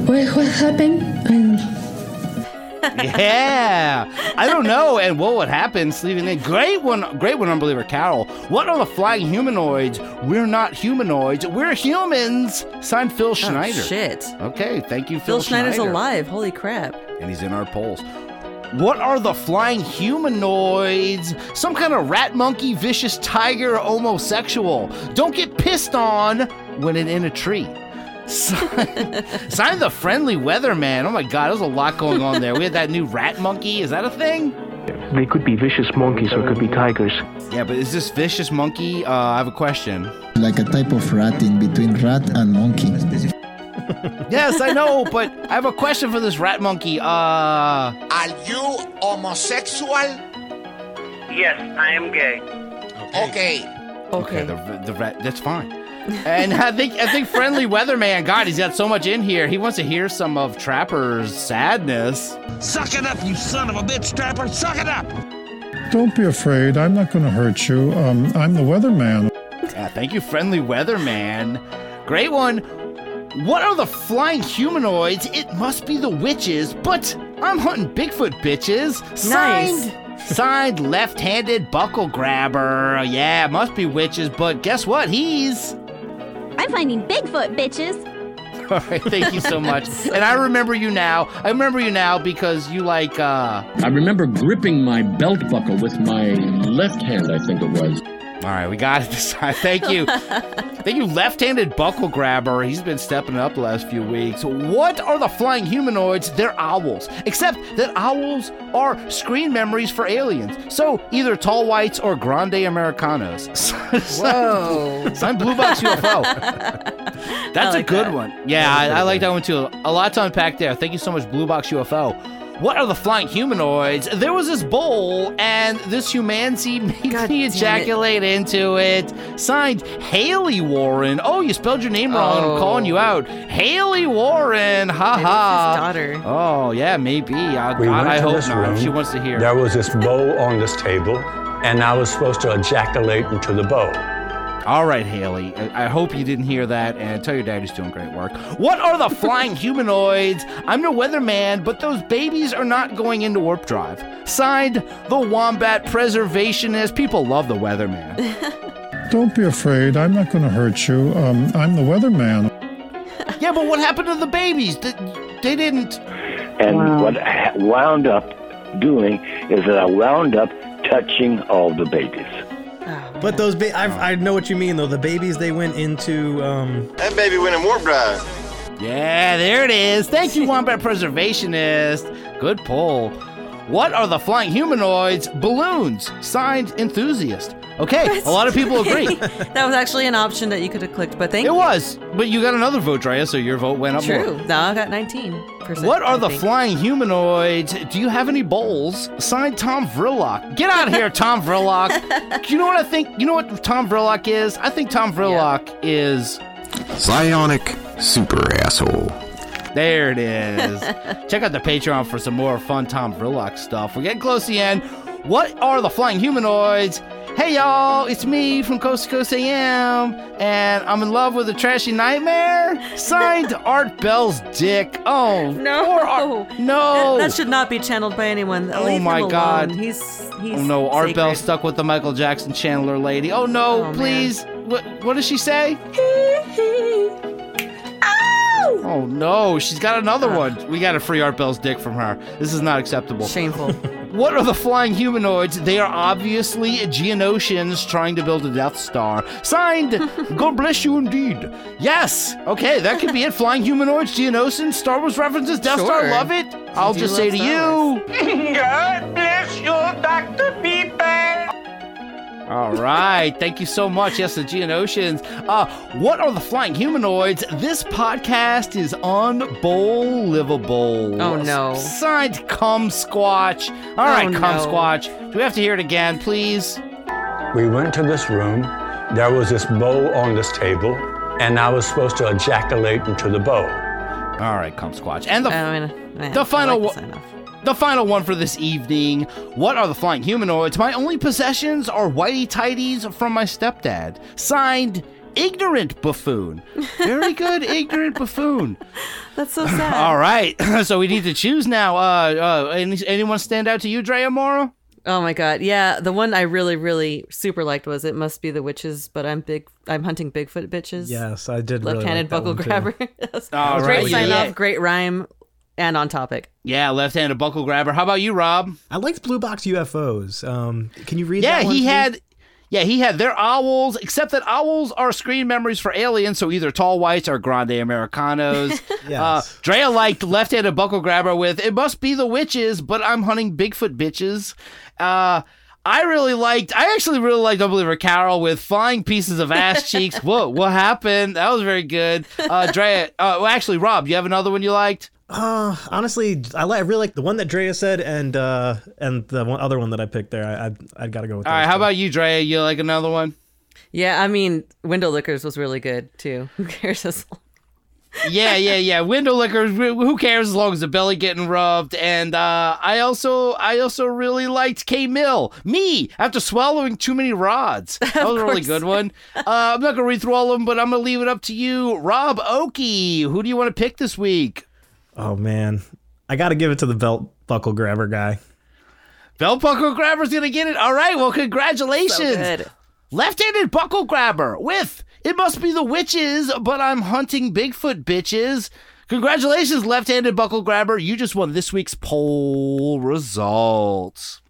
What, what happened? I don't know. Yeah, I don't know. And what would happen? Sleeping in. Great one, great one, unbeliever Carol. What are the flying humanoids? We're not humanoids. We're humans. Signed Phil oh, Schneider. Oh, shit. Okay, thank you, Phil, Phil Schneider's Schneider. alive. Holy crap. and he's in our polls. What are the flying humanoids? Some kind of rat monkey, vicious tiger, homosexual. Don't get pissed on when it in a tree. Sign, sign the friendly weatherman. Oh my god, there's a lot going on there. We had that new rat monkey. Is that a thing? They could be vicious monkeys or it could be tigers. Yeah, but is this vicious monkey? Uh, I have a question. Like a type of rat in between rat and monkey. Yes, I know, but I have a question for this rat monkey. Uh, Are you homosexual? Yes, I am gay. Okay. Okay. Okay, the, the rat. That's fine. And I think I think friendly weatherman. God, he's got so much in here. He wants to hear some of Trapper's sadness. Suck it up, you son of a bitch, Trapper. Suck it up. Don't be afraid. I'm not going to hurt you. Um, I'm the weatherman. Yeah, thank you, friendly weatherman. Great one. What are the flying humanoids? It must be the witches, but I'm hunting Bigfoot bitches. Signed, signed left-handed buckle grabber. Yeah, must be witches, but guess what? He's I'm finding Bigfoot, bitches. *laughs* All right, thank you so much. and I remember you now. I remember you now because you like uh I remember gripping my belt buckle with my left hand, I think it was. All right, we got it this time. *laughs* Thank you. Thank you, left-handed buckle grabber. He's been stepping up the last few weeks. What are the flying humanoids? They're owls. Except that owls are screen memories for aliens. So either tall whites or grande Americanos. *laughs* Whoa. *laughs* Sign Blue Box UFO. That's I a like good that. one. Yeah, I, I like that one too. A lot to unpack there. Thank you so much, Blue Box UFO. What are the flying humanoids? There was this bowl, and this humanity *laughs* made God me damn it. ejaculate into it. Signed, Haley Warren. Oh, you spelled your name wrong. I'm Oh. calling you out. Haley Warren. Ha ha. daughter. Oh, yeah, maybe. Uh, We God, I hope not. room. She wants to hear. There was this bowl on this table, and I was supposed to ejaculate into the bowl. All right, Haley. I I hope you didn't hear that, and tell your daddy's doing great work. What are the flying *laughs* humanoids? I'm no weatherman, but those babies are not going into warp drive. Signed, the Wombat Preservationist. People love the weatherman. *laughs* Don't be afraid. I'm not going to hurt you. Um, I'm the weatherman. yeah, but what happened to the babies? They, they didn't. And what I wound up doing is that I wound up touching all the babies. But those, ba- I, I know what you mean though. The babies they went into. Um, That baby went in warp drive. Yeah, there it is. Thank you, Wombat Preservationist. Good pull. What are the flying humanoids? Balloons. Signed, enthusiast. Okay, a lot of people agree. that was actually an option that you could have clicked, but thank you. It you. was, but you got another vote, Drea, so your vote went up True. more. Now I got 19%. What are I the think. flying humanoids? Do you have any bowls? Signed Tom Vrillock. Get out of here, Tom Vrillock. Do *laughs* you know what I think? You know what Tom Vrillock is? I think Tom Vrillock is Psionic Super Asshole. There it is. *laughs* Check out the Patreon for some more fun Tom Vrillock stuff. We're getting close to the end. What are the flying humanoids? Hey y'all, it's me from Coast to Coast AM, and I'm in love with a trashy nightmare. Signed *laughs* to Art Bell's dick. Oh no, Art- no, that, that should not be channeled by anyone. Oh Leave my God. he's he's. Oh no, Art sacred. Bell stuck with the Michael Jackson Chandler lady. Oh no, Oh, man. please. What what does she say? *laughs* Oh no, she's got another one. We got to free Art Bell's dick from her. This is not acceptable. Shameful. *laughs* What are the flying humanoids? They are obviously Geonosians trying to build a Death Star. Signed, *laughs* God bless you indeed. Yes, okay, that could be it. Flying humanoids, Geonosians, Star Wars references, Death Star, Sure. love it. I'll do just love say to Star you. *laughs* God bless you, Dr. Beeper. All right. Thank you so much. Yes, the Geonosians. Uh, what are the flying humanoids? This podcast is unbelievable. Oh, no. Signed Cum Squatch. All right, Oh, Cum no. Squatch. Do we have to hear it again, please? We went to this room. There was this bowl on this table, and I was supposed to ejaculate into the bowl. All right, Cum Squatch. And the, I mean, eh, the I final like one. The final one for this evening. What are the flying humanoids? My only possessions are whitey tighties from my stepdad. Signed, Ignorant Buffoon. Very *laughs* good, Ignorant Buffoon. That's so sad. *laughs* All right, *laughs* so we need to choose now. Uh, uh, any, anyone stand out to you, Drea Mora? Oh my god, yeah. The one I really, really super liked was "It Must Be the Witches," but I'm big. I'm hunting Bigfoot bitches. Yes, I did. really Left-handed like that buckle one, too. grabber. Yes. All great right, sign yeah. off, great rhyme, and on topic. Yeah, left-handed buckle grabber. How about you, Rob? I liked Blue Box UFOs. Um, can you read Yeah, that one he to me? had. Yeah, he had their owls, except that owls are screen memories for aliens, so either tall whites or grande Americanos. *laughs* Yes. uh, Drea liked left-handed buckle grabber with "It must be the witches," but I'm hunting Bigfoot bitches. Uh, I really liked. I actually really liked Unbeliever Carol with flying pieces of ass *laughs* cheeks. Whoa, what happened? That was very good. Uh, Drea. Uh, well, actually, Rob, you have another one you liked? Uh, honestly, I, li- I really like the one that Drea said, and uh, and the one other one that I picked there. I I, I got to go with. That. All right, those how two. about you, Drea? You like another one? Yeah, I mean, Window Lickers was really good too. *laughs* Who cares? As long- yeah, yeah, yeah. *laughs* Window liquor. Who cares as long as the belly getting rubbed? And uh, I also, I also really liked K Mill. Me after swallowing too many rods. *laughs* That was a really good one. Uh, I'm not gonna read through all of them, but I'm gonna leave it up to you, Rob Okey. Who do you want to pick this week? Oh man, I got to give it to the belt buckle grabber guy. Belt buckle grabber's gonna get it. All right. Well, congratulations. So good. Left-handed buckle grabber with it must be the witches, but I'm hunting Bigfoot bitches. Congratulations, left-handed buckle grabber. You just won this week's poll results.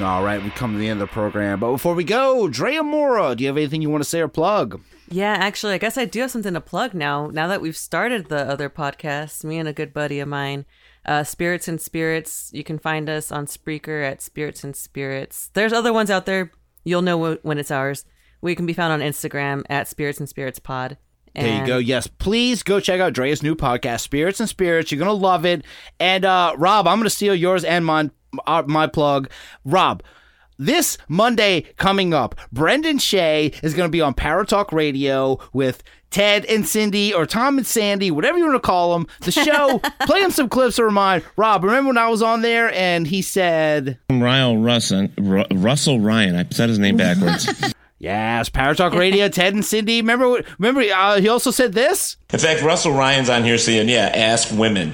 All right, we come to the end of the program. But before we go, Drea Mora, do you have anything you want to say or plug? Yeah, actually, I guess I do have something to plug now. Now that we've started the other podcast, me and a good buddy of mine, uh, Spirits and Spirits. You can find us on Spreaker at Spirits and Spirits. There's other ones out there. You'll know wh- when it's ours. We can be found on Instagram at Spirits and Spirits Pod. There you go. Yes, please go check out Drea's new podcast, Spirits and Spirits. You're gonna love it. And uh, Rob, I'm gonna steal yours and mine, uh, my plug. Rob, this Monday coming up, Brendan Shea is gonna be on Power Talk Radio with Ted and Cindy or Tom and Sandy, whatever you want to call them. The show, *laughs* play him some clips of mine. Rob, remember when I was on there and he said, Ryle Russell, Ru- Russell Ryan. I said his name backwards. *laughs* "Yes, Power Talk Radio, Ted and Cindy." Remember, what- remember, uh, he also said this. In fact, Russell Ryan's on here saying, "Yeah, ask women."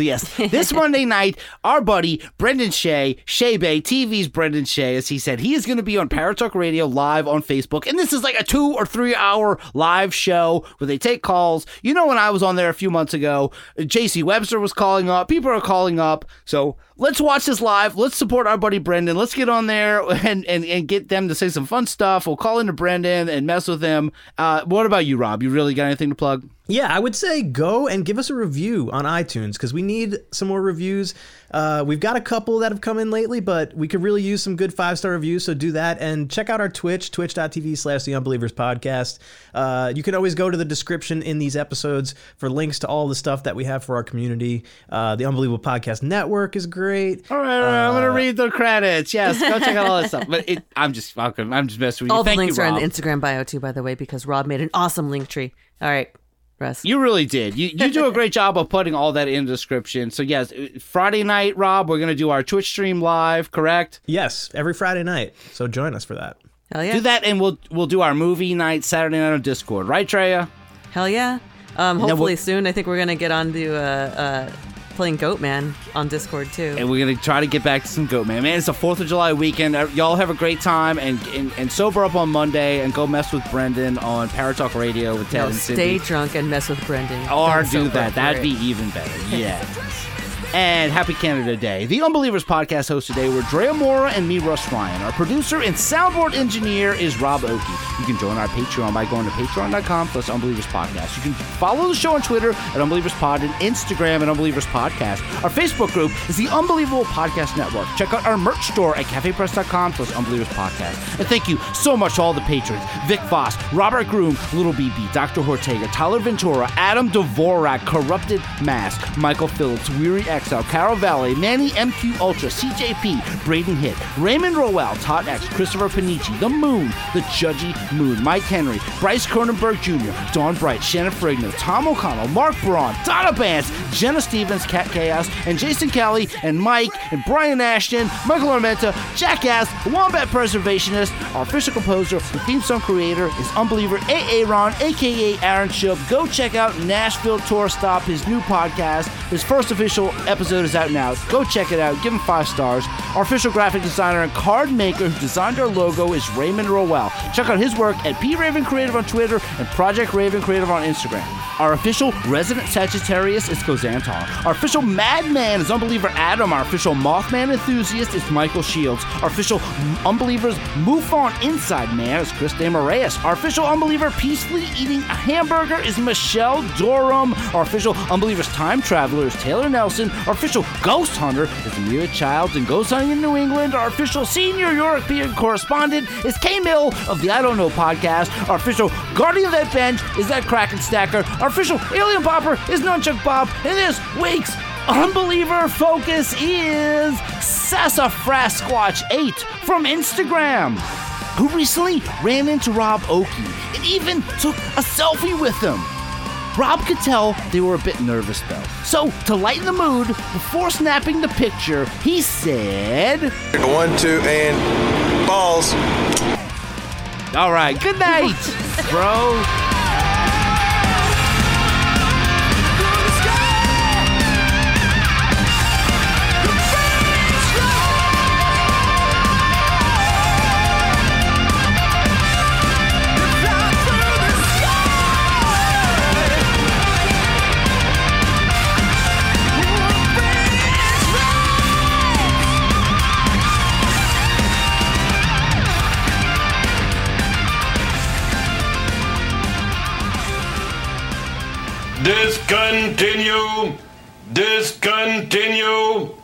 So yes, this *laughs* Monday night, our buddy Brendan Shea, Shea Bay TV's Brendan Shea, as he said, he is going to be on Paratalk Radio live on Facebook, and this is like a two or three hour live show where they take calls. You know, when I was on there a few months ago, J.C. Webster was calling up. People are calling up. So let's watch this live. Let's support our buddy Brendan. Let's get on there and and, and get them to say some fun stuff. We'll call into Brendan and mess with him. Uh, what about you, Rob? You really got anything to plug? Yeah, I would say go and give us a review on iTunes because we need some more reviews. Uh, we've got a couple that have come in lately, but we could really use some good five star reviews. So do that and check out our Twitch, twitch.tv slash the unbelievers podcast. Uh, you can always go to the description in these episodes for links to all the stuff that we have for our community. Uh, the Unbelievable Podcast Network is great. great. All right, all right, I'm Uh, gonna read the credits. Yes, go check out all that stuff. But it, *laughs* I'm just fucking, I'm just messing with you. All the Thank links you, are in Rob. the Instagram bio too, by the way, because Rob made an awesome link tree. All right, Rus. You really did. You you do a great job of putting all that in the description. So yes, Friday night, Rob, we're gonna do our Twitch stream live. Correct? Yes, every Friday night. So join us for that. Hell yeah. Do that, and we'll we'll do our movie night Saturday night on Discord. Right, Drea? Hell yeah. Um, hopefully we'll- soon. I think we're gonna get on to uh, uh, playing Goatman on Discord too. And we're gonna try to get back to some Goatman. man. It's the Fourth of July weekend. Uh, Y'all have a great time and, and and sober up on Monday and go mess with Brendan on Paratalk Radio with Ted No, and stay drunk and mess with Brendan. Or do that. That'd it. be even better. *laughs* Yeah. And happy Canada Day. The Unbelievers podcast hosts today were Drea Mora and me, Rus Ryan. Our producer and soundboard engineer is Rob Okey. You can join our Patreon by going to patreon.com plus Unbelievers Podcast. You can follow the show on Twitter at Unbelievers Pod and Instagram at Unbelievers Podcast. Our Facebook group is the Unbelievable Podcast Network. Check out our merch store at cafepress.com plus Unbelievers Podcast. And thank you so much to all the patrons Vic Voss, Robert Groom, Little BB, Dr. Ortega, Tyler Ventura, Adam Dvorak, Corrupted Mask, Michael Phillips, Weary Exile, Carol Valley, Manny MQ Ultra, CJP, Braden Hit, Raymond Rowell, Todd X, Christopher Panici, The Moon, The Judgy Moon, Mike Henry, Bryce Cronenberg Jr., Dawn Bright, Shannon Frigno, Tom O'Connell, Mark Braun, Donna Bance, Jenna Stevens, Cat Chaos, and Jason Kelly, and Mike, and Brian Ashton, Michael Armenta, Jackass, Wombat Preservationist, our official composer and theme song creator is Unbeliever A.A. Ron, aka Aaron Shook. Go check out Nashville Tour Stop, his new podcast. His first official episode is out now. Go check it out. Give him five stars. Our official graphic designer and card maker who designed our logo is Raymond Rowell. Check out his work at P Raven Creative on Twitter and Project Raven Creative on Instagram. Our official resident Sagittarius is Kozantar. Our official Madman is Unbeliever Adam. Our official Mothman enthusiast is Michael Shields. Our official Unbelievers MUFON Inside Man is Chris DeMarias. Our official Unbeliever peacefully eating a hamburger is Michelle Durham. Our official Unbelievers Time Traveler is Taylor Nelson. Our official Ghost Hunter is Amira Childs and Ghost Hunting in New England. Our official Senior European Correspondent is K Mill of the I Don't Know podcast. Our official Guardian of that Bench is that Kraken Stacker. Our official Alien Popper is Nunchuck Bob. And this week's Unbeliever focus is Sassafrasquatch 8 from Instagram, who recently ran into Rob Okey and even took a selfie with him. Rob could tell they were a bit nervous though. So, to lighten the mood, before snapping the picture, he said, One, two, and balls. All right, good night, *laughs* bro. Discontinue! Discontinue!